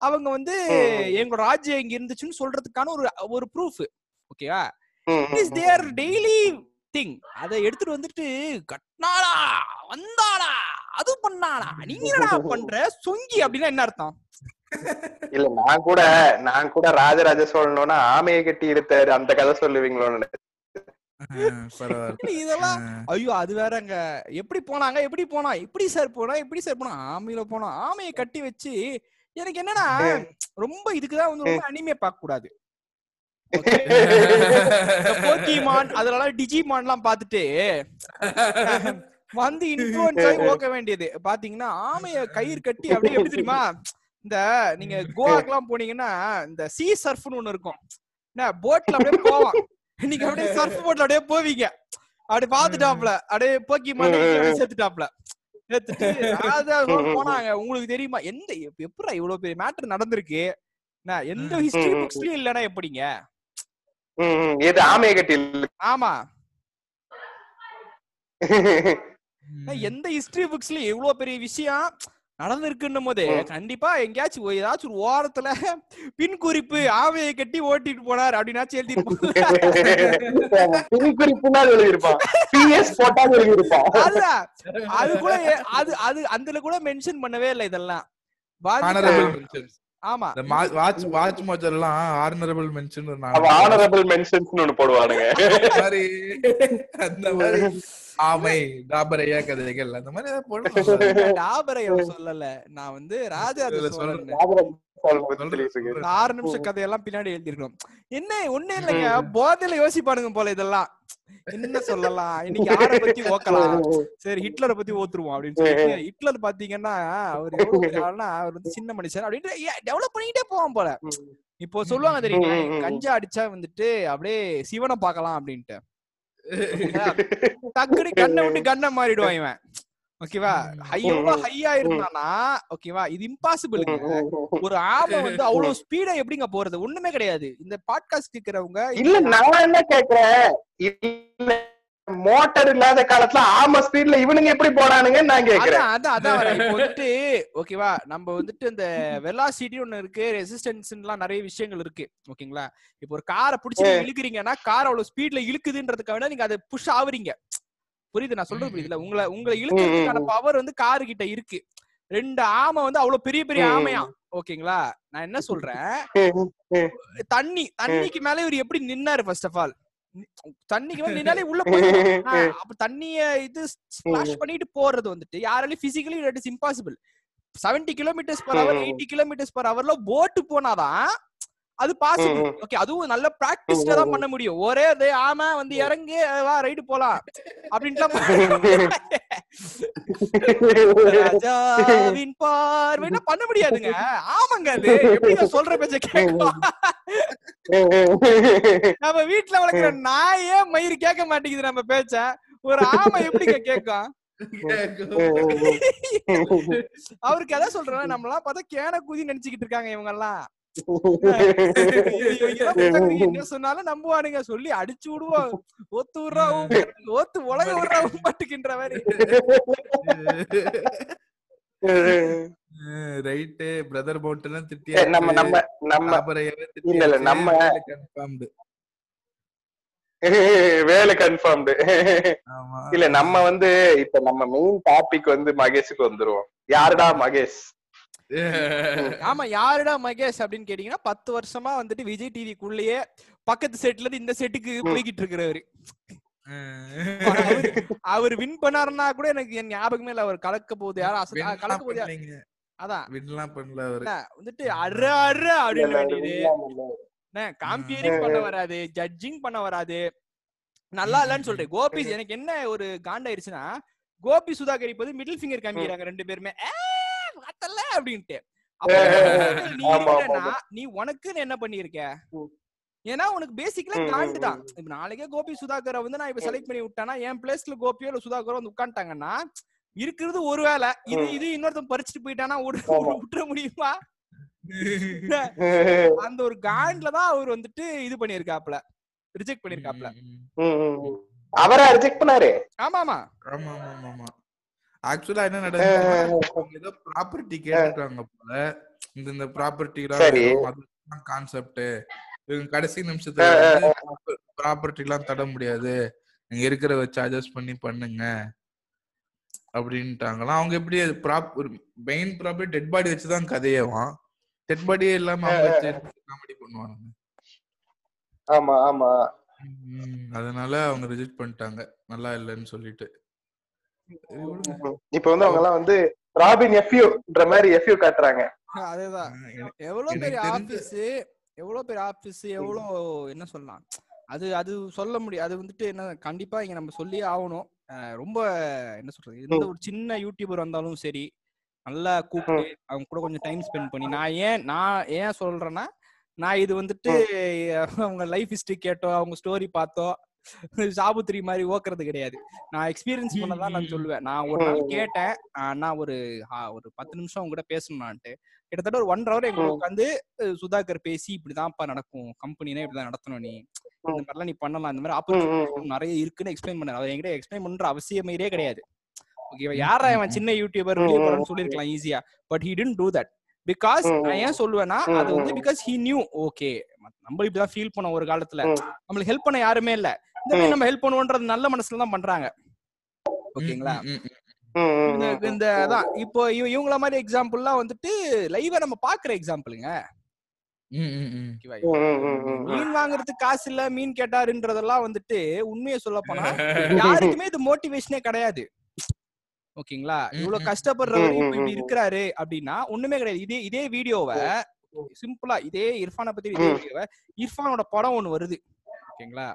அவங்க வந்து ம். எங்களோட ராஜ்யம் இங்க இருந்துச்சுன்னு சொல்றதுக்கான ஒரு ஒரு ப்ரூஃப் ஓகேவா? இஸ் தேர் டெய்லி திங் அதை எடுத்துட்டு வந்துட்டு கட்னாளா வந்தாளா? அது பண்ணாளா? நீங்க பண்ற? சொங்கி அப்படின்னா என்ன அர்த்தம்? இல்ல நான் கூட நான் கூட ராஜராஜ சோழனோட ஆமையை கட்டி இருத்தாரு அந்த கதை சொல்லுவீங்களோன்னு இதெல்லாம் ஐயோ அது வேறங்க. எப்படி போனாங்க? எப்படி போனா? எப்படி சார் போனா? எப்படி சார் போனா? ஆமையில போனா? ஆமையை கட்டி வச்சு எனக்கு என்னன்னா ரொம்ப இதுக்குதான் வந்து ரொம்ப அனிமே பார்க்க கூடாது *laughs* போக்கிமான் அதெல்லாம் டிஜிமான் எல்லாம் பாத்துட்டு வந்து இன்ஃபுளுன்ஸ் ஆகி வேண்டியது. பாத்தீங்கன்னா ஆமைய கயிறு கட்டி அப்படியே எப்படி தெரியுமா? இந்த நீங்க கோவாக்கெல்லாம் போனீங்கன்னா இந்த சீ சர்ஃப்னு ஒண்ணு இருக்கும். என்ன போட்ல அப்படியே போவான். நீங்க அப்படியே சர்ஃப் போட்ல அப்படியே போவீங்க. அப்படி பாத்துட்டாப்ல அப்படியே போக்கி *laughs* அப்படியே சேர்த்துட்டாப்ல போனாங்க. உங்களுக்கு தெரியுமா? எந்த எப்படா இவ்வளவு பெரிய மேட்டர் நடந்திருக்கு? என்ன, எந்த ஹிஸ்டரி. புக்ஸ்லயும் இல்லனா எப்படிங்க. எது ஆமைய கட்டில். ஆமா. *laughs* எந்த ஹிஸ்டரி புக்ஸ்லயும் எவ்வளவு பெரிய விஷயம்? நடந்திருக்குன்னும் போது. கண்டிப்பா எங்கேயாச்சும் ஏதாச்சும் ஒரு ஓரத்துல பின் குறிப்பு ஆமையை கட்டி ஓட்டிட்டு போனார் அப்படின்னாச்சும் குறிப்புனா பிஎஸ் போட்டாலும் எழுதியிருப்பான். அதான் அது கூட அது அது அதுல கூட மென்ஷன் பண்ணவே இல்லை இதெல்லாம். ஆமா. இந்த வாட்ச் வாட்ச் மோச்சர்லாம் ஆனரபிள் மென்ஷன் ஆனரபிள் மென்ஷன்ஸ் போடுவானுங்க. அந்த மாதிரி. ஆமை டாபரையா கதைகள். அந்த மாதிரி போடணும்? டாபரை அவர் சொல்லல. நான் வந்து ராஜா சொல்றேன் ஆறு நிமிஷம் கதையெல்லாம் பின்னாடி எழுதிருக்கணும் என்ன ஒண்ணு இல்லைங்க. போதையில யோசிப்பானுங்க போல இதெல்லாம். என்ன சொல்லலாம்? இன்னைக்கு யாரை பத்தி ஓக்கலாம். சரி ஹிட்லரை பத்தி ஓத்துருவோம் அப்படின்னு சொல்லிட்டு ஹிட்லர் பாத்தீங்கன்னா அவர் எவ்வளவு அவர் வந்து சின்ன மனுஷன் அப்படின்ட்டு டெவலப் பண்ணிக்கிட்டே போவான் போல. இப்போ சொல்லுவாங்க ம். கஞ்சா அடிச்சா வந்துட்டு அப்படியே சிவனை பார்க்கலாம் அப்படின்ட்டு. டக்குனு கண்ணை விட்டு *laughs* கண்ணை மாறிடுவான் இவன். ஓகேவா? ஹை எவ்வளவு ஹையா இருந்தானா ஓகேவா? இது இம்பாசிபிளுங்க ஒரு ஆமை *laughs* வந்து அவ்வளவு ஸ்பீடா எப்படிங்க போறது? ஒண்ணுமே கிடையாது. இந்த பாட்காஸ்ட் கேக்குறவங்க இல்ல நான் என்ன கேக்குறேன்? மோட்டார் இல்லாத காலத்துல ஆமா ஸ்பீட்ல இவனுங்க எப்படி போனானுங்க நான் கேக்குறேன். அதான் அதான் வந்துட்டு ஓகேவா நம்ம வந்துட்டு இந்த வெலாசிட்டி ஒண்ணு இருக்கு ரெசிஸ்டன்ஸ் எல்லாம் நிறைய விஷயங்கள் இருக்கு ஓகேங்களா இப்போ ஒரு காரை பிடிச்சி இழுக்குறீங்கன்னா கார் அவ்வளவு ஸ்பீட்ல இழுக்குதுன்றதுக்காக நீங்க அதை புஷ் ஆவறீங்க புரியுது? நான் சொல்றது புரியுதுல? உங்களை உங்களை இழுக்கிறதுக்கான பவர் வந்து காரு கிட்ட இருக்கு. ரெண்டு ஆமை வந்து அவ்வளவு பெரிய பெரிய. ஆமையா ஓகேங்களா நான் என்ன சொல்றேன்? தண்ணி தண்ணிக்கு மேல இவர் எப்படி நின்னாரு ஃபர்ஸ்ட் ஆஃப் ஆல் தண்ணிக்கு நின்னாலே உள்ள போயிடும். *laughs* ஆ, அப்ப தண்ணிய இது ஸ்பிளாஷ் பண்ணிட்டு போறது வந்துட்டு யாராலையும் physically it is impossible seventy kilometres per hour. Eighty kilometres per ஹவர்ல போட்டு போனாதான் அது பாசிபிள். ஓகே அதுவும் நல்ல பிராக்டிஸ்ல தான் பண்ண முடியும். ஒரே இது ஆமா வந்து இறங்கி வா ரைடு போலாம். அப்படின்ட்டுலாம் *laughs* பார்வைன்னா பண்ண முடியாதுங்க? ஆமாங்க அது. எப்படிங்க சொல்ற பேச்ச கேட்கும் நம்ம வீட்டுல வளர்க்குற நாயே மயிறு கேட்க மாட்டேங்குது நம்ம பேச்ச. ஒரு ஆமை எப்படிங்க கேட்கும்? அவருக்கு எதை சொல்றேன் நம்மளாம் பார்த்தா கேன குதி நினைச்சுக்கிட்டு இருக்காங்க இவங்க எல்லாம் சொன்னாலும் நம்புவானுங்க. சொல்லி அடிச்சு விடுவோம். ஓத்து விடுறா ஓத்து உலக விடுறா மாட்டுக்கின்ற மாதிரி. ரைட்டு. பிரதர் மவுண்டன் திட்டி சரி, நம்ம நம்ம நம்ம இல்ல, இல்ல, நம்ம- கன்ஃபார்ம்டு வேலை கன்ஃபார்ம்டு *laughs* ஆமா. இல்ல நம்ம வந்து இப்ப நம்ம மெயின் டாபிக் வந்து மகேஷுக்கு வந்துருவோம். யாருடா மகேஷ்? ஆமா யாருடா மகேஷ் அப்படின்னு கேட்டீங்கன்னா பத்து வருஷமா வந்துட்டு விஜய் டிவிக்குள்ளேயே பக்கத்து செட்ல இருந்து இந்த செட்டுக்கு போய்கிட்டு இருக்கிறவரு அவர் வின் பண்ணாருன்னா கூட எனக்கு என் ஞாபகமே இல்ல. அவர் கலக்க போகுது. யாரும் கலக்க போகுது? அதான். வின்லாம் பண்ணல அவரு. வந்துட்டு அரு அரு அப்படின்னு வேண்டியது. காம்பியரிங் பண்ண வராது. ஜட்ஜிங் பண்ண வராது. நல்லா இல்லன்னு சொல்றேன். கோபி எனக்கு என்ன ஒரு காண்டாயிருச்சுன்னா கோபி சுதாகர் இப்போது மிடில் ஃபிங்கர் காமிக்கிறாங்க ரெண்டு பேருமே. ஏ, பார்த்தல்ல அப்படின்ட்டு. அப்ப நீ ஆமா, இல்லைன்னா, நீ உனக்குன்னு என்ன பண்ணிருக்க. ஏன்னா உனக்கு பேசிக்கலா காண்டு தான். இப்ப நாளைக்கே கோபி சுதாகரை வந்து நான் இப்ப செலக்ட் பண்ணி விட்டானா என் பிளேஸ்ல கோபியோ இல்ல சுதாகரோ வந்து உட்காந்துட்டாங்கன்னா இருக்கிறது ஒரு வேலை. இது. இது இன்னொருத்தன் பறிச்சுட்டு போயிட்டானா. விட்டுற முடியுமா? *laughs* அந்த ஒரு காண்ட்ல தான் அவர் வந்துட்டு இது பண்ணிருக்காப்ல ரிஜெக்ட் பண்ணிருக்காப்ல அவரா ரிஜெக்ட் பண்ணாரு? ஆமா. ஆமா ஆமா ஆமா ஆமா. ஆக்சுவலா என்ன அவங்க ஏதோ ப்ராப்பர்ட்டி கேட்டிருக்காங்க போல. இந்த இந்த ப்ராப்பர்ட்டி சரி. எல்லாம் கான்செப்ட் கடைசி நிமிஷத்துல ப்ராப்பர்ட்டி எல்லாம் தட முடியாது. நீங்க இருக்கிற வச்சு அட்ஜஸ்ட் பண்ணி பண்ணுங்க. அப்படின்ட்டாங்களாம். அவங்க எப்படி proper main property dead body வச்சுதான் கதையேவான் டெட் பாடியே இல்லாம அவங்க வச்சு காமெடி பண்ணுவாங்க ஆமா ஆமா. அதனால அவங்க ரிஜெக்ட் பண்ணிட்டாங்க. நல்லா இல்லைன்னு சொல்லிட்டு. இப்ப வந்து அவங்க எல்லாம் வந்து ராபின் எஃப்யூன்ற மாதிரி எஃப்யூ காட்டுறாங்க. அதேதான். எவ்வளவு பெரிய ஆபீஸ் எவ்வளவு பெரிய ஆபீஸ் எவ்வளவு என்ன சொல்லலாம் அது அது சொல்ல முடியும் அது வந்துட்டு என்ன கண்டிப்பா இங்க நம்ம சொல்லியே ஆகணும். ரொம்ப என்ன சொல்றது எந்த ஒரு சின்ன யூடியூபர் வந்தாலும் சரி நல்லா கூப்பிட்டு அவங்க கூட கொஞ்சம் டைம் ஸ்பெண்ட் பண்ணி நான் ஏன் நான் ஏன் சொல்றேன்னா நான் இது வந்துட்டு அவங்க லைஃப் ஹிஸ்டரி கேட்டோம் அவங்க ஸ்டோரி பார்த்தோம் *laughs* சாபுத்திரி மாதிரி ஓக்குறது கிடையாது. நான் எக்ஸ்பீரியன்ஸ் பண்ணதான் நான் சொல்லுவேன். நான் ஒரு நாள் கேட்டேன். நான் ஒரு ஒரு பத்து நிமிஷம் அவங்க கூட பேசணும்னான்ட்டு கிட்டத்தட்ட ஒரு ஒன் ஹவர் எங்க உட்காந்து சுதாகர் பேசி இப்படிதான்ப்பா நடக்கும். கம்பெனினா இப்படிதான் நடத்தணும் நீ. இந்த மாதிரிலாம் நீ பண்ணலாம். இந்த மாதிரி ஆப்பர்ச்சுனிட்டி நிறைய இருக்குன்னு எக்ஸ்பிளைன் பண்ணாரு. அவர் என்கிட்ட எக்ஸ்பிளைன் பண்ற அவசியமே கிடையாது. ஓகேவா யாரா அவன் சின்ன யூடியூபர் சொல்லிருக்கலாம் ஈஸியா but he tend to that because நான் ஏன் சொல்லுவேன்னா அது வந்து பிகாஸ் ஹி நியூ ஓகே நம்ம இப்படிதான் ஃபீல் பண்ண ஒரு காலத்துல. நம்மளுக்கு ஹெல்ப் பண்ண யாருமே இல்ல. நம்ம ஹெல்ப் பண்ணுவோன்றது நல்ல மனசுல தான் பண்றாங்க. ஓகேங்களா? இந்த அதான் இப்போ இவங்கள மாதிரி எக்ஸாம்பிள்லாம் வந்துட்டு லைவா நம்ம பாக்குற எக்ஸாம்பிளுங்க மீன் வாங்குறதுக்கு காசு இல்ல மீன் கேட்டாருன்றதெல்லாம் வந்துட்டு உண்மையை சொல்ல போனா *laughs* யாருக்குமே இது மோட்டிவேஷனே கிடையாது. ஓகேங்களா? இவ்வளவு கஷ்டப்படுறவர் இப்ப இப்படி இருக்கிறாரு அப்படின்னா ஒண்ணுமே கிடையாது. இதே இதே வீடியோவை சிம்பிளா இதே இர்ஃபானை பத்தி இதே வீடியோவை இர்ஃபானோட படம் ஒண்ணு வருது. ஓகேங்களா?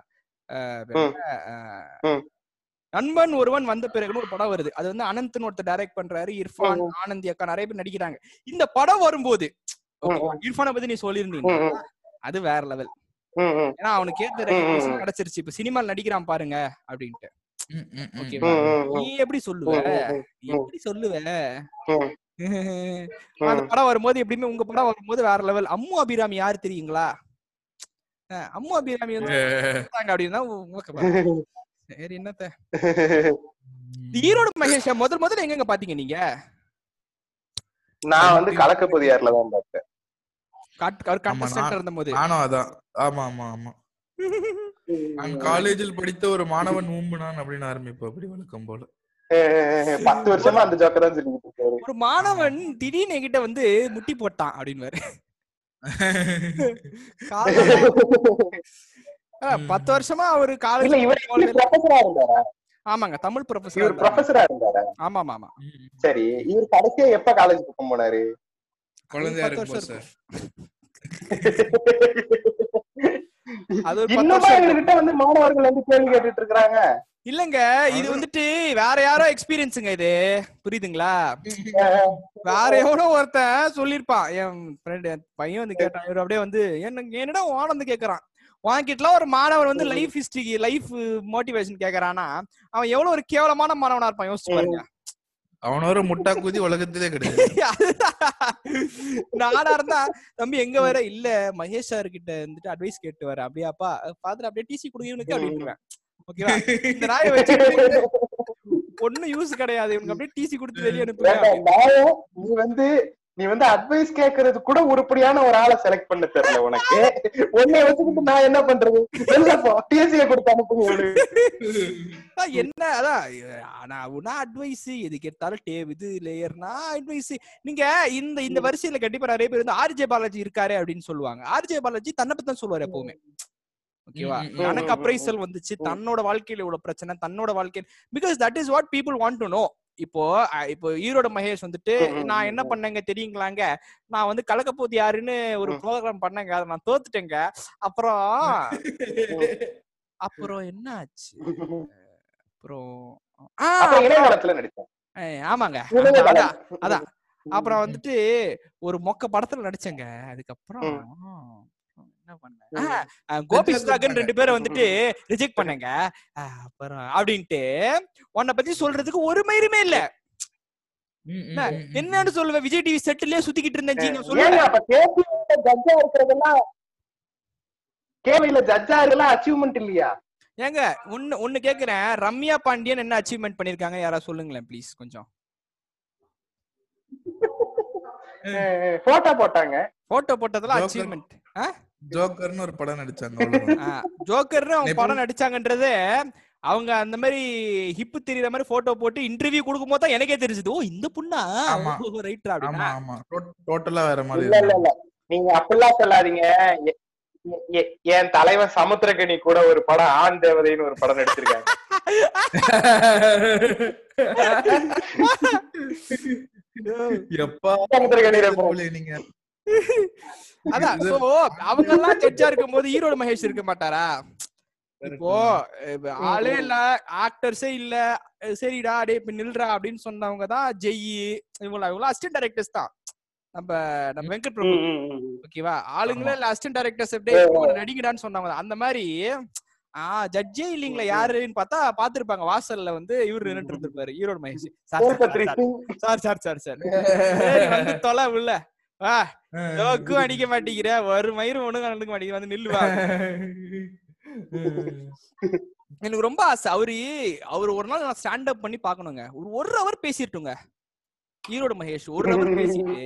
நண்பன் ஒருவன் வந்த பிறகுன்னு ஒரு படம் வருது. அது வந்து அனந்த்னு ஒருத்தர் டைரக்ட் பண்றாரு. இர்ஃபான் ஆனந்தி அக்கா நிறைய பேர் நடிக்கிறாங்க. இந்த படம் வரும்போது இர்ஃபானை பத்தி நீ சொல்லியிருந்தீங்க. அது வேற லெவல் ஏன்னா அவனுக்கு ஏத்த ரெகக்னிஷன் கிடைச்சிருச்சு. இப்ப சினிமால நடிக்கிறான் பாருங்க அப்படின்ட்டு. ஓகேவா? நீ எப்படி சொல்லுவ? நீ எப்படி சொல்லுவ? *laughs* அந்த படம் வரும்போது எப்படியுமே உங்க படம் வரும்போது வேற லெவல் அம்மு அபிராமி யாரு தெரியுங்களா? அம்மு அபிராமி வந்து அப்படின்னா *laughs* சரி என்னத்த? ஈரோடு மகேஷ் முதல் முதல்ல எங்க பாத்தீங்க நீங்க? நான் வந்து கலக்க பொதியார்ல தான் பார்த்தேன் இருந்த போது நானும் அதான். ஆமா ஆமா ஆமா. நான் *laughs* காலேஜில் படித்த ஒரு மாணவன் ஊம்புனான் அப்படின்னு ஆரம்பிப்போம் அப்படி வழக்கம் போல. பத்து வருஷமா அந்த ஜோக்கர் தான் சொல்லிட்டு ஒரு மாணவன் திடீர்னு என்கிட்ட வந்து முட்டி போட்டான் அப்படின்னு *laughs* பத்து வருஷமா அவரு காலேஜ் ஆமாங்க தமிழ் ப்ரொஃபசர் ப்ரொஃபஸரா இருந்தாரா. ஆமா ஆமா சரி இவர் கடைசியா எப்ப காலேஜ் பக்கம் போனாரு? குழந்தையா இருக்கும் சார். அது ஒரு இன்னுமா எங்ககிட்ட வந்து மாணவர்கள் வந்து கேள்வி கேட்டுட்டு இருக்காங்க இல்லங்க இது வந்துட்டு வேற யாரோ எக்ஸ்பீரியன்ஸுங்க இது. புரியுதுங்களா? வேற எவனோ ஒருத்தன் சொல்லிருப்பான் என் ஃப்ரெண்ட் என் பையன் வந்து கேட்டான். இவர் அப்படியே வந்து என்ன என்னடா வான் வந்து கேக்குறான்? வாங்கிட்டுலாம் ஒரு மாணவன் வந்து லைஃப் ஹிஸ்டரி லைஃப் மோட்டிவேஷன் கேக்குறானா அவன் எவ்வளவு ஒரு கேவலமான மாணவனா இருப்பான். யோசிச்சு பாருங்க. அவனோட முட்டா குதி உலகத்திலே கிடையாது. *laughs* நானா இருந்தா தம்பி எங்க வர? இல்ல மகேஷ் சார் கிட்ட வந்துட்டு அட்வைஸ் கேட்டு வர அப்படியாப்பா பாத்துட்டு அப்படியே டிசி கொடுங்க அப்படின்ட்டுவேன் ஓகேவா இந்த நாயை வச்சு ஒண்ணும் யூஸ் கிடையாது. இவனுக்கு அப்படியே டிசி கொடுத்து வெளியே அனுப்புவேன் நீ வந்து நீ வந்து அட்வைஸ் கேக்குறது கூட உருப்படியான ஒரு ஆளை செலக்ட் பண்ண தெரியல உனக்கு. உன்னை வச்சுக்கிட்டு நான் என்ன பண்றது? டிஎஸ்சிய கொடுத்து அனுப்புங்க என்ன? அதான் நான் அட்வைஸ் எதுக்கு எடுத்தாலும் டே இது லேயர்னா அட்வைஸ் நீங்க இந்த இந்த வரிசையில கண்டிப்பா நிறைய பேர் வந்து ஆர்ஜே பாலாஜி இருக்காரு அப்படின்னு சொல்லுவாங்க. ஆர்ஜே பாலாஜி தன்னை பத்தி தான் சொல்லுவாரு எப்பவுமே. ஓகேவா? எனக்கு அப்ரைசல் வந்துச்சு. தன்னோட வாழ்க்கையில இவ்வளவு பிரச்சனை தன்னோட வாழ்க்கை because that is what people want to know இப்போ இப்போ ஈரோட மகேஷ் வந்துட்டு நான் என்ன பண்ணேங்க தெரியுங்களாங்க? நான் வந்து கலக்கப்போது யாருன்னு ஒரு ப்ரோக்ராம் பண்ணேங்க. அதை நான் தோத்துட்டேங்க. அப்புறம் *laughs* அப்புறம் என்ன ஆச்சு அப்புறம் ஆமாங்க. அதான் அப்புறம் வந்துட்டு ஒரு மொக்க படத்துல நடிச்சேங்க. அதுக்கப்புறம் கோபி சுதாகர் ரெண்டு பேரும் வந்துட்டு ரிஜெக்ட் பண்ணேங்க. அப்புறம் அப்படின்ட்டு உன்னை பத்தி சொல்றதுக்கு ஒரு மயிருமே இல்ல. என்னன்னு சொல்லுவேன் விஜய் டிவி செட்டிலே சுத்திக்கிட்டு இருந்தேன் இருக்கிறதெல்லாம் கேவையில ஜட்ஜா இருக்கலாம் அச்சீவ்மெண்ட் இல்லையா? ஏங்க ஒன்னு ஒன்னு கேக்குறேன். ரம்யா பாண்டியன் என்ன அச்சீவ்மெண்ட் பண்ணிருக்காங்க? யாரா சொல்லுங்களேன் ப்ளீஸ் கொஞ்சம். போட்டோ போட்டாங்க. போட்டோ போட்டதெல்லாம் அச்சீவ்மெண்ட் ஜோக்கர்னு ஒரு படம் நடிச்சாங்க ஜோக்கர்னு அவங்க படம் நடிச்சாங்கன்றது அவங்க அந்த மாதிரி ஹிப் தெரியற மாதிரி போட்டோ போட்டு இன்டர்வியூ கொடுக்கும் போது தான் எனக்கே தெரிஞ்சது. ஓ இந்த புண்ணா? ரைட்டரா அப்படின்னா? ஆமா டோட்டலா வேற மாதிரி இல்ல இல்ல இல்ல. நீங்க அப்படிலாம் சொல்லாதீங்க. என் தலைவன் சமுத்திரகனி கூட ஒரு படம் ஆண் தேவதைன்னு ஒரு படம் நடிச்சிருக்காங்க. *laughs* எப்பா சமுத்திரகனி நீங்க. *laughs* அதான் சோ அவங்க எல்லாம் ஜட்ஜா இருக்கும் போது ஈரோடு மகேஷ் இருக்க மாட்டாரா? இப்போ ஆளே இல்ல ஆக்டர்ஸே இல்ல சரிடா டே இப்ப நில்றா அப்படின்னு சொன்னவங்க தான் ஜெய் இவங்களா இவங்களா அசிஸ்டன்ட் டைரக்டர்ஸ் தான். நம்ம நம்ம வெங்கட் பிரபு. ஓகேவா? ஆளுங்களே இல்ல அசிஸ்டன்ட் டைரக்டர்ஸ் ஆ. நடிங்கடான்னு சொன்னாங்க அந்த மாதிரி ஆஹ் ஜட்ஜே இல்லீங்களா யாருன்னு பார்த்தா பாத்துருப்பாங்க வாசல்ல வந்து இவரு நின்னுட்டு இருந்திருப்பாரு Erode Mahesh. Sir sir sir sir sir. சரி, வந்து தொலை உள்ள. வா ஜோக்கும் அடிக்க மாட்டேங்கிற. ஒரு மயிரும் ஒண்ணுங்க நடக்க மாட்டேங்கிற வந்து நில்லுவா *laughs* எனக்கு ரொம்ப ஆசை. அவரு அவரு ஒரு நாள் நான் ஸ்டாண்ட் அப் பண்ணி பாக்கணுங்க ஒரு ஒரு ஹவர் பேசிட்டுங்க. ஈரோடு மகேஷ் ஒரு ஹவர் பேசிட்டு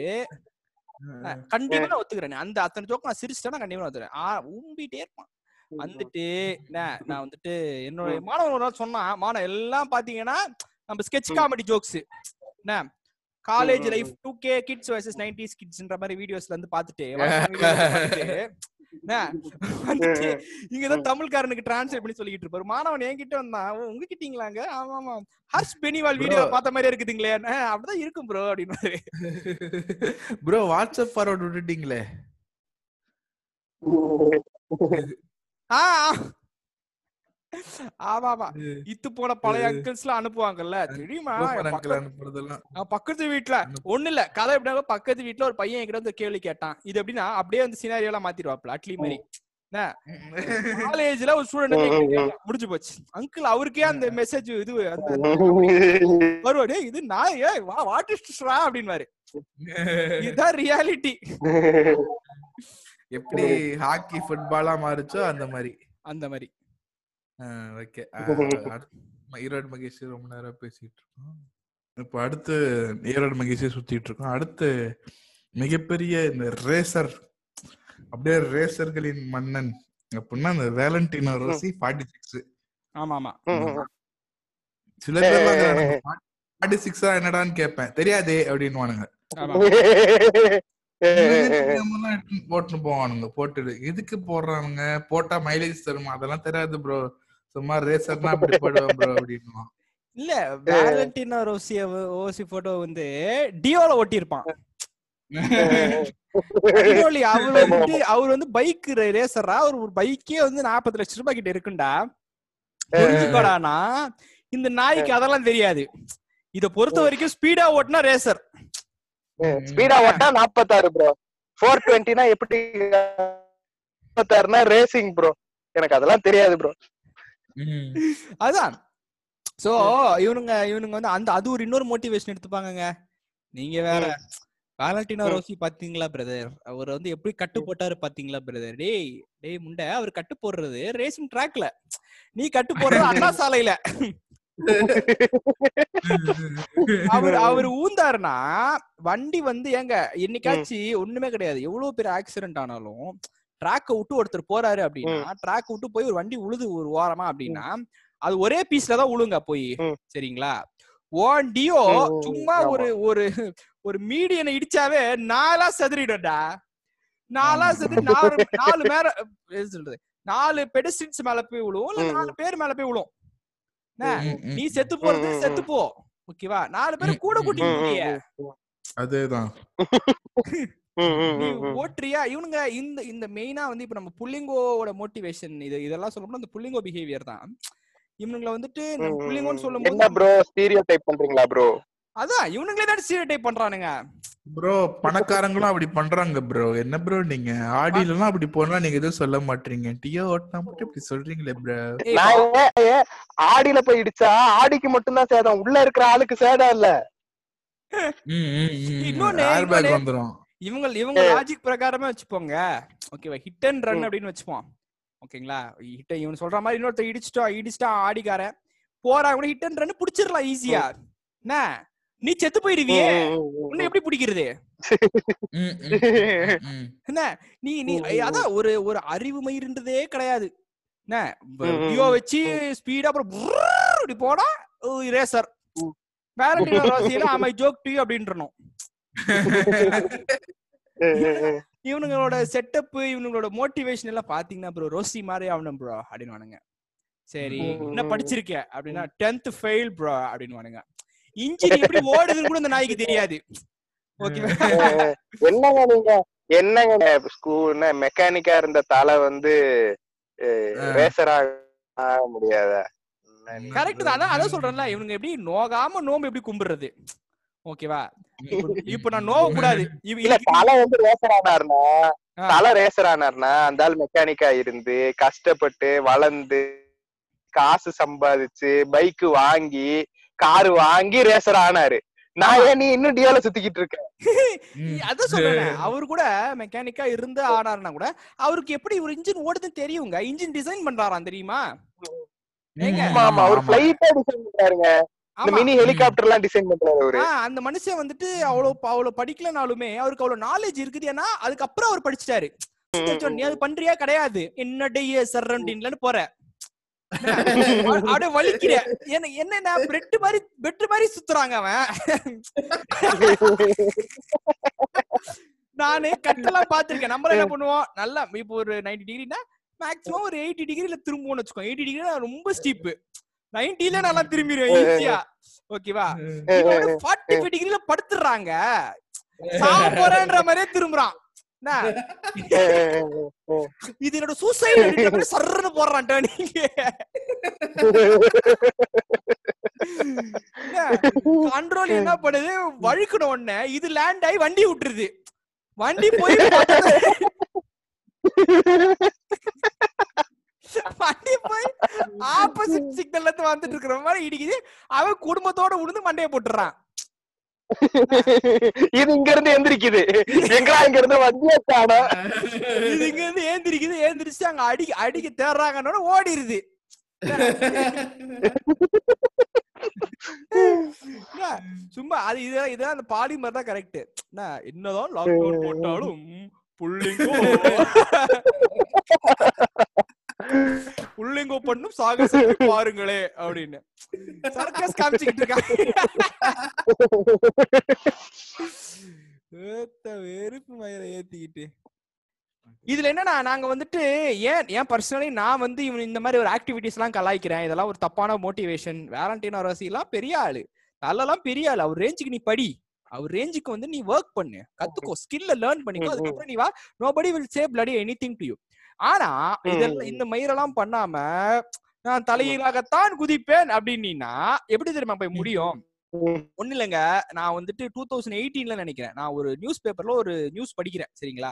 கண்டிப்பா நான் ஒத்துக்கிறேன். அந்த அத்தனை ஜோக்கு நான் சிரிச்சிட்டேன்னா கண்டிப்பா ஒத்துக்கிறேன். ஆ ஊம்பிட்டே இருப்பான். வந்துட்டு நான் வந்துட்டு என்னோட மாணவன் ஒரு நாள் சொன்னான் மாணவன் எல்லாம் பாத்தீங்கன்னா நம்ம ஸ்கெட்ச் காமெடி ஜோக்ஸ் என்ன college life two K kids versus nineties கிட்ஸ்ன்ற மாதிரி வீடியோஸ்ல இருந்து பாத்துட்டு வந்துட்டு இங்கதான் தமிழ்காரனுக்கு டிரான்ஸ்லேட் பண்ணி சொல்லிட்டு இருப்பாரு. மாணவன் என்கிட்ட வந்தான் "ஓ, உங்ககிட்டீங்களாங்க? ஆமா ஆமா. ஹர்ஷ் பெனிவால் வீடியோ. பார்த்த மாதிரி இருக்குதுங்களே. "அஹ், அப்படிதான் இருக்கும் ப்ரோ அப்படின்னு ப்ரோ வாட்ஸ்அப் ஃபார்வர்ட் விட்டுட்டீங்களே. ஆமா ஆமா இத்து போன பழைய அங்கிள்ஸ் எல்லாம் அனுப்புவாங்கல்ல தெரியுமா? பக்கத்து வீட்ல ஒண்ணு இல்ல கதை எப்படின்னா பக்கத்து வீட்ல ஒரு பையன் என்கிட்ட வந்து கேள்வி கேட்டான். இது எப்படின்னா அப்படியே வந்து சினாரியோ மாத்திடுவாப்ல அட்லி மாதிரி காலேஜ்ல *laughs* ஒரு ஸ்டூடெண்ட் முடிஞ்சு போச்சு. அங்கிள் அவருக்கே அந்த மெசேஜ் இது அந்த வருவாரு "டேய், இது நான் ஏ வா வாட் இஸ் அப்படின்னு இதுதான் ரியாலிட்டி *laughs* எப்படி ஹாக்கி ஃபுட்பாலா மாறுச்சோ அந்த மாதிரி அந்த மாதிரி ஓகே. ஈரோடு மகேஷ் ரொம்ப நேரம் பேசிட்டு இருக்கோம். இப்போ அடுத்து ஈரோடு மகேஷே சுத்திட்டு இருக்கோம். அடுத்து மிகப்பெரிய இந்த ரேசர் அப்படியே ரேசர்களின் மன்னன் அப்படின்னா அந்த வேலண்டினோ ரோசி ஃபார்ட்டி சிக்ஸ் ஆமா ஆமா. சில பேர் ஃபார்ட்டி சிக்ஸா என்னடான்னு கேட்பேன் தெரியாதே அப்படின்னுவானுங்க. ஆமா. போட்டுன்னு போவானுங்க. போட்டுடு எதுக்கு போடுறானுங்க? போட்டா மைலேஜ் தருமா? அதெல்லாம் தெரியாது ப்ரோ சும்மா ரேசர்னா *laughs* அப்படி போடுவேன் ப்ரோ அப்படின்னு இல்ல வேலண்டினோ ரோசி ஓசி போட்டோ வந்து டியோல ஒட்டி இருப்பான் *laughs* அவர் வந்து அவர் வந்து பைக் ரேசரா ஒரு ஒரு பைக்கே வந்து நாற்பது லட்சம் ரூபாய் கிட்ட இருக்குண்டா. புரிஞ்சுக்கோடானா? இந்த நாய்க்கு அதெல்லாம் தெரியாது. இத பொறுத்த வரைக்கும் ஸ்பீடா ஓட்டுனா ரேசர் ஸ்பீடா ஓட்டா நாப்பத்தாறு ப்ரோ ஃபோர் டுவெண்ட்டினா எப்படி நாற்பத்தாறுனா ரேசிங் ப்ரோ எனக்கு அதெல்லாம் தெரியாது ப்ரோ அதான் சோ இவனுங்க இவனுங்க வந்து அந்த அது ஒரு இன்னொரு மோட்டிவேஷன் எடுத்துப்பாங்கங்க. நீங்க வேற வேலண்டினோ. ரோசி பாத்தீங்களா பிரதர் அவர் வந்து எப்படி கட்டு போட்டாரு பாத்தீங்களா பிரதர் டேய் டேய் முண்டை அவர் கட்டு போடுறது ரேசிங் ட்ராக்ல நீ கட்டு *laughs* போடுறது அண்ணா சாலையில. அவர் அவர் ஊந்தாருன்னா வண்டி வந்து ஏங்க என்னைக்காச்சும் ஒண்ணுமே கிடையாது. எவ்வளவு பெரிய ஆக்சிடென்ட் ஆனாலும் ட்ராக்க விட்டு ஒருத்தர் போறாரு அப்படின்னா ட்ராக் விட்டு போய் ஒரு வண்டி உழுது ஒரு ஓரமா அப்படின்னா அது ஒரே பீஸ்ல தான் உழுங்க போய். சரிங்களா? ஓண்டியோ சும்மா. ஒரு ஒரு ஒரு மீடியனை இடிச்சாவே நாலா செதறிடும்டா. நாலா. செதறி நாலு நாலு மேல சொல்றது? நாலு பெடஸ்டின்ஸ் மேல போய் விழுவும் இல்ல. நாலு பேர் மேல போய் விழும் நீ செத்து போறது செத்து போ. ஓகேவா? நாலு பேரும் கூட கூட்டிட்டு அதேதான். *laughs* நீ. ஓட்டுறியா? இவனுங்க இந்த இந்த மெயினா வந்து இப்ப நம்ம புள்ளிங்கோட மோட்டிவேஷன் இது இதெல்லாம் சொல்லணும்னா இந்த புள்ளிங்கோ பிஹேவியர் தான். இவனுங்களை வந்துட்டு புள்ளிங்கோன்னு. சொல்லும் என்ன ப்ரோ ஸ்டீரியோ டைப் பண்றீங்களா ப்ரோ அதான் இவனுங்களே தான் ஸ்டீரியோடைப் பண்றானுங்க. ப்ரோ பணக்காரங்களும் அப்படி பண்றாங்க ப்ரோ என்ன ப்ரோ நீங்க? ஆடில எல்லாம் அப்படி போனா நீங்க எதுவும் சொல்ல மாட்டீங்க. டியோ ஓட்டினா மட்டும் இப்படி சொல்றீங்களே ப்ரோ நான் ஆடியில போய் இடிச்சா ஆடிக்கு மட்டும்தான் சேதம். உள்ள இருக்கிற ஆளுக்கு சேதம் இல்ல. இன்னொன்னு, ஏர் பேக் இன்னொன்னு. வந்துரும். இவங்க இவங்க லாஜிக் பிரகாரமே வச்சுப்போங்க ஓகேவா ஹிட் அண்ட் ரன். அப்படின்னு வச்சுப்போம். ஓகேங்களா ஹிட் இவன் சொல்ற மாதிரி இன்னொருத்தர் இடிச்சிட்டோம் இடிச்சிட்டான் ஆடிக்காரன். போறாங்க கூட ஹிட் அண்ட் ரன் புடிச்சிடலாம் ஈஸியா என்ன? நீ செத்து போயிடுவியே. உன்னை எப்படி பிடிக்கிறது. என்ன? நீ நீ அதான் ஒரு ஒரு அறிவு மயிருன்றதே கிடையாது. என்ன? டியோ வச்சு ஸ்பீடா அப்புறம் இப்படி போனா ரேசர் ரோசியில ஆமை ஜோக் டு அப்படின்றணும். *laughs* *laughs* இவனுங்களோட செட்டப் இவனுங்களோட மோட்டிவேஷன் எல்லாம் பாத்தீங்கன்னா ப்ரோ ரோசி மாதிரி ஆகணும் ப்ரோ அப்படின்னு சரி என்ன. படிச்சிருக்க? அப்படின்னா டென்த் ஃபெயில் ப்ரோ அப்படின்னு இன்ஜின் எப்படி ஓடுதுன்னு கூட அந்த நாய்க்கு தெரியாது. *laughs* என்னங்க நீங்க? என்னங்க? ஸ்கூல் மெக்கானிக்கா இருந்த தலை வந்து. ரேசரா முடியாத? கரெக்ட் தான். அதான் சொல்றேன்ல இவனுங்க எப்படி நோகாம நோம்பு எப்படி கும்பிடுறது? ஓகேவா *laughs* இப்ப நான் *laughs* நோவ கூடாது *laughs* இல்ல தலை வந்து ரேசர் ஆனாருன்னா ஆ. தலை ரேசர் ஆனாருன்னா அந்த ஆள் மெக்கானிக்கா இருந்து கஷ்டப்பட்டு வளர்ந்து காசு சம்பாதிச்சு பைக் வாங்கி கார் வாங்கி ரேசர் ஆனாரு நான் ஏன் நீ இன்னும் டியோல சுத்திக்கிட்டு இருக்க? அதான் சொல்றேன். அவரு கூட மெக்கானிக்கா இருந்து ஆனாருன்னா கூட அவருக்கு எப்படி ஒரு இன்ஜின் ஓடுதுன்னு தெரியுங்க. இன்ஜின் டிசைன் பண்றாராம் தெரியுமா? ஆமா ஆமா. அவர் பிளைட்டா டிசைன் பண்றாருங்க. மினி ஹெலிகாப்டர் எல்லாம் டிசைன் பண்றாரு அவரு. அந்த மனுஷன் வந்துட்டு அவ்வளவு அவ்வளவு படிக்கலனாலுமே அவருக்கு அவ்வளவு நாலேஜ் இருக்குது. ஏன்னா அதுக்கப்புறம் அவர் படிச்சிட்டாரு. நீ அது பண்றியா? கிடையாது. என்னடைய சரௌண்டிங்லன்னு போற. அப்படியே வலிக்கிற. என்ன என்ன பிரெட் மாதிரி பெட் மாதிரி சுத்துறாங்க அவன். நானு கட்டெல்லாம் பாத்திருக்கேன் நம்மள என்ன பண்ணுவோம்? நல்லா இப்போ ஒரு 90 டிகிரினா மேக்ஸிமம் ஒரு எயிட்டி டிகிரில திரும்புவோம்னு வச்சுக்கோ எயிட்டி டிகிரி ரொம்ப ஸ்டீப் நைன்டில நல்லா திரும்பிடுவேன் ஈஸியா ஓகேவா? ஃபார்ட்டி ஃபைவ் டிகிரில படுத்துறாங்க சாவ போறேன்ற மாதிரியே திரும்புறான். என்ன? இது என்னோட சூசைட் சர்ன்னு போடுறான் டேர்னிங் கண்ட்ரோல் என்ன பண்ணுது? வழுக்கணும் உடனே இது லேண்ட் ஆகி வண்டி விட்டுருது. வண்டி போய் வண்டி போய் ஆப்போசிட் சிக்னல்ல இருந்து வந்துட்டு இருக்கிற மாதிரி இடிக்குது. அவன் குடும்பத்தோட உளுந்து மண்டைய போட்டுறான். இது இங்க இருந்து எந்திரிக்குது. எங்கடா இங்க இருந்து வண்டியா காணோம் இது இங்க இருந்து ஏந்திரிக்குது ஏந்திரிச்சு அங்க அடி அடிக்க தேடுறாங்கன்னு ஓடிடுது என்ன, சும்மா அது இதான் இதான் அந்த பாலிமர் தான் கரெக்ட் என்னதான் லாக்டவுன் போட்டாலும் புள்ளிங்கோ. புள்ளிங்கோ பண்ணும் சாகசத்தை பாருங்களே அப்படின்னு. சர்க்கஸ் காமிச்சுக்கிட்டு இருக்காங்க வெறுப்பு மயிரை ஏத்திக்கிட்டு. இதுல என்னன்னா நாங்க வந்துட்டு ஏன் ஏன் பர்சனலி நான் வந்து இவன் இந்த மாதிரி ஒரு ஆக்டிவிட்டிஸ் எல்லாம் கலாய்க்கிறேன். இதெல்லாம் ஒரு தப்பான மோட்டிவேஷன் வேலண்டினோ ரசி எல்லாம் பெரிய ஆளு. அதெல்லாம் பெரிய ஆளு. அவர் ரேஞ்சுக்கு நீ படி. அவர் ரேஞ்சுக்கு வந்து நீ ஒர்க் பண்ணு. கத்துக்கோ. ஸ்கில்ல லேர்ன் பண்ணிக்கோ. அதுக்கப்புறம் நீ வா. Nobody will say bloody anything to you ஆனா இதெல்லாம் இந்த மயிரெல்லாம் பண்ணாம நான் தலையிலாகத்தான் குதிப்பேன் அப்படின்னா எப்படி தெரியுமா போய் முடியும்? ஒண்ணு இல்லைங்க நான் வந்துட்டு டூ தௌசண்ட் எயிட்டீன்ல நினைக்கிறேன். நான் ஒரு நியூஸ் பேப்பர்ல ஒரு நியூஸ் படிக்கிறேன் சரிங்களா?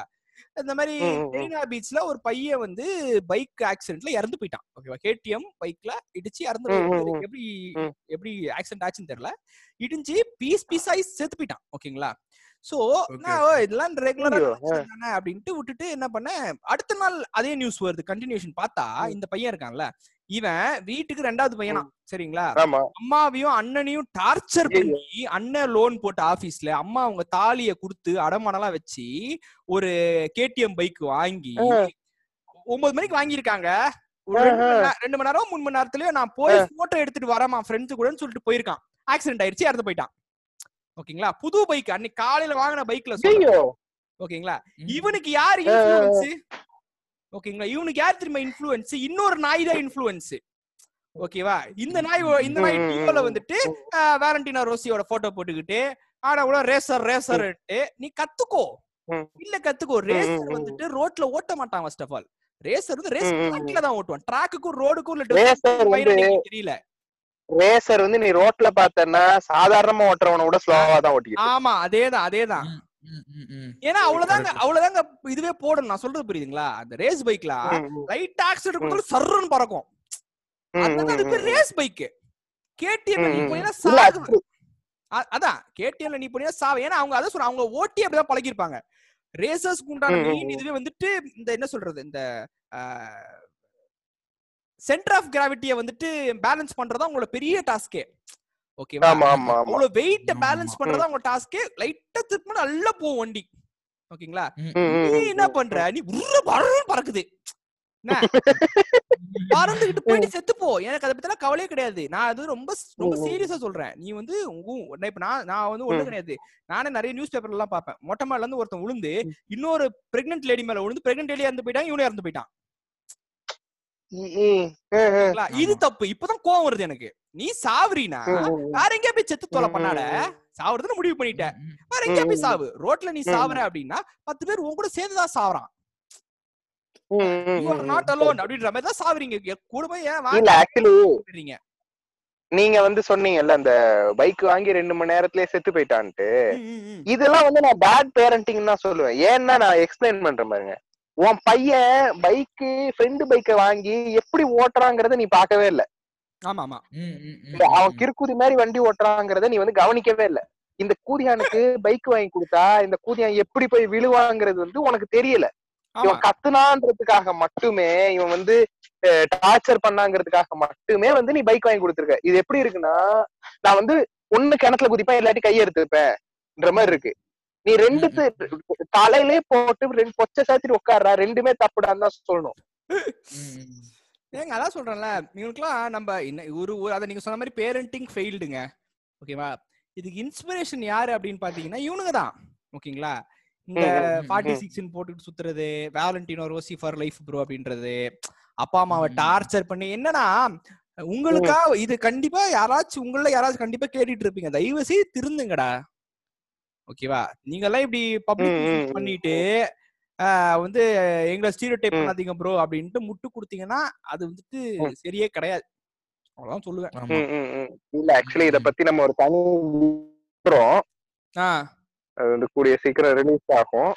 இந்த மாதிரி. மெரினா பீச்ல ஒரு பையன் வந்து பைக் ஆக்சிடென்ட்ல இறந்து போயிட்டான். ஓகேவா? கேடிஎம் பைக்ல இடிச்சு இறந்து. எப்படி. எப்படி ஆக்சிடென்ட் ஆச்சுன்னு தெரியல. இடிஞ்சு பீஸ் பீஸ் ஆகி செத்து போயிட்டான். ஓகேங்களா? சோ நான் இதெல்லாம் ரெகுலரா அப்படின்ட்டு விட்டுட்டு என்ன பண்ணேன் அடுத்த நாள் அதே நியூஸ் வருது. கண்டினியூஷன் பார்த்தா இந்த பையன் இருக்கான்ல இவன் வீட்டுக்கு ரெண்டாவது பையனா சரிங்களா? அம்மாவையும் அண்ணனையும் டார்ச்சர் பண்ணி அண்ணன் லோன் போட்ட ஆபீஸ்ல அம்மா அவங்க தாலிய குடுத்து அடமானலாம் வச்சு ஒரு கேடிஎம் பைக் வாங்கி ஒன்பது மணிக்கு வாங்கியிருக்காங்க. ரெண்டு மணி நேரம், ரெண்டு மணி மூணு நேரத்துலயே நான் போய் போட்டோ எடுத்துட்டு வரேன் ஃப்ரெண்ட்ஸ் கூடன்னு சொல்லிட்டு போயிருக்கான். ஆக்சிடென்ட் ஆயிருச்சு இறந்து போயிட்டான். ஓகேங்களா? புது பைக் அன்னைக்கு காலையில வாங்கின பைக்ல ஓகேங்களா? இவனுக்கு யார் ஓகேங்களா? இவனுக்கு யார் தெரியுமா இன்ஃபுளுன்ஸ் இன்னொரு நாய் தான் இன்ஃபுளுன்ஸ் ஓகேவா? இந்த நாய் இந்த நாய் ம். வந்துட்டு வேலண்டினா ரோசியோட போட்டோ போட்டுக்கிட்டு ஆனா கூட ரேசர் ரேசர் நீ கத்துக்கோ. இல்ல கத்துக்கோ. ரேசர். வந்துட்டு ரோட்ல ஓட்ட மாட்டான் ஃபர்ஸ்ட் ஆஃப் ஆல் ரேசர் வந்து ரேஸ். ட்ராக்ல தான் ஓட்டுவான். ட்ராக்குக்கும் ரோடுக்கும் ரேசர் வந்து தெரியல. ரேசர் வந்து நீ ரோட்ல பார்த்தனா சாதாரணமா ஓட்டுறவன கூட ஸ்லோவா தான் ஓட்டிக்கிட்டு ஆமா அதேதான் அதேதான். ஏன்னா அவ்வளவுதாங்க அவ்வளவுதாங்க இதுவே போடணும் நான் சொல்றது புரியுதுங்களா? அந்த ரேஸ் பைக்ல லைட் ஆக்சிடென்ட் கொடுத்தாலும் சர்றன்னு பறக்கும். அது பேர் ரேஸ் பைக் கேடிஎம் நீ சாகு. அ- அதான் கேடிஎம்ல நீ போனியா சாவு. ஏன்னா அவங்க அதான் சொல்றாங்க அவங்க ஓட்டி அப்படிதான் பழகிருப்பாங்க ரேசர்ஸ்க்கு உண்டான மெயின் இதுவே வந்துட்டு இந்த என்ன சொல்றது இந்த சென்டர் ஆஃப் கிராவிட்டிய வந்துட்டு பேலன்ஸ் பண்றதா உங்களோட பெரிய டாஸ்கே ஓகேவா ஆமா ஆமா ஆமா. அவ்வளவு வெயிட்ட ஆமா, பேலன்ஸ். பண்றதா உங்க டாஸ்கே லைட்டா திருப்பினா நல்லா போகும் வண்டி. ஓகேங்களா நீ என்ன. பண்ற? நீ உருள பறன்னு பறக்குது. என்ன? *laughs* பறந்துகிட்டு போயிட்டு செத்து போ எனக்கு அதை பத்தி கவலையே கிடையாது. நான் அது ரொம்ப ரொம்ப. சீரியஸா சொல்றேன். நீ வந்து உங்க- நான் இப்ப நான் நான் வந்து ஒண்ணு. கிடையாது. நானே நிறைய நியூஸ் பேப்பர்ல எல்லாம் பார்ப்பேன். மொட்டை மாடில இருந்து ஒருத்தன் விழுந்து இன்னொரு பிரெக்னென்ட் லேடி மேல விழுந்து பிரெக்னென்ட் லேடி இறந்து போயிட்டாங்க இவனே இறந்து போயிட்டான் ம், ம், ம், ம், சரிங்களா? இது தப்பு. இப்பதான் கோவம் வருது எனக்கு. நீ ம். வேற எங்கேயா போய் செத்து தொலை பண்ணாட சாவறதுன்னு முடிவு பண்ணிட்ட. வேற எங்கேயா போய். சாவு. ரோட்ல நீ. சாவற அப்படின்னா பத்து பேர் உன் கூட சேர்ந்துதான் சாவறான். ம், ம், you are hmm, not. Alone அப்படின்ற மாதிரி தான் சாவறீங்க. எ- கூட போய் ஏன் ஆக்சுவலி நீங்க வந்து சொன்னீங்கல்ல அந்த பைக் வாங்கி ரெண்டு மணி நேரத்திலேயே செத்து போயிட்டான்ட்டு. இதெல்லாம் வந்து நான் பேட் பேரண்டிங் தான் சொல்லுவேன். ஏன்னா நான் எக்ஸ்பிளைன் பண்றேன் பாருங்க. உன் பையன் பைக்கு ஃப்ரெண்டு பைக்கை வாங்கி எப்படி ஓட்டுறாங்கறத நீ பார்க்கவே இல்ல. ஆமா ஆமா அவன். கிறுக்குதி மாதிரி வண்டி ஓட்டுறாங்கிறத நீ வந்து கவனிக்கவே இல்ல. இந்த கூதியானுக்கு பைக் வாங்கி கொடுத்தா இந்த கூதியான் எப்படி போய் விழுவாங்கிறது வந்து உனக்கு தெரியல. இவன் கத்துனான்றதுக்காக மட்டுமே இவன் வந்து டார்ச்சர் பண்ணாங்கிறதுக்காக மட்டுமே வந்து நீ பைக் வாங்கி கொடுத்துருக்க. இது எப்படி இருக்குன்னா நான் வந்து ஒண்ணு கிணத்துல குதிப்பேன் இல்லாட்டி கையை எடுத்துப்பேன்ற மாதிரி இருக்கு. நீ ரெண்டு தலையிலே போட்டு ரெண்டு பொச்சை சாத்திட்டு உட்கார்றா ரெண்டுமே தப்புடான்னு தான் சொல்லணும். ஏங்க அதான் சொல்றேன்ல நீங்களுக்குலாம் நம்ம என்ன ஒரு ஒரு அதை நீங்க சொன்ன மாதிரி பேரண்டிங் ஃபெயில்டுங்க ஓகேவா? இதுக்கு இன்ஸ்பிரேஷன் யாரு அப்படின்னு பாத்தீங்கன்னா இவனுங்க தான். ஓகேங்களா? இந்த ஃபார்ட்டி ம். சிக்ஸ்னு போட்டுட்டு சுத்துறது Valentino Rossi for life bro அப்படின்றது அப்பா அம்மாவை. டார்ச்சர் பண்ணி என்னன்னா உங்களுக்கா இது கண்டிப்பா யாராச்சும் உங்கள யாராச்சும் கண்டிப்பா கேட்டுட்டு இருப்பீங்க. தயவு செய்து திருந்துங்கடா. ஓகேவா? நீங்க எல்லாம் இப்படி பப்ளிக். பண்ணிட்டு ஆஹ் வந்து எங்களை ஸ்டீரியோ டைப். பண்ணாதீங்க ப்ரோ அப்படின்ட்டு முட்டு கொடுத்தீங்கன்னா அது வந்துட்டு. சரியே கிடையாது. அவ்வளவுதான் சொல்லுவேன். இல்ல ஆக்சுவலி இத பத்தி நம்ம ஒரு தனி அது வந்து கூடிய சீக்கிரம் ரிலீஸ் ஆகும்.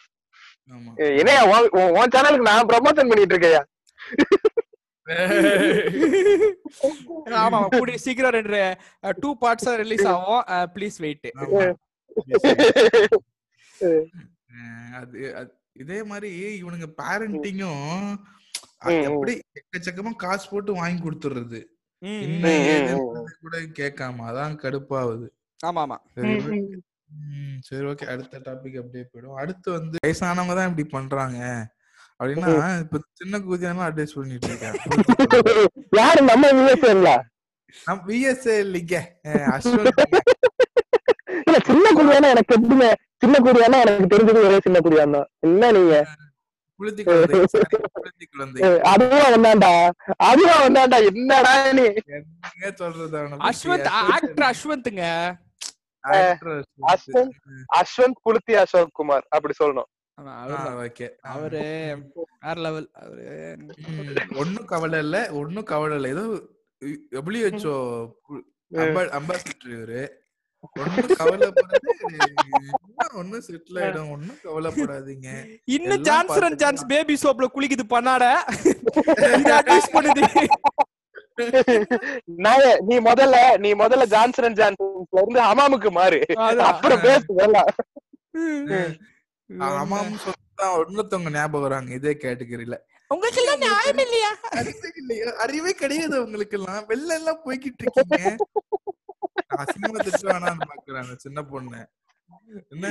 ஆமா. என்னையா உன்- சேனலுக்கு நான் ப்ரமோஷன் பண்ணிட்டு இருக்கேன் ஆமா ஆமா, கூடிய சீக்கிரம் ரெண்டு டூ பார்ட்ஸா ரிலீஸ் ஆகும். ப்ளீஸ் வெயிட் *laughs* இதே மாதிரி இவனுங்க பேரண்டிங்கும். எப்படி எக்கச்சக்கமா காசு போட்டு வாங்கி கொடுத்துடுறது கூட கேட்காம அதான் கடுப்பாகுது. ஆமா ஆமா சரி ஓகே. அடுத்த டாபிக் அப்படியே போயிடும். அடுத்து வந்து வயசானவங்க தான் இப்படி பண்றாங்க. அப்படின்னா இப்ப சின்ன கூதியெல்லாம் அட்வைஸ் பண்ணிட்டு இருக்கேன் *laughs* யாரு நம்ம விஎஸ்எல்ல நம்ம விஎஸ்ஏ இல்லைங்க. அஸ்வந்த் இல்ல சின்ன குடியானா எனக்கு எப்படிங்க? சின்ன குடியானா எனக்கு தெரிஞ்சது ஒரே சின்ன குடியான் தான். என்ன நீங்க? புளுத்தி புளுத்தி அதுவும் வந்தாண்டா அதுவும் வந்தாண்டா என்னடா நீ? அஸ்வந்த் ஆக்டர் அஸ்வந்த்ங்க அஸ்வந்த். அஸ்வந்த் புலுத்தி அசோக் குமார். அப்படி சொல்லணும். அவரு வேற லெவல் அவரு ம், ஒண்ணும் கவலை இல்ல. ஒண்ணும் கவலை இல்ல. ஏதோ டபிள்யூஹெச்ஓ அம்பாசிடர் இவரு. ஒண்ணும் கவலைப்படுறது எல்லாம் ஒண்ணும் செட்டில் ஆயிடும். ஒண்ணும் கவலைப்படாதீங்க. இன்னும் எல்லாம் ஜான்சன் அண்ட் ஜான்ஸ் பாத்துக்கலாம். பேபி சோப்ல குளிக்குது பண்ணாட? பண்ணுது. நான் நீ முதல்ல நீ முதல்ல ஜான்சன் அண்ட் ஜான்சன்ஸ்ல இருந்து ஹமாமுக்கு மாறு. அப்புறம் பேசு எல்லாம் ஆமாம் சொல்லிதான் இன்னொருத்தவங்க ஞாபகம் வராங்க. இதே கேட்டகரியில. உங்களுக்கு எல்லாம் நியாயம் இல்லையா? அறிவே இல்லையா? அறிவே கிடையாது உங்களுக்கு எல்லாம் வெளில எல்லாம் போய்கிட்டு இருக்கீங்க. அசிங்கமா திட்டு வேணாம்னு பாக்குறேன் அந்த சின்ன பொண்ணு. என்ன?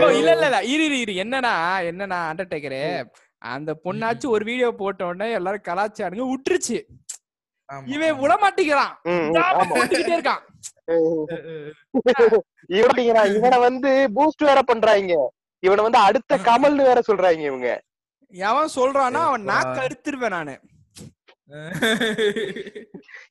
ஓ, இல்ல இல்ல இல்ல. இரு இரு இரு. என்னன்னா என்னன்னா அண்டர்டேக்கரு அந்த பொண்ணாச்சு ஒரு வீடியோ போட்ட உடனே எல்லாரும் கலாச்சாருங்க விட்டுருச்சு இவன். விட மாட்டேங்கிறான் இருக்கான். இவன இவனை வந்து பூஸ்ட் வேற பண்றாங்க இவனை வந்து அடுத்த கமல்னு வேற சொல்றாங்க இவங்க. எவன் சொல்றான்னா அவன் சரிப்பா. நாக்க அறுத்துருவேன் நானு.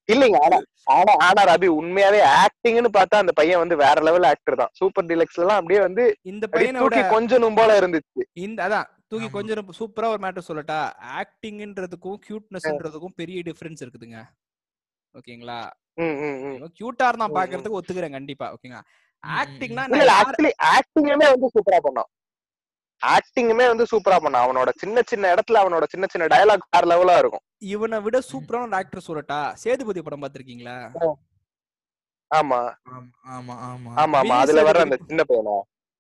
இல்லைங்க ஆனா ஆனா ஆனா ரவி உண்மையாவே ஆக்டிங்னு பார்த்தா அந்த பையன் வந்து வேற லெவல் ஆக்டர் தான். சூப்பர் டிலக்ஸ்ல எல்லாம் அப்படியே வந்து இந்த அப்படியே பையனை விட தூக்கி கொஞ்சம் போல இருந்துச்சு. இந்த அதான் தூக்கி. கொஞ்சம் சூப்பரா ஒரு மேட்டர் சொல்லட்டா ஆக்டிங்ன்றதுக்கும் கியூட்னஸ்ன்றதுக்கும் பெரிய டிஃபரன்ஸ் இருக்குதுங்க. ஓகேங்களா? ம், ம், ம். கியூட்டா இருந்தா. பாக்குறதுக்கு ஒத்துக்கிறேன் கண்டிப்பா ஓகேங்களா? ஆக்டிங்னா ஆக்டிங்குமே வந்து சூப்பரா பண்ணான் ஆக்டிங்குமே வந்து சூப்பரா பண்ணான் அவனோட சின்ன சின்ன இடத்துல அவனோட சின்ன சின்ன டயலாக் வேற லெவலா இருக்கும். இவனை விட சூப்பரான ஒரு ஆக்டர் சொல்லட்டா சேதுபதி படம் பாத்திருக்கீங்களா ஆமா. ஆமா ஆமா ஆமா. ஆமா அதுல வர சேதுபதி. அந்த சின்ன பையனா?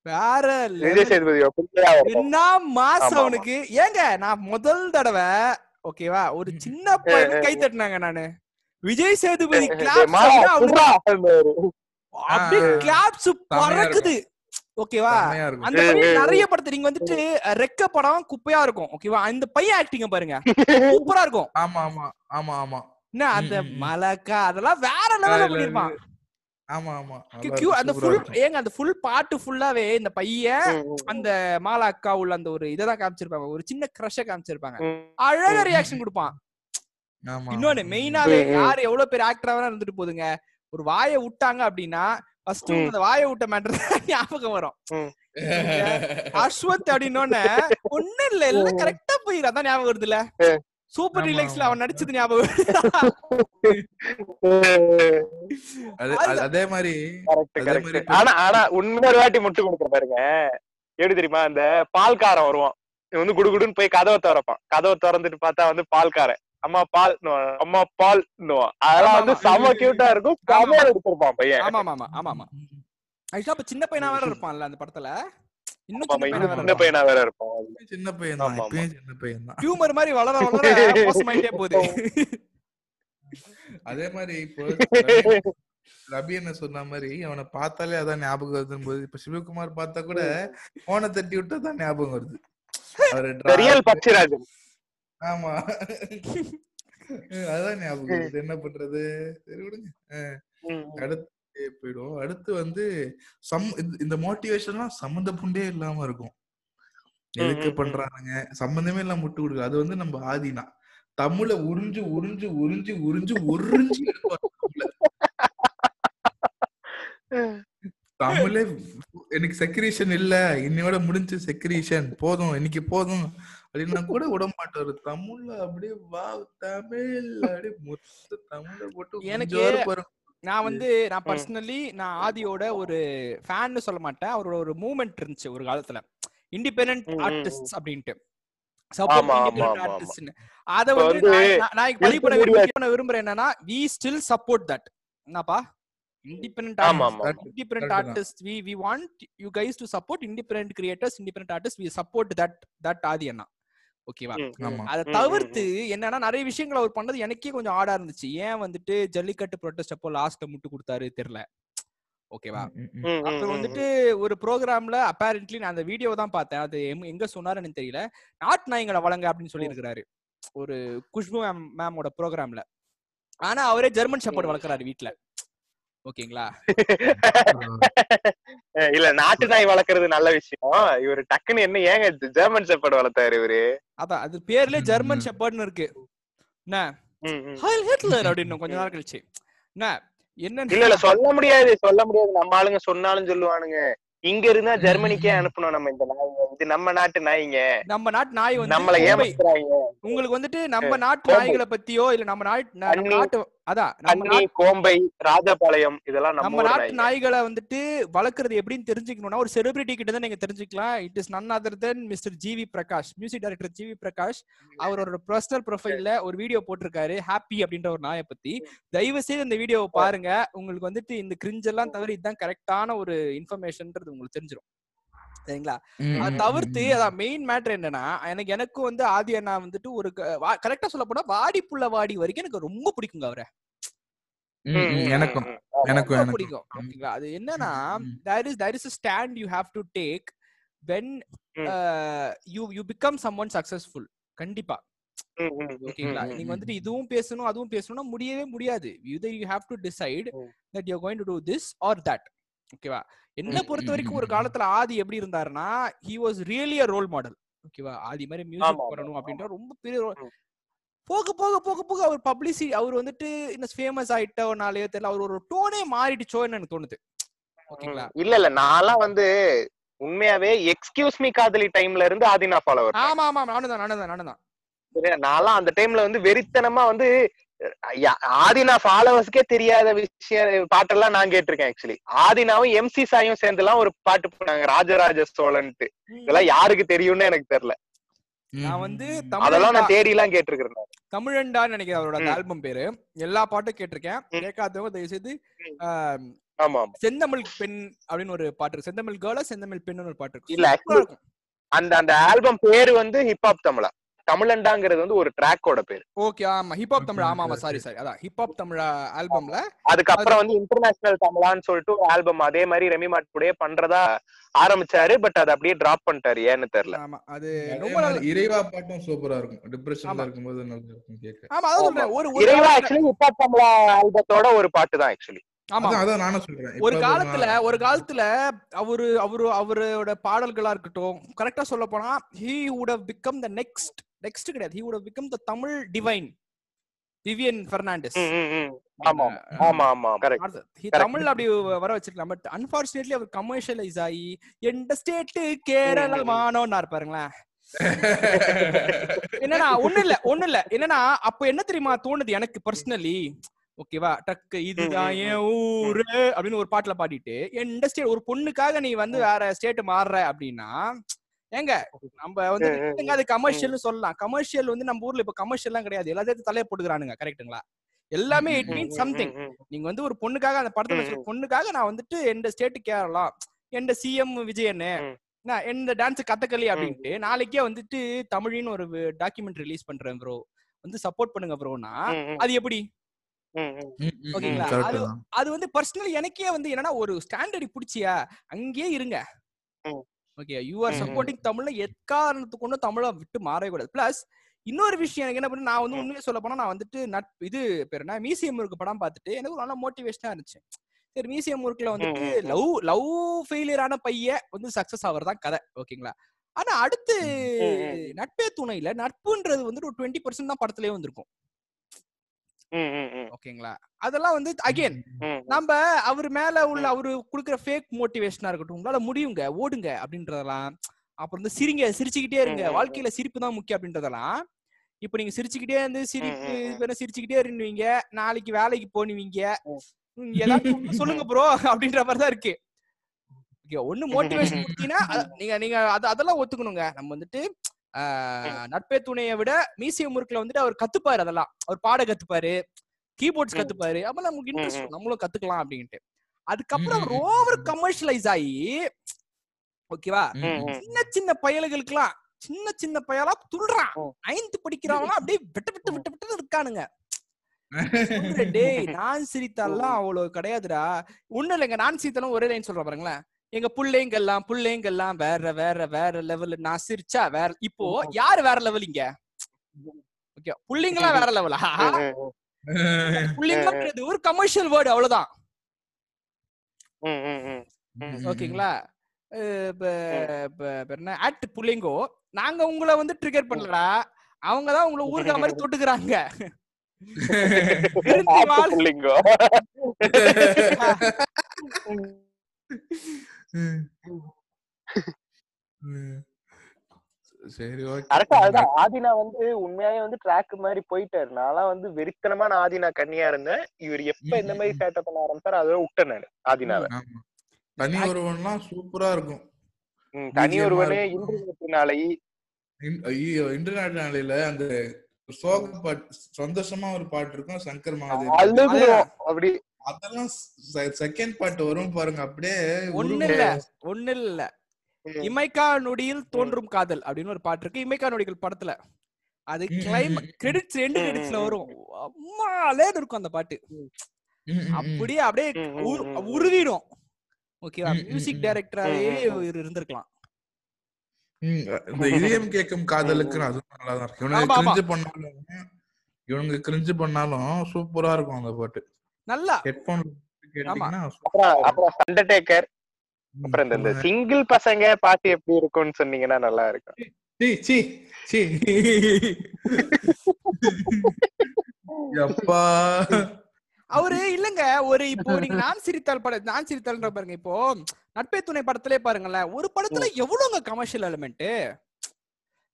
வேற விஜய் இருக்கும் என்ன மாசம். அவனுக்கு? ஏங்க நான் முதல் தடவை ஓகேவா ஒரு சின்ன பையன் கை தட்டினாங்க நானு. விஜய் சேதுபதி கிளாப்ஸ். அப்படியே. கிளாப்ஸ் பறக்குது. ஓகேவா? அந்த நிறைய படத்தை நீங்க வந்துட்டு ரெக்க படம் குப்பையா இருக்கும் ஓகேவா? அந்த பையன் ஆக்டிங்க பாருங்க. சூப்பரா இருக்கும். ஆமா ஆமா ஆமா ஆமா. என்ன அந்த. மலக்கா? அதெல்லாம் வேற லெவல்ல பண்ணிருப்பான். ஆமா ஆமா. அந்த ஃபுல். ஏங்க அந்த ஃபுல் பாட்டு ஃபுல்லாவே இந்த பையன் அந்த மாலா அக்கா உள்ள அந்த ஒரு இததான் காமிச்சிருப்பாங்க. ஒரு சின்ன கிரஷ காமிச்சிருப்பாங்க. அழகா. ரியாக்ஷன் கொடுப்பான். ஆமா, இன்னொன்னு. மெயினாவே. யாரு எவ்வளவு பேர் ஆக்டரா வேணா இருந்துட்டு போதுங்க? ஒரு வாயை விட்டாங்க அப்படின்னா ஃபர்ஸ்ட். அந்த வாயை விட்ட மேட்டர் *laughs* ஞாபகம் வரும். அஸ்வத் அப்படின்னோடனே ஒண்ணு இல்ல எல்லாம் கரெக்டா போயிரு. அதான் ஞாபகம் வருதுல்ல. சூப்பர் ஆமா, டீலக்ஸ்ல ஆமா. அவன் நடிச்சது ஞாபகம் அது- மாதிரி ஆனா ஆனா இன்னொரு வாட்டி முட்டு கொடுக்குற பாருங்க. எப்படி தெரியுமா? அந்த பால்காரன் வருவான். வந்து குடுகுடுன்னு போய் கதவை திறப்பான். கதவை திறந்துட்டு பார்த்தா வந்து பால்காரன். அம்மா பால் அம்மா பால் அதெல்லாம் வந்து செம கியூட்டா இருக்கும். செமையா எடுத்திருப்பான் பையன். ஆமா ஆமா ஆமா ஆமா ஆக்சுவலா அப்ப சின்ன பையனா வேற இருப்பான்ல அந்த படத்துல? இன்னும் ஆமா, சின்ன இன்னும் பையனா வேற சின்ன இருப்பான். பையனா சின்ன பையன் தான் ஆமா, ஆமா. இப்பயும் சின்ன பையன் தான் டியூமர் மாதிரி வளர வளர மோசமாயிட்டே போகுது. *laughs* அதே மாதிரி இப்போ என்ன சொன்ன மாதிரி அவனை பார்த்தாலே அதான் ஞாபகம் வருதுன்னு போது இப்ப சிவகுமார் பார்த்தா கூட போனை தட்டி விட்டா தான் ஞாபகம் வருது. *laughs* அவரு ரியல் dra- பச்சிராஜன் ஆமா. அதான் ஞாபகம் என்ன பண்றது? சரி விடுங்க. அடுத்து போயிடும் அடுத்து வந்து சம் இந்த- மோட்டிவேஷன்லாம் சம்மந்த புண்டே இல்லாம இருக்கும். எதுக்கு. பண்றானுங்க? சம்பந்தமே இல்லாம முட்டு கொடுக்குது அது வந்து நம்ம ஆதினா. தமிழ உறிஞ்சு உறிஞ்சு உறிஞ்சு உறிஞ்சு உறிஞ்சு. தமிழே. எனக்கு செக்ரீஷன் இல்ல. இன்னையோட முடிஞ்சு செக்ரீஷன் போதும். இன்னைக்கு போதும். அப்படின்னா கூட விட மாட்டாரு தமிழ்ல அப்படியே வா தமிழ் அப்படியே மொத்த தமிழ போட்டு எனக்கு நான் வந்து நான் பர்சனலி நான் ஆதியோட ஒரு ஃபேன்னு சொல்ல மாட்டேன். அவரோட ஒரு மூமெண்ட் இருந்துச்சு ஒரு காலத்துல. இண்டிபெண்டன்ட் ம், ஆர்டிஸ்ட் அப்படின்ட்டு. அத வந்து நான் நான் விரும்புறேன். என்னன்னா வி ஸ்டில் சப்போர்ட் தட் என்னப்பா? இண்டிபெண்டன்ட். இண்டிபெண்டன்ட் Correct தான். Artist we we want you guys to support independent creators independent artist we support that that Aadhi அண்ணா. ஓகேவா? அதை தவிர்த்து என்னன்னா நிறைய விஷயங்கள் அவர் பண்ணது எனக்கே கொஞ்சம் ஆடா இருந்துச்சு. ஏன் வந்துட்டு ஜல்லிக்கட்டு ப்ரொட்டஸ்ட் அப்போ லாஸ்ட்ல முட்டு கொடுத்தாரு தெரியல ஓகேவா? அப்புறம் வந்துட்டு ஒரு ப்ரோக்ராம்ல அப்பேரண்ட்லி நான் அந்த வீடியோ தான் பார்த்தேன். அது எங்க சொன்னாருன்னு தெரியல. நாட்டு நாய்களை வழங்க அப்படின்னு சொல்லி இருக்கிறாரு ஒரு குஷ்பு மேம் மேமோட ப்ரோக்ராம்ல ஆனா அவரே ஜெர்மன் ஷெப்பர்ட் வளர்க்குறாரு வீட்ல. ஓகேங்களா? *laughs* இல்ல நாட்டு நாய் வளர்க்கறது நல்ல விஷயம். இவரு டக்குன்னு என்ன ஏங்க ஜெர்மன் செப்பர்ட் வளர்த்தாரு இவரு? அதான் அது பேர்லயே ஜெர்மன். ஷெப்பர்ட்னு இருக்கு. என்ன? ஹிட்லர் அப்படின்னு கொஞ்ச நேரம் கழிச்சு. என்ன? என்ன இல்ல இல்ல சொல்ல முடியாது சொல்ல முடியாது. நம்ம ஆளுங்க சொன்னாலும் சொல்லுவானுங்க. இங்க இருந்தா ஜெர்மனிக்கே அனுப்பணும் நம்ம இந்த நாய்ங்க. இது நம்ம நாட்டு நாய்ங்க. நம்ம நாட்டு நாய் வந்து நம்மள. ஏமாத்துறாங்க உங்களுக்கு வந்துட்டு நம்ம நாட்டு. நாய்களை பத்தியோ இல்ல நம்ம நாட்டு. நாட்டு அதான் கோம்பை ராஜபாளையம் இதெல்லாம் நம்ம நாட்டு நாய்களை வந்துட்டு வளர்க்கறது எப்படின்னு தெரிஞ்சுக்கணும்னா ஒரு செலிபிரிட்டி கிட்ட தான் நீங்க தெரிஞ்சுக்கலாம். It is none other than mister GV Prakash music director GV Prakash அவரோட பர்சனல் ப்ரொஃபைல்ல ஒரு வீடியோ போட்டிருக்காரு ஹாப்பி அப்படின்ற ஒரு நாயை பத்தி. தயவு செய்து இந்த வீடியோவை பாருங்க. உங்களுக்கு வந்துட்டு இந்த கிரிஞ்ச் எல்லாம் தவிர இதுதான் கரெக்டான ஒரு இன்ஃபர்மேஷன்ன்றது உங்களுக்கு தெரிஞ்சிடும் சரிங்களா அதை தவிர்த்து. அதான் மெயின் மேட்டர் என்னன்னா எனக்கு எனக்கும் வந்து ஆதி அண்ணா வந்துட்டு ஒரு கரெக்டா சொல்ல போனா வாடி புள்ள வாடி வரைக்கும் எனக்கு ரொம்ப பிடிக்குங்க அவரை எனக்கும். எனக்கும் பிடிக்கும் ஓகேங்களா அது என்னன்னா ம், ம். there is there is a stand you have to take when ம். uh, you you become someone successful கண்டிப்பா ஓகேங்களா நீங்க வந்துட்டு. இதுவும் பேசணும் அதுவும் பேசணும்னா முடியவே முடியாது either you have to decide ம். that you're going to do this or that ஓகேவா? என்ன பொறுத்த வரைக்கும் ஒரு. காலத்துல ஆதி எப்படி இருந்தாருன்னா he was really a role model. ஓகேவா? ஆதி மாதிரி மியூசிக் பண்ணணும். அப்படின்ற ரொம்ப பெரிய. போக போக போக போக அவர் பப்ளிசி அவர் வந்துட்டு இன்னும் ஃபேமஸ் ஆயிட்டோனாலேயோ தெரியல அவர் ஒரு டோனே மாறிடுச்சோன்னு எனக்கு தோணுது. ஓகேங்களா. இல்ல இல்ல. நான்லாம் வந்து உண்மையாவே எக்ஸ்கியூஸ் மீ காதலி டைம்ல இருந்து ஆதினா ஃபாலோவர் ஆமா ஆமா நானும் தான் நானும் தான் நானும் தான் நான்லாம் அந்த டைம்ல வந்து வெறித்தனமா வந்து ஆதினா ஃபாலோவர்ஸ்க்கே தெரியாத விஷயம் பாட்டெல்லாம் நான் கேட்டிருக்கேன் ஆக்சுவலி ஆதினாவும் எம்சி சாயும் சேர்ந்துலாம் ஒரு பாட்டு போனாங்க ராஜராஜ சோழன்ட்டு. இதெல்லாம் யாருக்கு தெரியும்னு எனக்கு தெரியல. நான் வந்து அதெல்லாம் தமிழண்டா நான் தேடி எல்லாம் கேட்டிருக்கிறேன் தமிழண்டான்னு நினைக்கிறேன் அவரோட. ஆல்பம் பேரு. எல்லா பாட்டும் கேட்டிருக்கேன். கேட்காதவங்க தயவு செய்து செந்தமிழ் பெண் அப்படின்னு ஒரு பாட்டு இருக்கு. செந்தமிழ் கேர்ளா செந்தமிழ் பெண் ஒரு பாட்டு இருக்கு. இல்ல, அந்த அந்த ஆல்பம் பேரு வந்து ஹிப்ஹாப் தமிழா. தமிழண்டாங்கிறது வந்து ஒரு ட்ராக்கோட பேரு. ஓகே ஆமா. Hip hop Tamil. Okay, ஆமா சாரி. சாரி அதான் ஹிப்ஹாப் தமிழ் ஆல்பம்ல அதுக்கப்புறம் வந்து இன்டர்நேஷனல் தமிழான்னு சொல்லிட்டு ஒரு ஆல்பம் அதே மாதிரி ரெமி மாட் கூடயே பண்றதா ஆரம்பிச்சாரு பட் அதை அப்படியே டிராப் பண்ணிட்டாரு ஏன்னு தெரியல. ஆமா அது ரொம்ப இறைவா பாட்டும் சூப்பரா இருக்கும். டிப்ரெஷன்ல. இருக்கும்போது நல்லா இருக்கும் கேட்க. ஆமா அதான் சொல்றேன். ஒரு ஒரு இறைவா ஆக்சுவலி ஹிப்ஹாப் தமிழா ஆல்பத்தோட ஒரு பாட்டு தான் ஆக்சுவலி ஒரு காலத்துல ஒரு காலத்துல அவரு அவரு அவரோட பாடல்களா இருக்கட்டும் கரெக்டா சொல்ல போனா he would become the next next கிடையாது. He would become the Tamil Divine Vivian Fernandes ஆமா ஆமா ஆமா கரெக்ட் அடுத்து, he Correct. தமிழ்ல அப்படி வர வச்சிருக்கலாம். பட் அன்பார்ச்சுனேட்லி அவர் கமர்ஷியலைஸ் ஆகி எந்த ஸ்டேட் கேரளமானோன்னு பாருங்களேன். என்னன்னா ஒண்ணு இல்ல ஒண்ணு இல்ல. என்னன்னா அப்ப என்ன தெரியுமா தோணுது எனக்கு பர்சனலி ஓகேவா டக்கு இதுதான் என் ஊரு அப்படின்னு ஒரு பாட்டுல பாடிட்டு எந்த ஸ்டேட் ஒரு பொண்ணுக்காக நீ வந்து வேற ஸ்டேட் மாறுற அப்படின்னா ஏங்க நம்ம வந்து அது கமர்ஷியல்னு சொல்லலாம். கமர்ஷியல் வந்து நம்ம ஊர்ல இப்ப கமர்ஷியல் எல்லாம் கிடையாது. எல்லாத்தையும் தலைய போட்டுக்கிறானுங்க கரெக்ட்டுங்களா எல்லாமே இட் மீன் சம்திங் நீங்க வந்து ஒரு பொண்ணுக்காக அந்த படத்துல பொண்ணுக்காக நான் வந்துட்டு எந்த ஸ்டேட் கேரளம் எந்த சிஎம் விஜயன் ம். நான் எந்த டான்ஸ் கதகளி அப்படின்ட்டு நாளைக்கே வந்துட்டு தமிழின்னு ஒரு டாக்குமெண்ட் ரிலீஸ் பண்றேன் ப்ரோ வந்து சப்போர்ட் பண்ணுங்க ப்ரோனா அது எப்படி? ஓகேங்களா? அது- அது வந்து பர்சனலி எனக்கே வந்து என்னன்னா ஒரு ஸ்டாண்டர்ட் பிடிச்சியா? அங்கேயே இருங்க. Okay you are. சப்போர்ட்டிங் தமிழ்ல எக்காரணத்துக்கு ஒன்றும் தமிழை விட்டு மாறவே கூடாது பிளஸ் இன்னொரு விஷயம் எனக்கு என்ன பண்ணு நான் வந்து ம். உண்மையை சொல்ல போனா நான் வந்துட்டு நட் இது பேர் என்ன மியூசியம் இருக்கு படம் பார்த்துட்டு எனக்கு ஒரு நல்ல மோட்டிவேஷனா இருந்துச்சு சரி மியூசியம் ஒர்க்ல வந்துட்டு. லவ் லவ் ஃபெயிலியரான பையன் வந்து சக்சஸ் ஆவறதான் கதை ஓகேங்களா ஆனா அடுத்து. நட்பே துணையில நட்புன்றது வந்துட்டு ஒரு டுவெண்ட்டி பர்சன்ட் தான் படத்துலயே வந்திருக்கும் ஓகேங்களா? அதெல்லாம் வந்து அகைன் நம்ம அவர் மேல உள்ள அவரு குடுக்குற ஃபேக் மோட்டிவேஷனா இருக்கட்டும் உங்களால முடியுங்க ஓடுங்க அப்படின்றதெல்லாம் அப்புறம் வந்து சிரிங்க சிரிச்சுக்கிட்டே இருங்க. வாழ்க்கையில சிரிப்பு தான் முக்கியம் அப்படின்றதெல்லாம். இப்ப நீங்க சிரிச்சுக்கிட்டே இருந்து சிரிப்பு சிரிச்சுக்கிட்டே இருந்துவீங்க நாளைக்கு வேலைக்கு போனுவீங்க ஏதாவது சொல்லுங்க ப்ரோ அப்படின்ற மாதிரி தான் இருக்கு. ஒண்ணு மோட்டிவேஷன் கொடுத்தீங்கன்னா நீங்க நீங்க அது அதெல்லாம் ஒத்துக்கணுங்க. நம்ம வந்துட்டு நட்பே துணையை விட மியூசியம் முறுக்குல வந்துட்டு அவர் கத்துப்பாரு அதெல்லாம். அவர் பாட கத்துப்பாரு கீபோர்ட்ஸ். கத்துப்பாரு. அப்ப நமக்கு இன்ட்ரெஸ்ட் நம்மளும் கத்துக்கலாம் அப்படின்ட்டு. அதுக்கப்புறம். ஓவர் கமர்ஷியலைஸ் ஆகி ஓகேவா. சின்ன சின்ன பயலுகளுக்குலாம் சின்ன சின்ன பயலா துள்றான். ம். நைன்த் படிக்கிறவங்க அப்படியே விட்டு விட்டு விட்டு விட்டு இருக்கானுங்க. டேய் நான் சிரித்தாலாம் அவ்வளவு கிடையாதுடா. ஒண்ணும் இல்லைங்க நான் சிரித்தாலும் ஒரே லைன் சொல்றேன் பாருங்களேன். எங்க புள்ளைங்கெல்லாம் புள்ளைங்கெல்லாம் வேற வேற வேற லெவல் நான் சிரிச்சா வேற இப்போ யாரு வேற லெவல் இங்க? ஓகே புள்ளைங்களாம் வேற லெவலா *laughs* புள்ளைங்கன்றது ஒரு கமர்ஷியல் வேர்டு அவ்வளவுதான். ஓகேங்களா? என்ன? ஆட் புள்ளைங்கோ நாங்க உங்களை வந்து ட்ரிகர் பண்ணலடா. அவங்க தான் உங்களை ஊருக்கா மாதிரி தொட்டுக்கிறாங்க. *laughs* *laughs* சரி கரெக்டா அதுதான். ஆதினா வந்து உண்மையாவே வந்து ட்ராக் மாதிரி போயிட்டாரு. நான்லாம் வந்து வெறித்தனமான ஆதினா கண்ணியா இருந்தேன். இவர் எப்ப இந்த மாதிரி சேட்டை பண்ண ஆரம்பிச்சாரு அதோட விட்டேன் நானு ஆதினாவை. தனி ஒருவன்லாம் சூப்பரா இருக்கும். ம், தனி ஒருவனே இருக்கும். இன்றுனாலை இன்- ஐயோ இன்டர்நெட் நாளையில அந்த சோக பாட்டு சந்தோஷமா ஒரு பாட்டு இருக்கும். சங்கர் மகாதேவ் அழுகுறோம் அப்படி அதெல்லாம் செகண்ட் பாட்டு வரும் பாருங்க அப்படியே ஒண்ணு. இல்ல ஒண்ணு இல்ல. இமைக்கா நொடியில் தோன்றும் காதல் அப்படின்னு ஒரு பாட்டு இருக்கு இமைக்கா நொடிகள் படத்துல அது கிளைம். கிரெடிட்ஸ் ரெண்டு கிரெடிட்ஸ்ல வரும் அம்மாலே இருக்கும் அந்த பாட்டு. அப்படியே அப்படியே. உருவிடும் ஓகேவா மியூசிக். டைரக்டராவே இருந்திருக்கலாம் இந்த இதயம் கேட்கும் காதலுக்கு அதுவும் நல்லா தான் இருக்கு ஆமா. கிரிஞ்சு பண்ணாலும் இவனுங்க கிரிஞ்சு பண்ணாலும் சூப்பரா இருக்கும் அந்த பாட்டு நல்லா. ஹெட்போன் அப்புறம் அண்டர்டேக்கர் அப்புறம் இந்த- சிங்கிள் பசங்க பாட்டு எப்படி இருக்கும்னு சொன்னீங்கன்னா நல்லா இருக்கும். சீ, சீ, சீ. எப்பா. அவரு இல்லங்க ஒரு இப்போ நீங்க நான் சிரித்தால் படம் நான் சிரித்தால்ன்ற பாருங்க இப்போ நட்பே துணை படத்திலே பாருங்களேன் ஒரு படத்துல எவ்வளவுங்க கமர்ஷியல் எலிமெண்ட்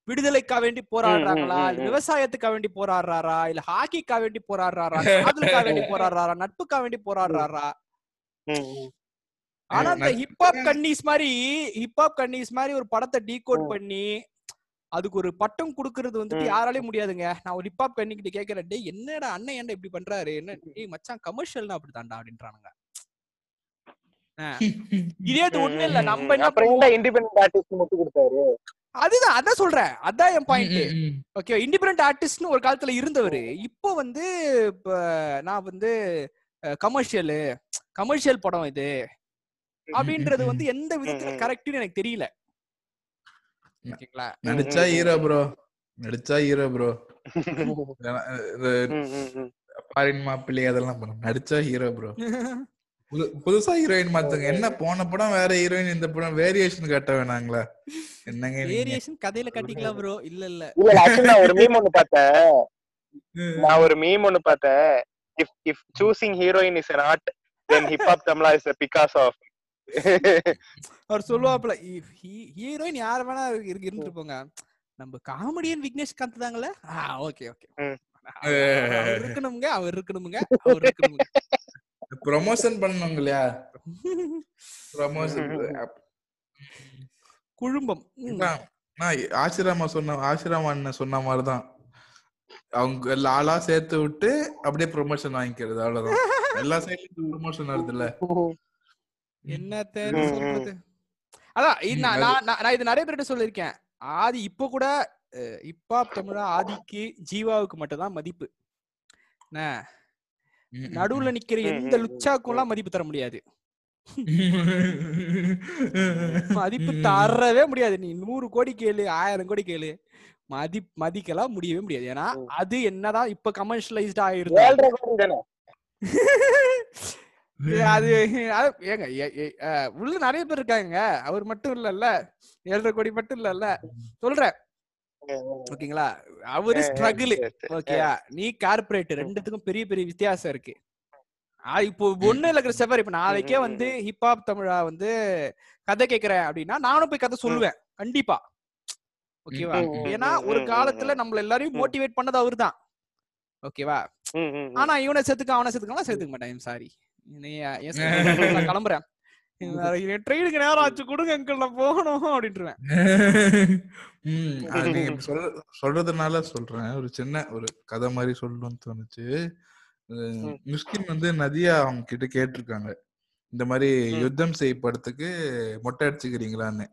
விடுதலைக்கா வேண்டி போராடுறாங்களா. விவசாயத்துக்கா வேண்டி போராடுறாரா? இல்ல ஹாக்கிக்கா வேண்டி போராடுறாரா? *laughs* காதலுக்கா வேண்டி போராடுறாரா? நட்புக்கா வேண்டி போராடுறாரா. ஆனா அந்த ஹிப்ஹாப் கன்னிஸ் மாதிரி ஹிப்ஹாப் கன்னிஸ் மாதிரி ஒரு படத்தை டீகோட். பண்ணி அதுக்கு ஒரு பட்டம் குடுக்கறது வந்துட்டு. யாராலையும் முடியாதுங்க. நான் ஒரு ஹிப்ஹாப் கன்னிக்கிட்ட கேக்குறேன் டேய் என்னடா அண்ணன் ஏன்டா இப்படி பண்றாரு? என்ன டேய் மச்சான் கமர்ஷியல்னா அப்படிதான்டா அப்படின்றானுங்க. *laughs* இதே இது ஒண்ணு இல்ல நம்ம என்ன இண்டிபெண்டன்ட் ஆர்டிஸ்ட் மட்டும் கொடுத்தாரு. அதுதான் அதான் சொல்றேன். அதான் என் பாயிண்ட். ஓகே இண்டிபெண்டன்ட் ஆர்டிஸ்ட்னு ஒரு காலத்துல இருந்தவரு. இப்போ வந்து இப்ப நான் வந்து கமர்ஷியலு கமர்ஷியல் படம் இது அப்படின்றது வந்து எந்த விதத்துல. கரெக்ட்னு எனக்கு தெரியல. ஓகேங்களா? நடிச்சா ஹீரோ ப்ரோ நடிச்சா ஹீரோ ப்ரோ. ஃபாரின் மாப்பிள்ளை அதெல்லாம் பண்ணும் நடிச்சா ஹீரோ ப்ரோ *laughs* புதுசா ஹீரோயின் மாத்துங்க. என்ன போன படம் வேற ஹீரோயின் இந்த படம் வேரியேஷன் காட்ட வேணாங்களா? என்னங்க? வேரியேஷன் கதையில காட்டிக்கலாம் ப்ரோ இல்ல இல்ல. இல்ல நான் ஒரு மீம் ஒண்ணு பார்த்தேன். *laughs* நான் ஒரு மீம் ஒண்ணு பார்த்தேன். If if choosing heroine is an art then hip hop Tamizha is a because of *laughs* அவர் சொல்லுவாப்ல ஹீரோயின் யார வேணா இருக்கு இருந்துட்டு போங்க நம்ம காமெடியன் விக்னேஷ் காந்த் தாங்களே ஆ ஓகே ஓகே ம். அவர் இருக்கணுங்க அவர் இருக்கணுங்க *laughs* ப்ரொமோஷன் பண்ணவங்க இல்லையா ப்ரொமோஷன் குழும்பம். நான் ஆசிராமா சொன்ன ஆசிராமா அண்ணன் சொன்ன மாதிரிதான். அவங்க ஆளா சேர்த்து விட்டு அப்படியே ப்ரொமோஷன் வாங்கிக்கிறது அவ்வளவுதான். எல்லா சைட்லயும் ப்ரொமோஷன் வருது இல்ல ம். சொல்றது? அதான் நான் இது நிறைய பேர்கிட்ட சொல்லியிருக்கேன். ஆதி இப்ப கூட இப்பா தமிழா ஆதிக்கு ஜீவாவுக்கு மட்டும் தான் மதிப்பு. என்ன நடுவுல நிக்கிற எந்த லுச்சாக்கும் எல்லாம் மதிப்பு தர முடியாது. மதிப்பு தரவே முடியாது. நீ நூறு கோடி கேளு ஆயிரம் கோடி கேளு. மதி மதிக்கலாம் முடியவே முடியாது. ஏன்னா. அது என்னதான் இப்ப கமர்ஷியலைஸ்ட் ஆயிருந்தா. ஏழரை கோடி தானே. அது ஏங்க உள்ள நிறைய பேர் இருக்காங்க. அவர் மட்டும் இல்லல்ல. ஏழரை கோடி மட்டும் இல்லல்ல. சொல்றேன். ஓகேங்களா? அவரு ஸ்ட்ரகிள் ஓகேயா? நீ கார்பரேட் ரெண்டுத்துக்கும் பெரிய பெரிய வித்தியாசம் இருக்கு. இப்போ ஒண்ணு இல்ல கிறிஸ்டபர் இப்ப நாளைக்கே வந்து ஹிப்ஹாப் தமிழா வந்து கதை கேக்குறேன் அப்படின்னா நானும் போய் கதை சொல்லுவேன். கண்டிப்பா. ஓகேவா? ஏன்னா ஒரு காலத்துல நம்மள எல்லாரையும். மோட்டிவேட் பண்ணது அவர்தான். ஓகேவா? ஆனா இவனை செத்துக்க அவனை செத்துக்கலாம் சேர்த்துக்க மாட்டேன். சாரி கிளம்புறேன். ட்ரெயினுக்கு நேரம் ஆச்சு கொடுங்க அங்கிள் நான் போகணும் அப்படின்ட்டுருவேன் *laughs* சொல்றதுனால சொல்றேன். ஒரு சின்ன ஒரு கதை மாதிரி சொல்லணும்னு தோணுச்சு. மிஸ்கின் வந்து நதியா அவங்க கிட்ட கேட்டிருக்காங்க. இந்த மாதிரி. யுத்தம் செய்யப்படுறதுக்கு மொட்டை அடிச்சுக்கிறீங்களான்னு.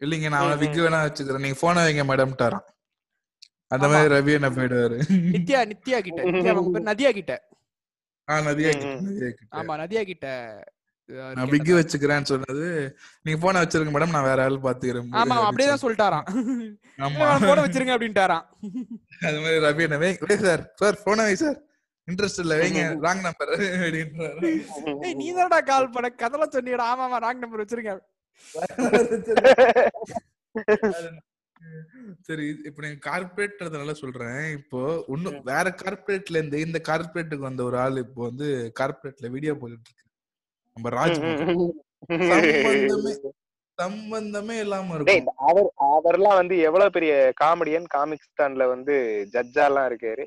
இல்லைங்க நான் ம், விக்கு வேணா வச்சுக்கிறேன். நீங்க போன வைங்க மேடம்ட்டாராம் அந்த ஆமா. மாதிரி ரவி என்ன போயிடுவாரு? நித்யா நித்யா கிட்ட. நித்யா *laughs* கிட்ட. ஆ நதியா கிட்ட. நதியா ஆமா நதியா கிட்ட. நான் வச்சுக்கிறேன்னு சொன்னது நீங்க போன வச்சிருங்க மேடம் நான் வேற ஆள் பாத்துக்கிறேன். ஆமா அப்படியேதான் சொல்லிட்டாராம். ஆமா. போட வச்சிருங்க அப்படின்ட்டாராம். அது மாதிரி ரவி என்ன வை சார் சார் போன வை சார் இன்ட்ரெஸ்ட் இல்ல வைங்க *laughs* ராங் நம்பர் அப்படின்றாரு. ஏய் நீ தானடா கால் பண்ண. கதெல்லாம் சொன்னீடா ஆமா ஆமா ராங் நம்பர் வச்சிருங்க. சரி இப்ப நீங்க கார்பரேட்ன்றதுனால சொல்றேன். இப்போ இன்னும் வேற கார்பரேட்ல இருந்து இந்த கார்பரேட்டுக்கு வந்த ஒரு ஆள் இப்போ வந்து கார்பரேட்ல வீடியோ போட்டுட்டு இருக்கு நம்ம ராஜ்மோகன் சம்பந்தமே சம்பந்தமே இல்லாம டேய், இருக்கும். அவர் அவர்லாம் வந்து எவ்வளவு பெரிய காமெடியன்? காமிக்ஸ்தான்ல வந்து ஜட்ஜா எல்லாம் இருக்காரு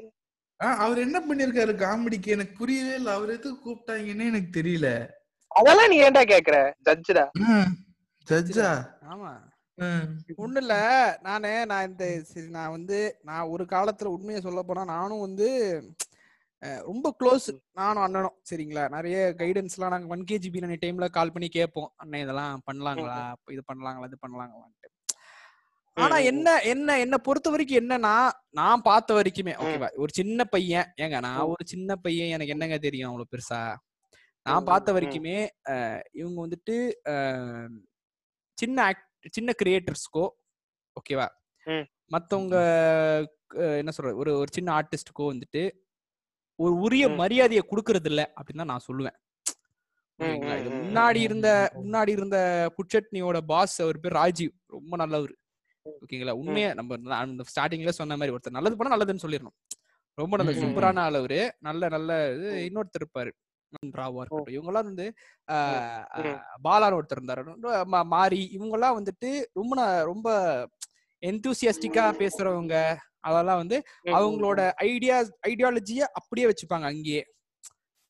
அவர் என்ன பண்ணிருக்காரு? காமெடிக்கு எனக்கு புரியவே இல்ல. அவர் எதுக்கு கூப்பிட்டாங்கன்னே எனக்கு தெரியல. அதெல்லாம் நீ ஏன்டா கேக்குற? ஜட்ஜுடா? ஜட்ஜா. ஆமா. ஒண்ணு இல்ல. நானு நான் இந்த சரி, நான் வந்து நான் ஒரு காலத்துல உண்மையை சொல்ல போனா நானும் வந்து ரொம்ப க்ளோஸ் நானும் அண்ணனும் சரிங்களா? நிறைய கைடன்ஸ் எல்லாம் நாங்க ஒன் கேஜி பிரியாணி டைம்ல கால் பண்ணி கேட்போம். அண்ணன் இதெல்லாம் பண்ணலாங்களா? இது பண்ணலாங்களா? இது பண்ணலாங்களான்ட்டு. ஆனா என்ன என்ன என்ன பொறுத்த வரைக்கும் என்னன்னா நான் பார்த்த வரைக்குமே. ஓகேவா ஒரு சின்ன பையன் ஏங்க நான். ஒரு சின்ன பையன் எனக்கு என்னங்க தெரியும் அவ்வளவு பெருசா? நான் பார்த்த வரைக்குமே இவங்க வந்துட்டு சின்ன சின்ன கிரியேட்டர்ஸ்க்கோ ஓகேவா. மத்தவங்க என்ன சொல்றது? ஒரு ஒரு சின்ன ஆர்டிஸ்டுக்கோ வந்துட்டு ஒரு உரிய. மரியாதையை கொடுக்கறது இல்ல அப்படின்னு தான் நான் சொல்லுவேன். முன்னாடி இருந்த. முன்னாடி இருந்த புட்சட்னியோட பாஸ் அவர் பேர் ராஜீவ். ரொம்ப நல்லவர். ஓகேங்களா? உண்மையா நம்ம ஸ்டார்டிங்ல சொன்ன மாதிரி ஒருத்தர் நல்லது பண்ணா நல்லதுன்னு சொல்லிடணும். ரொம்ப நல்ல சூப்பரான ஆள் அவரு நல்ல நல்ல இது. இன்னொருத்தர் இருப்பாரு. ராவா இருக்கட்டும். இவங்க எல்லாம் வந்து பாலான்னு ஒருத்தர் இருந்தாரு. மாறி இவங்க எல்லாம் வந்துட்டு ரொம்ப ரொம்ப எந்தூசியாஸ்டிக்கா பேசுறவங்க அதெல்லாம் வந்து அவங்களோட ஐடியா ஐடியாலஜிய அப்படியே வச்சுப்பாங்க அங்கேயே.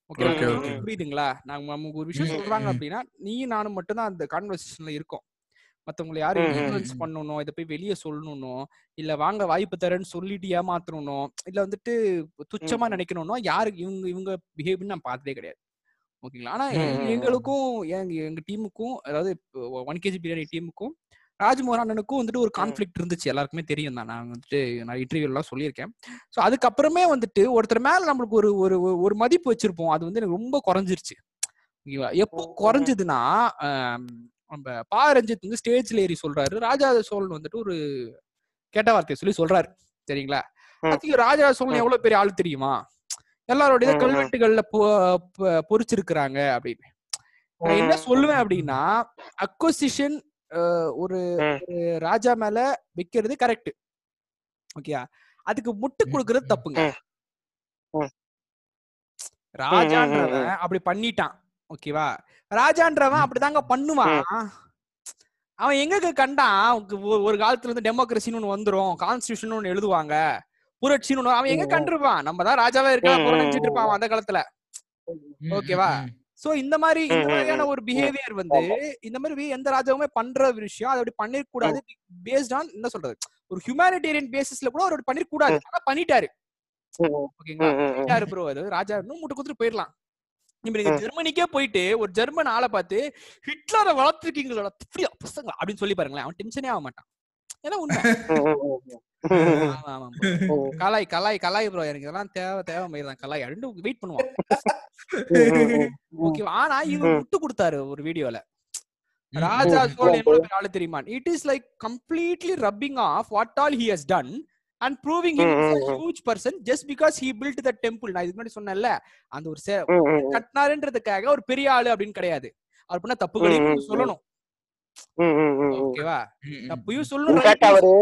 புரியுதுங்களா? நாங்க நமக்கு ஒரு விஷயம் சொல்றாங்க. அப்படின்னா நீ நானும் மட்டும்தான் அந்த கான்வர்சேஷன்ல இருக்கோம். மத்தவங்களை யாரும் இன்ஃபுளுன்ஸ். பண்ணணும் இதை போய் வெளியே சொல்லணும் இல்ல வாங்க வாய்ப்பு தரேன்னு சொல்லிட்டு ஏமாத்தணும் இல்ல வந்துட்டு துச்சமா. நினைக்கணும்னா யாருக்கு இவங்க இவங்க பிஹேவ் நான் பார்த்ததே கிடையாது. ஓகேங்களா? ஆனா எங்களுக்கும் எங்க எங்க டீமுக்கும் அதாவது ஒன் கேஜி பிரியாணி டீமுக்கும் ராஜ்மோகன் அண்ணனுக்கும் வந்துட்டு ஒரு கான்ஃபிளிக்ட் இருந்துச்சு. எல்லாருக்குமே தெரியும் தான் நான் வந்துட்டு நான் இன்டர்வியூ எல்லாம் சொல்லியிருக்கேன். ஸோ அதுக்கப்புறமே வந்துட்டு ஒருத்தர் மேல நம்மளுக்கு ஒரு ஒரு ஒரு- மதிப்பு வச்சிருப்போம். அது வந்து எனக்கு ரொம்ப குறைஞ்சிருச்சு. எப்போ. குறைஞ்சதுன்னா நம்ம பா ரஞ்சித் வந்து ஸ்டேஜ்ல ஏறி சொல்றாரு. ராஜா சோழன் வந்துட்டு ஒரு கெட்ட வார்த்தையை சொல்லி சொல்றாரு. சரிங்களா. அதுக்கு ராஜா சோழன். எவ்வளவு பெரிய ஆள் தெரியுமா? எல்லாருடைய. கல்வெட்டுகள்ல பொ- பொறிச்சிருக்கிறாங்க அப்படின்னு. நான் என்ன சொல்லுவேன் அப்படின்னா அக்வசிஷன் ஒரு ராஜா மேல வைக்கிறது கரெக்ட். ஓகேயா? அதுக்கு முட்டு கொடுக்கறது. தப்புங்க. ராஜான்றவன் அப்படி பண்ணிட்டான். ஓகேவா? ராஜான்றவன். அப்படிதாங்க பண்ணுவான். அவன் எங்க கண்டான்? ஒரு- காலத்துல இருந்து டெமோக்ரஸின்னு ஒண்ணு வந்துரும். கான்ஸ்டியூஷன் ஒண்ணு எழுதுவாங்க. புரட்சின்னு ஒண்ணு அவன் எங்க. கண்டிருப்பான்? நம்ம தான் ராஜாவே இருக்க ம், போற ம், நினைச்சிட்டு இருப்பான் அந்த காலத்துல. ஓகேவா? சோ இந்த மாதிரி இந்த மாதிரியான. ஒரு பிஹேவியர் வந்து இந்த மாதிரி எந்த ராஜாவுமே பண்ற விஷயம் அதை அப்படி பண்ணிருக்க பேஸ்ட் ஆன் என்ன சொல்றது? ஒரு ஹியூமானிட்டேரியன் பேசிஸ்ல கூட அவர் அப்படி பண்ணிருக்க ஆனா பண்ணிட்டாரு. ஓகேங்களா. பண்ணிட்டாரு ப்ரோ அது ராஜா இன்னும் முட்டு கொடுத்துட்டு போயிடலாம் இப்ப நீங்க. ஜெர்மனிக்கே போயிட்டு ஒரு ஜெர்மன் ஆளை பார்த்து ஹிட்லரை வளர்த்துருக்கீங்களா ஃப்ரீயா பசங்க அப்படின்னு சொல்லி பாருங்களேன். அவன் டென்ஷனே ஆக மாட்டான். ஏன்னா உண்மை. *laughs* கலாய் கலாய் கலாய் ப்ரோ எனக்கு இதெல்லாம் தேவை தேவை மாதிரி தான் கலாய் அப்படின்னு வெயிட் பண்ணுவான் *laughs* ஓகே ஆனா இவர் ம். முட்டு கொடுத்தாரு ஒரு வீடியோல ராஜா. சோழன் எவ்வளவு பெரிய ஆளு தெரியுமா it is like completely rubbing off what all he has done and proving. Huge person just because he built the temple நான் இதுக்கு முன்னாடி சொன்னேன்ல அந்த ஒரு. கட்டினாருன்றதுக்காக ஒரு பெரிய ஆளு அப்படின்னு கிடையாது அவர் பண்ண தப்புகளையும் சொல்லணும். ஓகேவா? ம், ம். தப்பையும் சொல்லணும் அவரு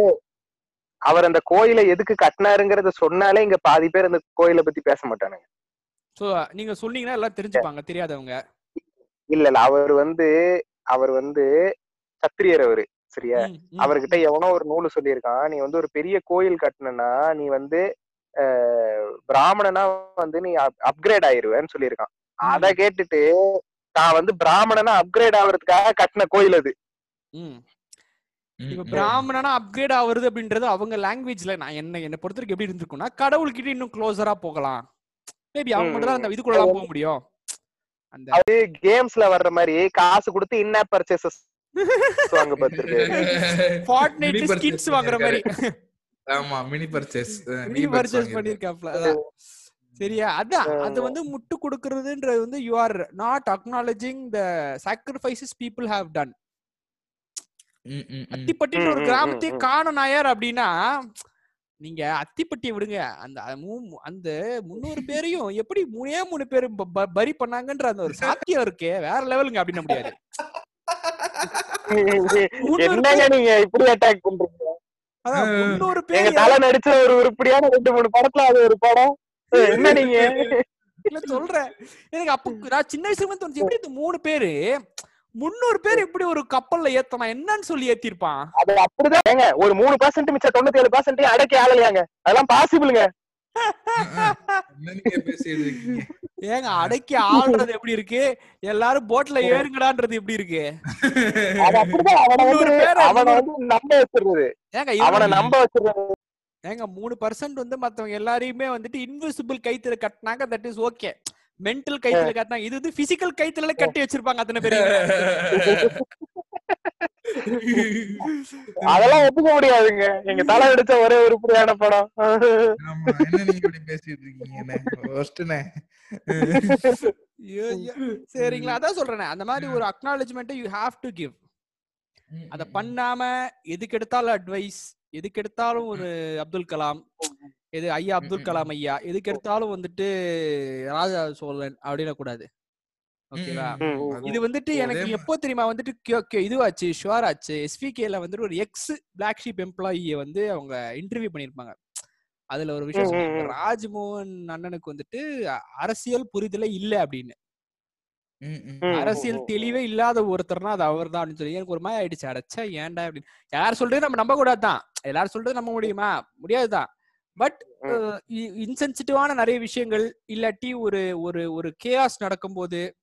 அவர் அந்த கோயிலை எதுக்கு கட்டினாருங்கிறத சொன்னாலே இங்க பாதி பேர் அந்த கோயிலை பத்தி பேச மாட்டானுங்க. சோ நீங்க சொன்னீங்கன்னா எல்லாம் தெரிஞ்சுப்பாங்க தெரியாதவங்க. இல்ல இல்ல. அவர் வந்து அவர் வந்து சத்திரியர் அவரு சரியா? அவர்கிட்ட எவனோ ஒரு நூல் சொல்லியிருக்கான் நீ வந்து ஒரு பெரிய கோயில் கட்டணும்னா நீ வந்து அஹ், பிராமணனா வந்து நீ அப்கிரேட் ஆயிருவேன்னு சொல்லியிருக்கான். அத கேட்டுட்டு நான் வந்து பிராமணனா அப்கிரேட் ஆகுறதுக்காக கட்டின கோயில் அது. இப்ப. பிராமணனா அப்கிரேட் ஆகுறது அப்படின்றது அவங்க லாங்குவேஜ்ல நான் என்ன என்ன பொறுத்த வரைக்கும் எப்படி இருந்திருக்கும்னா கடவுள்கிட்ட இன்னும் க்ளோஸரா போகலாம். மேபி அவங்க மட்டும் தான் அந்த இதுக்குள்ள போக முடியும். அந்த கேம்ஸ்ல வர்ற மாதிரி காசு கொடுத்து இன்ன பர்ச்சேசஸ் *laughs* வாங்க Mini ஸ்கின்ஸ் purchase வாங்குற மாதிரி. ஆமா மினி பர்ச்சேஸ் மினி பர்ச்சேஸ் பண்ணிருக்காப்ல. சரியா? அதான் அது வந்து முட்டு கொடுக்கறதுன்றது வந்து you are not acknowledging the sacrifices people have done அத்திப்பட்டின்ற ஒரு கிராமத்தையே. காண நாயர் அப்படின்னா நீங்க அத்திப்பட்டியை விடுங்க. அந்த அந்த முன்னூறு பேரையும் எப்படி மூணே மூணு பேர் ப- ப- பரி பண்ணாங்கன்ற அந்த ஒரு சாத்தியம் இருக்கே. வேற லெவலுங்க அப்படின்ன முடியாது. முன்னூறு என்னங்க நீங்க இப்படி அட்டாக் பண்றீங்க? அதான் முன்னூறு எங்க பேர் தலை நடிச்ச ஒரு உருப்படியான ரெண்டு மூணு படத்துல அது ஒரு படம். என்ன நீங்க? இல்ல சொல்றேன். எனக்கு அப்ப நான் சின்ன வயசுல இருந்து எப்படி இந்த மூணு பேரு முன்னூறு பேர் எப்படி ஒரு கப்பல்ல ஏத்தனா என்னன்னு சொல்லி ஏத்திருப்பான். அது அப்படிதான். ஏங்க ஒரு மூணு பர்சன்ட் மிச்சம் தொண்ணூத்தி ஏழு பர்சன்ட் அடக்கி ஆளலையாங்க? அதெல்லாம் பாசிபிளுங்க ஏங்க அடக்கி ஆள்றது எப்படி இருக்கு? எல்லாரும் போட்ல ஏறுங்கடான்றது எப்படி இருக்கு? அவனை நம்ப ஏங்க அவனை நம்ப வச்சிருந்தது. ஏங்க மூணு பர்சன்ட் வந்து மத்தவங்க எல்லாரையுமே வந்துட்டு இன்விசிபிள் கைத்துல கட்டினாங்க தட் இஸ் ஓகே மென்டல் கைத்துல கட்டினாங்க இது வந்து பிசிக்கல் கைத்துல கட்டி வச்சிருப்பாங்க அத்தனை பேர் அதெல்லாம் ஒத்துக்க முடியாதுங்க. எங்க தலை நடிச்ச ஒரே உருப்படியான படம். ஆமா என்ன நீங்க இப்படி பேசிட்டு இருக்கீங்க? ஃபர்ஸ்ட்னே சரிங்களா அதான் சொல்றேன். அந்த மாதிரி ஒரு acknowledgement you have to give அத பண்ணாம எதுக்கு எடுத்தாலும் அட்வைஸ் எதுக்கு எடுத்தாலும் ஒரு அப்துல் கலாம் எது ஐயா அப்துல் கலாம் ஐயா எதுக்கு எடுத்தாலும் வந்துட்டு ராஜா சோழன் அப்படின்ன கூடாது ஓகேவா? இது வந்துட்டு எனக்கு எப்போ தெரியுமா வந்துட்டு இதுவாச்சு ஷுவர் ஆச்சு எஸ்பிகேல வந்துட்டு ஒரு எக்ஸ் பிளாக் ஷீப் எம்ப்ளாயிய வந்து அவங்க இன்டர்வியூ பண்ணிருப்பாங்க அதுல ஒரு விஷயம். ராஜ்மோகன் அண்ணனுக்கு வந்துட்டு அரசியல் புரிதலே இல்ல அப்படின்னு. அரசியல் தெளிவே இல்லாத ஒருத்தர்னா அது அவர் தான் அப்படின்னு சொல்லி எனக்கு ஒரு மாதிரி ஆயிடுச்சு. அடைச்சா ஏன்டா அப்படின்னு. யார் சொல்றது நம்ம நம்ப கூடாதுதான் எல்லாரும் சொல்றது நம்ப முடியுமா? முடியாதுதான். பட். இன்சென்சிட்டிவான நிறைய விஷயங்கள் இல்லாட்டி ஒரு ஒரு ஒரு கேஆஸ் நடக்கும்போது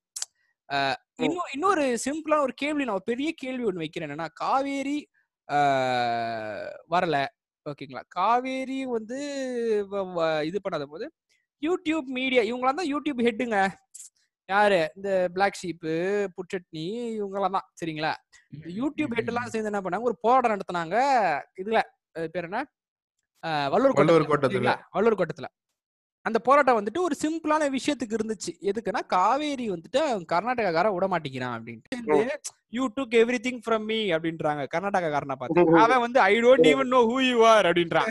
இன்னும் இன்னொரு சிம்பிளான ஒரு கேள்வி நான் ஒரு பெரிய கேள்வி ஒண்ணு வைக்கிறேன். என்னன்னா காவேரி வரல. ஓகேங்களா? காவேரி வந்து வ- வ- இது பண்ணாத போது யூடியூப் மீடியா இவங்களாம் தான் யூடியூப் ஹெட்டுங்க யாரு? இந்த பிளாக் ஷீப்பு புட்சட்னி இவங்கெல்லாம் தான். சரிங்களா? யூடியூப் ஹெட் எல்லாம் சேர்ந்து என்ன பண்ணாங்க? ஒரு போராட்டம் நடத்துனாங்க. இதுல பேர் என்ன? வள்ளூர் வள்ளுவர் கோட்டத்துல? வள்ளூர் கோட்டத்துல. அந்த போராட்டம் வந்துட்டு ஒரு சிம்பிளான விஷயத்துக்கு இருந்துச்சு. எதுக்குன்னா காவேரி வந்துட்டு கர்நாடகாக்கார விட மாட்டேங்கிறான் அப்படின்ட்டு. You took everything from me அப்படின்றாங்க. கர்நாடகாக்காரனை பார்த்து. அவன் வந்து I don't even know who you are அப்படின்றான்.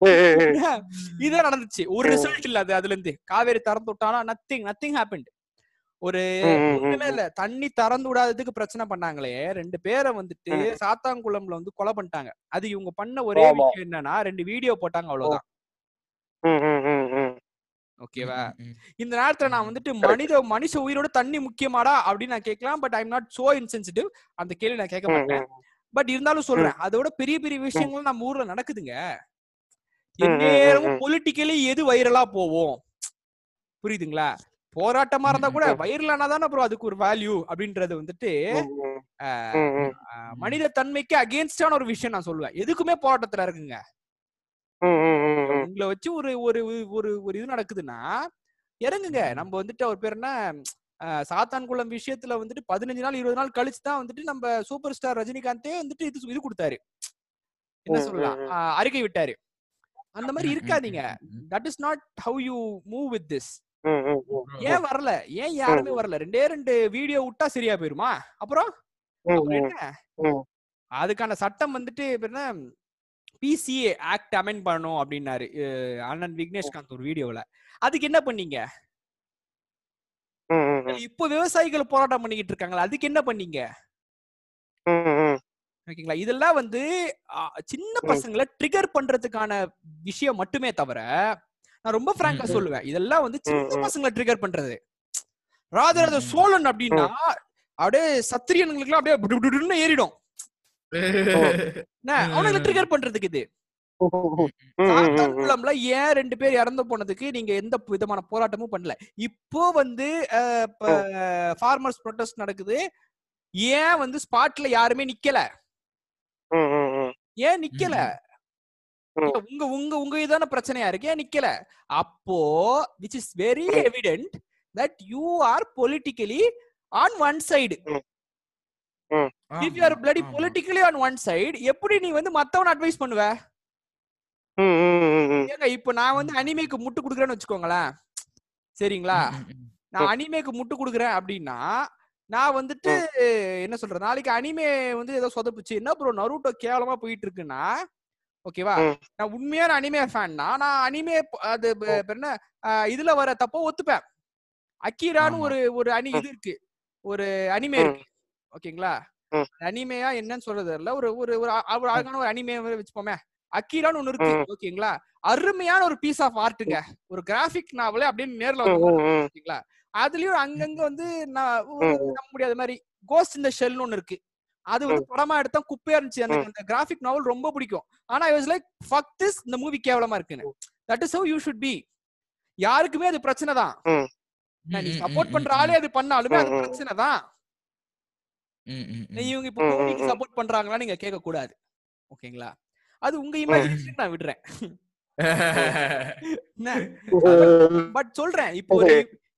*laughs* இதான் நடந்துச்சு. ஒரு ரிசல்ட் இல்ல அது அதுல இருந்து. காவேரி திறந்து விட்டானா நத்திங் நத்திங் ஹேப்பன்ட் ஒரு ஒண்ணுமே இல்ல. தண்ணி திறந்து விடாததுக்கு பிரச்சனை பண்ணாங்களே. ரெண்டு பேரை வந்துட்டு சாத்தாங்குளம்ல வந்து கொலை பண்ணிட்டாங்க. அது இவங்க பண்ண ஒரே. விஷயம் என்னன்னா ரெண்டு வீடியோ போட்டாங்க அவ்வளவுதான் ஓகேவா? இந்த நேரத்துல நான் வந்துட்டு மனித மனுஷ உயிரோட தண்ணி முக்கியமாடா அப்படின்னு நான் கேட்கலாம். But I'm not so insensitive அந்த கேள்வி நான் கேட்க மாட்டேன். பட் இருந்தாலும் சொல்றேன். அதோட பெரிய பெரிய விஷயங்கள் நம்ம ஊர்ல நடக்குதுங்க. எந்நேரமும் பொலிட்டிக்கலி எது வைரலா போவோம். புரியுதுங்களா? போராட்டமா இருந்தா கூட வைரலானா தானே அப்புறம் அதுக்கு ஒரு வேல்யூ அப்படின்றது வந்துட்டு மனித தன்மைக்கு அகேன்ஸ்டான ஒரு விஷயம் நான் சொல்லுவேன். எதுக்குமே போராட்டத்துல இருக்குங்க உங்களை வச்சு ஒரு ஒரு ஒரு ஒரு இது நடக்குதுன்னா இறங்குங்க. நம்ம வந்துட்டு அவர் பேர் என்ன? சாத்தான்குளம் விஷயத்துல வந்துட்டு பதினஞ்சு நாள் இருபது நாள் கழிச்சு தான் வந்துட்டு நம்ம சூப்பர் ஸ்டார் ரஜினிகாந்தே வந்துட்டு இது இது கொடுத்தாரு. என்ன சொல்லலாம்? அறிக்கை விட்டாரு. அந்த மாதிரி இருக்காதீங்க. That is not how you move with this ஏன் வரல? ஏன் யாருமே வரல? ரெண்டே ரெண்டு வீடியோ விட்டா சரியா போயிருமா? அப்புறம்? அப்புறம் என்ன? ம். அதுக்கான சட்டம் வந்துட்டு இப்ப என்ன? பிசிஏ ஆக்ட் அமெண்ட் பண்ணணும் அப்படின்னாரு அண்ணன் விக்னேஷ்காந்த் ஒரு வீடியோல அதுக்கு என்ன பண்ணீங்க? இப்போ விவசாயிகள் போராட்டம் பண்ணிக்கிட்டு இருக்காங்களா அதுக்கு என்ன பண்ணீங்க? ஓகேங்களா? இதெல்லாம் வந்து சின்ன பசங்களை ட்ரிகர் பண்றதுக்கான விஷயம் மட்டுமே தவிர நான் ரொம்ப பிராங்கா. சொல்லுவேன். இதெல்லாம் வந்து சின்ன. பசங்களை ட்ரிகர் பண்றது. ராஜராஜ. சோழன் அப்படின்னா அப்படியே சத்திரியன்களுக்கு அப்படியே ஏறிடும். அவனுங்களை ட்ரிகர் பண்றதுக்கு இது. ஏன் ரெண்டு பேர் இறந்து போனதுக்கு நீங்க எந்த விதமான போராட்டமும் பண்ணல. இப்போ வந்து ஃபார்மர்ஸ் ப்ரொடெஸ்ட் நடக்குது. ஏன் வந்து ஸ்பாட்ல யாருமே நிக்கல? ஏன் நிக்கல. உங்க உங்க உங்க இதான பிரச்சனையா இருக்கு? ஏன் நிக்கல? அப்போ which is very evident that you are politically on one side if you are bloody politically on one side எப்படி நீ வந்து மத்தவன அட்வைஸ் பண்ணுவ? ஏங்க இப்போ நான் வந்து அனிமேக்கு முட்டு குடுக்குறேன்னு வச்சுக்கோங்களேன். சரிங்களா? நான் அனிமேக்கு முட்டு குடுக்குறேன் அப்படின்னா நான் வந்துட்டு என்ன சொல்றேன் நாளைக்கு அனிமே வந்து ஏதோ சொதப்புச்சு. என்ன ப்ரோ நருட்டோ கேவலமா போயிட்டு இருக்குன்னா ஓகேவா. நான் உண்மையான அனிமே ஃபேன்னா நான் அனிமே அது என்ன இதுல வர தப்போ ஒத்துப்பேன். அக்கீரான்னு. ஒரு ஒரு அணி இது இருக்கு. ஒரு அனிமே. இருக்கு. ஓகேங்களா. அனிமையா என்னன்னு சொல்றது இல்ல ஒரு ஒரு ஒரு அழகான ஒரு அனிமே வச்சுப்போமே. அக்கீரான்னு ஒண்ணு இருக்கு. ஓகேங்களா? அருமையான ஒரு பீஸ் ஆஃப் ஆர்ட்டுங்க ஒரு கிராஃபிக் நாவலே அப்படின்னு நேர்ல வந்து ஓகேங்களா? அதுலயும் அங்கங்க வந்து நான். நம்ப முடியாத மாதிரி கோஸ்ட் இந்த ஷெல்னு ஒண்ணு இருக்கு. அது வந்து படமா எடுத்தா குப்பையா இருந்துச்சு. எனக்கு அந்த கிராஃபிக் நாவல் ரொம்ப பிடிக்கும். ஆனா I was like fuck this இந்த மூவி கேவலமா இருக்குன்னு. That is how you should be யாருக்குமே அது பிரச்சனை தான். நீ சப்போர்ட் பண்ற ஆளே அது பண்ணாலுமே அது. பிரச்சனை தான். இவங்க இப்ப. சப்போர்ட் பண்றாங்களா நீங்க கேட்க கூடாது ஓகேங்களா? அது உங்க இமேஜினேஷன் நான் விடுறேன். *laughs* பட் *laughs* சொல்றேன். இப்போ ஒரு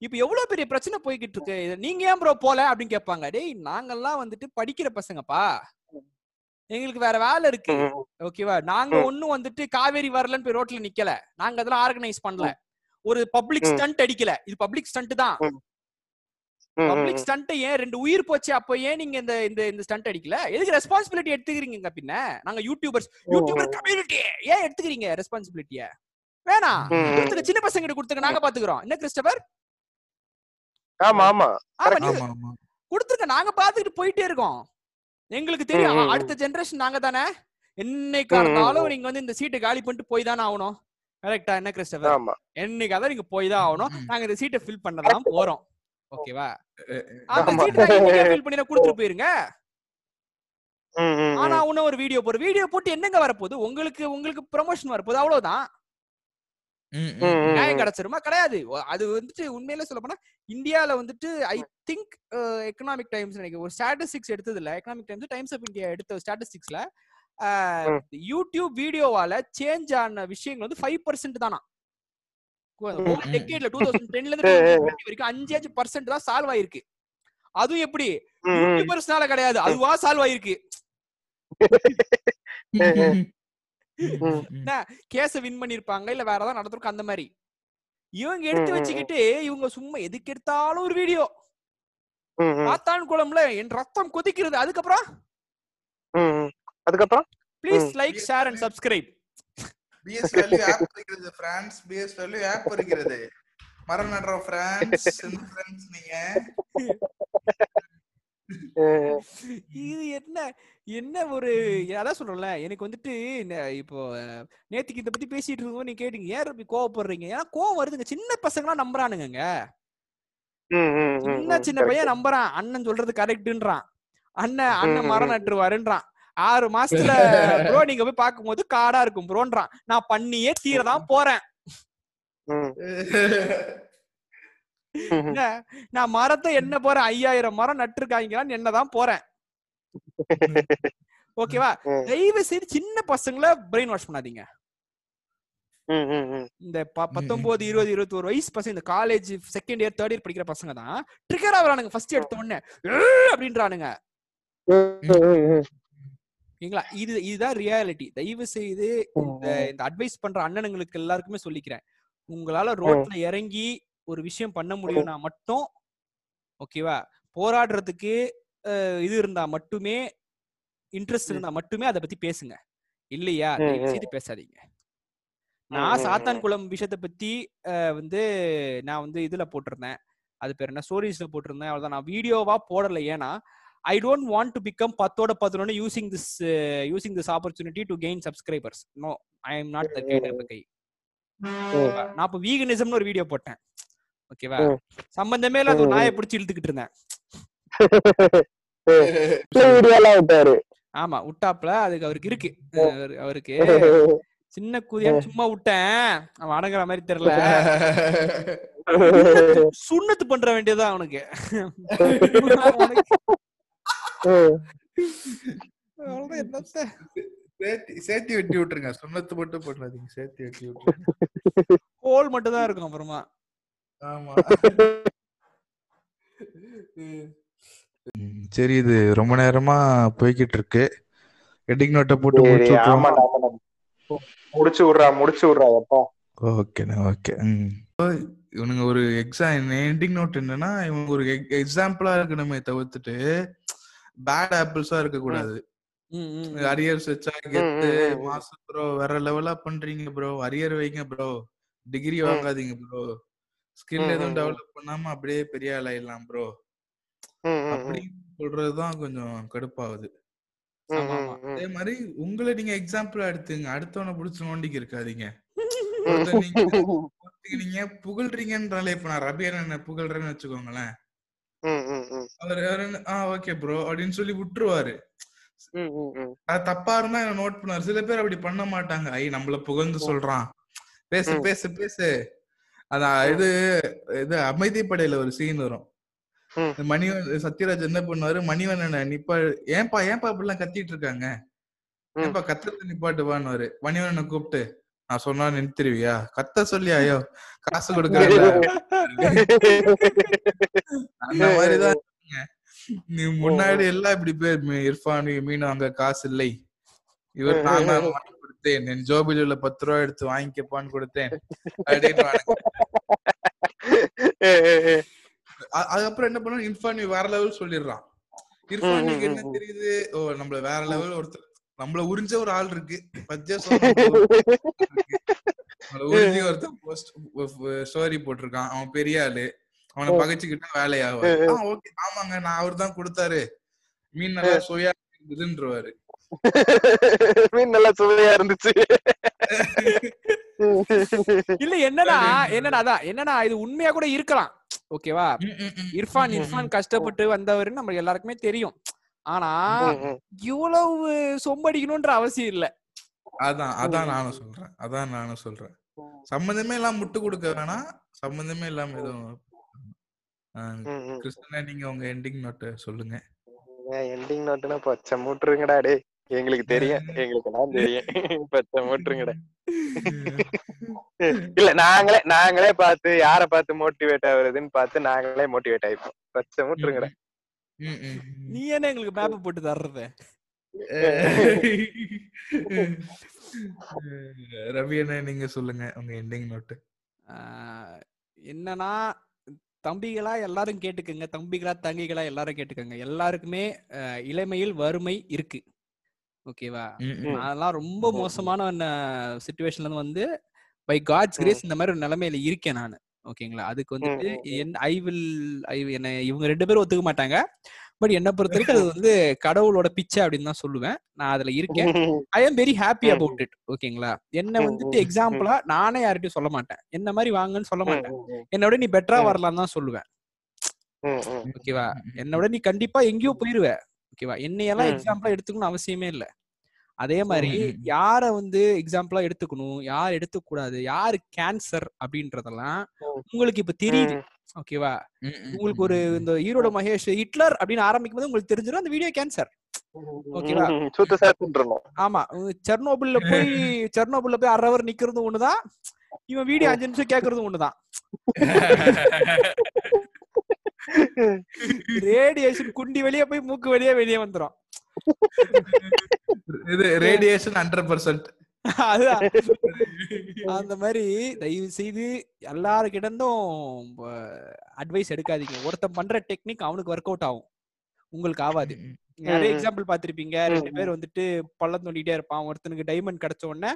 இப்ப எவ்வளவு பெரிய பிரச்சனை போய்கிட்டு இருக்கு நீங்க ஏன் ப்ரோ போல அப்படின்னு கேட்பாங்க. டேய் நாங்கெல்லாம் வந்துட்டு படிக்கிற பசங்கப்பா. எங்களுக்கு வேற வேலை இருக்கு. ஓகேவா நாங்க. ஒண்ணும் வந்துட்டு காவேரி வரலன்னு போய் ரோட்ல நிக்கல. நாங்க அதெல்லாம் ஆர்கனைஸ் பண்ணல. ஒரு பப்ளிக். ஸ்டண்ட் அடிக்கல. இது பப்ளிக் ஸ்டண்ட் தான். பப்ளிக் ஸ்டண்ட் ஏன் ரெண்டு உயிர் போச்சு. அப்ப ஏன் நீங்க இந்த இந்த இந்த ஸ்டண்ட் அடிக்கல? எதுக்கு ரெஸ்பான்சிபிலிட்டி எடுத்துக்கிறீங்க பின்ன? நாங்க யூடியூபர்ஸ் யூடியூபர் கம்யூனிட்டி ஏன் எடுத்துக்கிறீங்க ரெஸ்பான்சிபிலிட்டிய வேணாம். கொடுத்துக்க. சின்ன பசங்க கிட்ட கொடுத்துக்க. நாங்க பாத்துக்கிறோம். என்ன கிறிஸ்டபர்? ஆமா ஆமா. ஆமா நீங்க பாத்துக்கிட்டு போயிட்டே இருக்கோம். எங்களுக்கு தெரியும். அடுத்த ஜெனரேஷன் நாங்க தானே? என்னைக்கா இருந்தாலும் நீங்க வந்து இந்த சீட்டை காலி பண்ணிட்டு போய் தானே ஆகணும். கரெக்டா என்ன கிறிஸ்டபர் ஆமா. என்னைக்காவது நீங்க போய் தான் ஆகணும். நாங்க இந்த சீட்டை ஃபில் பண்ணதான் போறோம். ஓகேவா? அந்த. சீட்டை ஃபில் பண்ணி கொடுத்துட்டு போயிருங்க. ஆனா. உன்ன ஒரு வீடியோ போற வீடியோ போட்டு என்னங்க வரப்போகுது? உங்களுக்கு உங்களுக்கு ப்ரமோஷன் வரப்போகுது. அவ்வளவுதான். நியாயம் கிடைச்சிருமா? கிடையாது. அது வந்துட்டு உண்மையில சொல்ல போனா இந்தியால வந்துட்டு ஐ திங்க் எக்கனாமிக் டைம்ஸ் நினைக்கிறேன். ஒரு ஸ்டாட்டிஸ்டிக்ஸ் எடுத்தது இல்ல Economic Times Times of India எடுத்த ஸ்டாட்டிஸ்டிக்ஸ் ம். யூடியூப் வீடியோவால சேஞ்ச் ஆன விஷயங்கள் வந்து ஃபைவ் பர்சன்ட் தானா. டெக்கேட்ல டூ தௌசண்ட் டென்ல இருந்து 2020 வரைக்கும் அஞ்சு அஞ்சு பர்சன்ட் தான் சால்வ் ஆயிருக்கு அதுவும் எப்படி. யூடியூபர்ஸ்னால கிடையாது. அதுவா சால்வ் ஆயிருக்கு ம். கேஸ வின் பண்ணிருப்பாங்க? இல்ல வேற ஏதாவது நடந்திருக்கும் அந்த மாதிரி. இவங்க எடுத்து. வச்சுக்கிட்டு இவங்க சும்மா எதுக்கு எடுத்தாலும் ஒரு வீடியோ. மாத்தான் குளம்ல என் ரத்தம் கொதிக்கிறது. அதுக்கப்புறம். அதுக்கப்புறம்? Please. Like share and subscribe BS value app இருக்கிறது பிரான்ஸ் பிஎஸ் வேல்யூ ஆப் இருக்கிறது மரம் நடுற பிரான்ஸ் நீங்க. *laughs* இது என்ன என்ன ஒரு அதான் சொல்றேன்ல எனக்கு வந்துட்டு இப்போ நேத்துக்கு இத பத்தி பேசிட்டு இருக்கோம் நீ கேட்டீங்க ஏன் ரப்பி கோவப்படுறீங்க? ஏன்னா கோவம் வருதுங்க. சின்ன பசங்களாம் நம்புறானுங்க ம், ம், ம், சின்ன சின்ன. பையன் நம்புறான். அண்ணன் சொல்றது கரெக்ட்ன்றான். அண்ணன் அண்ணன் மரம். நட்டுருவாருன்றான். ஆறு மாசத்துல ப்ரோ நீங்க போய் பார்க்கும்போது காடா இருக்கும் ப்ரோன்றான் நான் பண்ணியே தீரதான் போறேன். *laughs* நான் மரத்தை என்ன போறேன் ஐயாயிரம் மரம் நட்டுருக்காங்களான்னு என்னதான் போறேன். *laughs* ஓகேவா. தயவு செய்து சின்ன பசங்களை பிரெயின் வாஷ் பண்ணாதீங்க. இந்த பத்தொன்பது இருபது இருபத்தி ஒரு வயசு பசங்க இந்த college second year third year படிக்கிற பசங்க தான் ட்ரிகர் ஆகுறானுங்க ஃபர்ஸ்ட் எடுத்த உடனே அப்படின்றானுங்க. ஓகேங்களா? இது இதுதான் ரியாலிட்டி தயவு செய்து இந்த இந்த அட்வைஸ் பண்ற அண்ணனுங்களுக்கு எல்லாருக்குமே சொல்லிக்கிறேன். உங்களால ரோட்ல இறங்கி ஒரு விஷயம் பண்ண முடியும்னா மட்டும் ஓகேவா போராடுறதுக்கு இது இருந்தா மட்டுமே இன்ட்ரெஸ்ட் இருந்தா மட்டுமே அதை பத்தி பேசுங்க. இல்லையா. செய்து பேசாதீங்க. நான் சாத்தான் குளம் விஷயத்தை பத்தி வந்து நான் வந்து இதுல போட்டிருந்தேன். அது பேர் என்ன? ஸ்டோரிஸ்ல போட்டிருந்தேன். அவ்வளவுதான். நான் வீடியோவா போடல. ஏன்னா I don't want to become பத்தோட பதினொன்னு using this using this opportunity to gain subscribers no I am not the of guy? நான் இப்போ வீகனிசம்னு ஒரு வீடியோ போட்டேன். ஓகேவா. சம்பந்தமே இல்லாத ஒரு நாயை பிடிச்சி இழுத்துக்கிட்டு இருந்தேன். ஆமா விட்டாப்ல அதுக்கு அவருக்கு இருக்கு. அவரு- அவருக்கு. சின்ன குதியான்னு சும்மா விட்டேன். அவன் அடங்குற மாதிரி தெரியல. *laughs* சுண்ணத்து பண்ற வேண்டியதுதான் அவனுக்கு. சேர்த்தி சேர்த்தி வெட்டி விட்டுருங்க. சொன்னது மட்டும் பண்ணாதீங்க சேர்த்தி வெட்டி விட்டுருங்க. ஹோல் மட்டும் தான் இருக்கும் அப்புறமா. ஆமா சரி இது ரொம்ப நேரமா போய்கிட்டு இருக்கு ஹெட்டிங் நோட்டை போட்டு முடிச்சு ஆமாடா. முடிச்சு விடுறா முடிச்சு விடுறா எப்பா ஓகேண்ணா ஓகே ம் இவனுங்க ஒரு எக்ஸாம் எண்டிங் நோட் என்னன்னா இவங்க ஒரு எக்ஸாம்பிளா இருக்கணுமே தவிர்த்துட்டு பேட் ஆப்பிள்ஸா இருக்க கூடாது. அரியர்ஸ் வச்சா கெத்து. மாசம் ப்ரோ வேற லெவலா பண்றீங்க ப்ரோ அரியர் வைங்க ப்ரோ டிகிரி. வாங்காதீங்க ப்ரோ ஸ்கில் எதுவும். டெவலப் பண்ணாம அப்படியே பெரிய ஆளாயிடலாம் ப்ரோ. அப்படின்னு சொல்றதுதான் கொஞ்சம் கடுப்பாகுது. அதே மாதிரி உங்களை நீங்க எக்ஸாம்பிளா எடுத்துங்க. அடுத்தவனை புடிச்சு நோண்டிக்கு இருக்காதீங்க. *laughs* நீங்க புகழ்றீங்கன்றாலே இப்ப நான் ரபி என்ன புகழ்றேன்னு வச்சுக்கோங்களேன். அவர் அவர் என்ன, ஆ ஓகே ப்ரோ அப்படின்னு சொல்லி விட்டுருவாரு. தப்பா இருந்தா என்ன நோட் பண்ணுவாரு. சில பேர் அப்படி பண்ண மாட்டாங்க. ஐ நம்மள புகழ்ந்து சொல்றான். பேசு. பேசு பேசு. அதான் இது இது அமைதிப்படையில ஒரு சீன் வரும். மணிவன் சத்யராஜ் என்ன பண்ணுவாரு மணிவண்ணனை நிப்பா ஏன்பா ஏன்பா இப்படிலாம் கத்திட்டு இருக்காங்க. ஏன்பா கத்துறது நிப்பாட்டுவான்னு வணிவண்ணனை கூப்பிட்டு நான் சொன்னா நிறுத்திருவியா கத்த சொல்லி ஐயோ காசு கொடுக்கறல அந்த மாதிரிதான். நீ முன்னாடி எல்லாம் இப்படி பேர் இர்ஃபான் மீன் அங்க காசு இல்லை இவர் நான் கொடுத்தேன். என் ஜோபில் உள்ள பத்து ரூபா எடுத்து வாங்கிக்கப்பான்னு கொடுத்தேன். அப்படின்னு அதுக்கப்புறம் என்ன பண்ணுவோம் இர்ஃபான் வேற லெவல் சொல்லிடுறான். இர்ஃபானுக்கு என்ன தெரியுது? ஓ நம்மள வேற லெவல் ஒருத்தர் நம்மள உறிஞ்ச ஒரு ஆள் இருக்கு. பச்சை உறிஞ்சி ஒருத்தன் போஸ்ட் ஸ்டோரி போட்டிருக்கான். அவன் பெரிய ஆளு. அவனை பகைச்சுக்கிட்டா வேலையாகும் ஓகே ஆமாங்க நான் அவர் தான் கொடுத்தாரு. மீன் நல்லா சுவையா இருக்குதுன்றவாரு. *laughs* மீன் நல்லா சுவையா இருந்துச்சு. *laughs* இல்ல என்னன்னா என்னன்னா அதான் என்னன்னா இது உண்மையா கூட இருக்கலாம். ஓகேவா. இர்ஃபான் இர்ஃபான் கஷ்டப்பட்டு வந்தவருன்னு நம்ம எல்லாருக்குமே தெரியும். ஆனா. இவ்வளவு சொம்படிக்கணும்ன்ற அவசியம் இல்ல. அதான் அதான் நானும் சொல்றேன். அதான் நானும் சொல்றேன். சம்மந்தமே இல்லாம முட்டு கொடுக்க வேணாம். சம்மந்தமே இல்லாம எதுவும். கிருஷ்ணா நீங்க உங்க எண்டிங் நோட் சொல்லுங்க. எண்டிங் நோட்டுனா பச்சை மூட்டுருங்கடா டேய். எங்களுக்கு தெரியும். எங்களுக்கு எல்லாம் தெரியும். *laughs* பச்சை மூட்டுருங்கடா *laughs* இல்ல நாங்களே நாங்களே பார்த்து யார பார்த்து மோட்டிவேட் ஆகுறதுன்னு பார்த்து நாங்களே மோட்டிவேட் ஆயிப்போம். பச்சை மூட்டுருங்கடா. நீ என்ன எங்களுக்கு மேப் போட்டு தர்றது? *laughs* ரவி என்ன நீங்க சொல்லுங்க. உங்க எண்டிங் நோட் ஆஹ் என்னன்னா தம்பிகளா எல்லாரும் கேட்டுக்கங்க. தம்பிகளா தங்கிகளா எல்லாரும் கேட்டுக்கங்க. எல்லாருக்குமே இளமையில் வறுமை இருக்கு. ஓகேவா? அதெல்லாம் ரொம்ப மோசமான சுச்சுவேஷன்ல இருந்து வந்து பை காட்ஸ் கிரேஸ் இந்த மாதிரி ஒரு நிலைமையில இருக்கேன் நான். ஓகேங்களா? அதுக்கு வந்துட்டு என் ஐ வில் ஐ என்ன இவங்க ரெண்டு பேரும் ஒத்துக்க மாட்டாங்க. பட் என்ன பொறுத்த வரைக்கும் அது வந்து கடவுளோட பிச்சை அப்படின்னு தான் சொல்லுவேன். நான் அதுல இருக்கேன். I am very happy about it ஓகேங்களா? என்ன வந்துட்டு எக்ஸாம்பிளா நானே யார்கிட்டயும் சொல்ல மாட்டேன். என்ன மாதிரி வாங்கன்னு சொல்ல மாட்டேன். என்னோட நீ பெட்டரா. வரலாம் தான் சொல்லுவேன். ஓகேவா? என்னோட நீ கண்டிப்பா எங்கேயோ போயிருவ. ஓகேவா என்னையெல்லாம். எக்ஸாம்பிளா எடுத்துக்கணும் அவசியமே இல்ல அதே மாதிரி. யார வந்து எக்ஸாம்பிளா எடுத்துக்கணும் யார் எடுத்துக்க கூடாது யாரு கேன்சர் அப்படின்றதெல்லாம். உங்களுக்கு இப்ப தெரியுது. ஓகேவா உங்களுக்கு ஒரு. இந்த ஈரோட மகேஷ் ஹிட்லர் அப்படின்னு ஆரம்பிக்கும் போது உங்களுக்கு தெரிஞ்சிடும் அந்த வீடியோ கேன்சர் ஓகேவா? ஆமா உம் செர்னோபில்ல போய் செர்னோபில்ல போய் அரை ஹவர் நிக்கிறதும் ஒண்ணுதான் இவன் வீடியோ அஞ்சு நிமிஷம் கேக்குறதும் ஒண்ணுதான் *laughs* ரேடியேஷன் குண்டி வெளியே போய் மூக்கு வெளியே வெளியே வந்துரும். இது ரேடியேஷன் ஹண்ட்ரட் பர்சன்ட் அதுதான். அந்த மாதிரி தயவு செய்து எல்லாருக்கிட்டந்தும் அட்வைஸ் எடுக்காதீங்க. ஒருத்தன் பண்ற டெக்னிக் அவனுக்கு ஒர்க் அவுட் ஆகும். உங்களுக்கு ஆகாது. நிறைய. எக்ஸாம்பிள் பாத்திருப்பீங்க ரெண்டு. பேர் வந்துட்டு பள்ளம் தோண்டிட்டே இருப்பான். ஒருத்தனுக்கு டைமண்ட் கிடைச்ச உடனே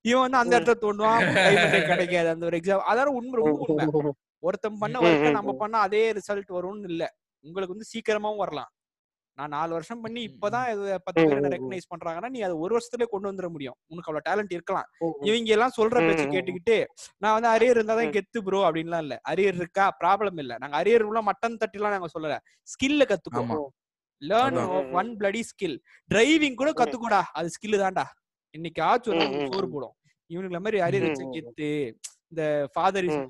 இவன் வந்து அந்த. இடத்துல தோண்டுவான். டைமண்டே கிடைக்காது. அந்த ஒரு எக்ஸாம் அதான உண்மை ரொம்ப உண்மை. *laughs* ஒருத்தன் பண்ண ஒர்க்க நம்ம. பண்ணா அதே ரிசல்ட் வரும்னு இல்ல உங்களுக்கு வந்து சீக்கிரமாவும் வரலாம் நான் நாலு வருஷம் பண்ணி இப்பதான் இது பத்து பேர். ரெக்கனைஸ் பண்றாங்கன்னா நீ அதை ஒரு வருஷத்துலயே கொண்டு வந்துட முடியும் உனக்கு அவ்வளவு டேலண்ட் இருக்கலாம் இவங்க எல்லாம் சொல்ற பேச்சு. கேட்டுக்கிட்டு நான் வந்து அரியர் இருந்தாதான். கெத்து ப்ரோ அப்படின்லாம் இல்ல அரியர் இருக்கா ப்ராப்ளம் இல்ல நாங்க அரியர் உள்ள மட்டன் தட்டிலாம் நாங்க சொல்லல ஸ்கில்ல கத்துக்கோ ஆமா learn. One bloody skill driving கூட. கத்துக்கூடா அது ஸ்கில் தான்டா இன்னைக்கு ஆச்சு சோறு. போடும் இவனுக்கு மாதிரி அரியர் வச்ச. கெத்து இந்த ஃபாதர் இஸ் ம்.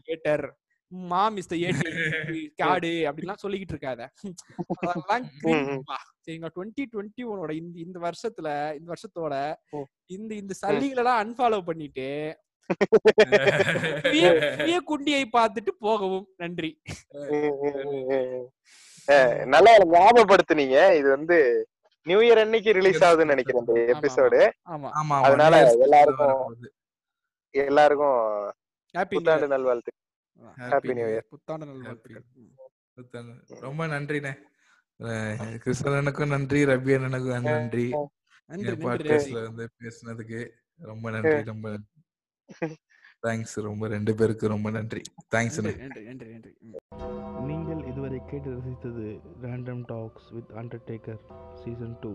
மாம் இஸ் *laughs* காடு அப்படிலாம் சொல்லிக்கிட்டு இருக்காத சரிங்களா? டுவெண்ட்டி டுவெண்ட்டி ஒனோட இந்த இந்த வருஷத்துல இந்த வருஷத்தோட. இந்த இந்த சல்லிகளெல்லாம் அன்ஃபாலோ பண்ணிட்டு *laughs* குண்டியை பார்த்துட்டு போகவும். நன்றி. நல்லா ஞாபகப்படுத்துனீங்க. இது வந்து நியூ இயர் அன்னைக்கு ரிலீஸ் ஆகுதுன்னு நினைக்கிறேன் இந்த எபிசோடு ஆமா. ஆமா. அதனால எல்லாருக்கும். எல்லாருக்கும் ஹாப்பி புத்தாண்டு நல்வாழ்த்து. Happy Happy New New Year. புத்தாண்டு நல்வாழ்த்துக்கள். ரொம்ப நன்றிண்ணே. கிருஷ்ணனுக்கும் நன்றி. ரவி அண்ணனுக்கும் நன்றி. பாட்காஸ்ட்ல வந்து பேசுனதுக்கு ரொம்ப நன்றி ரொம்ப தேங்க்ஸ் ரொம்ப ரெண்டு பேருக்கு ரொம்ப நன்றி. தேங்க்ஸ் நன்றி. நீங்கள் இதுவரை கேட்டு ரசித்தது random talks with Undertaker season two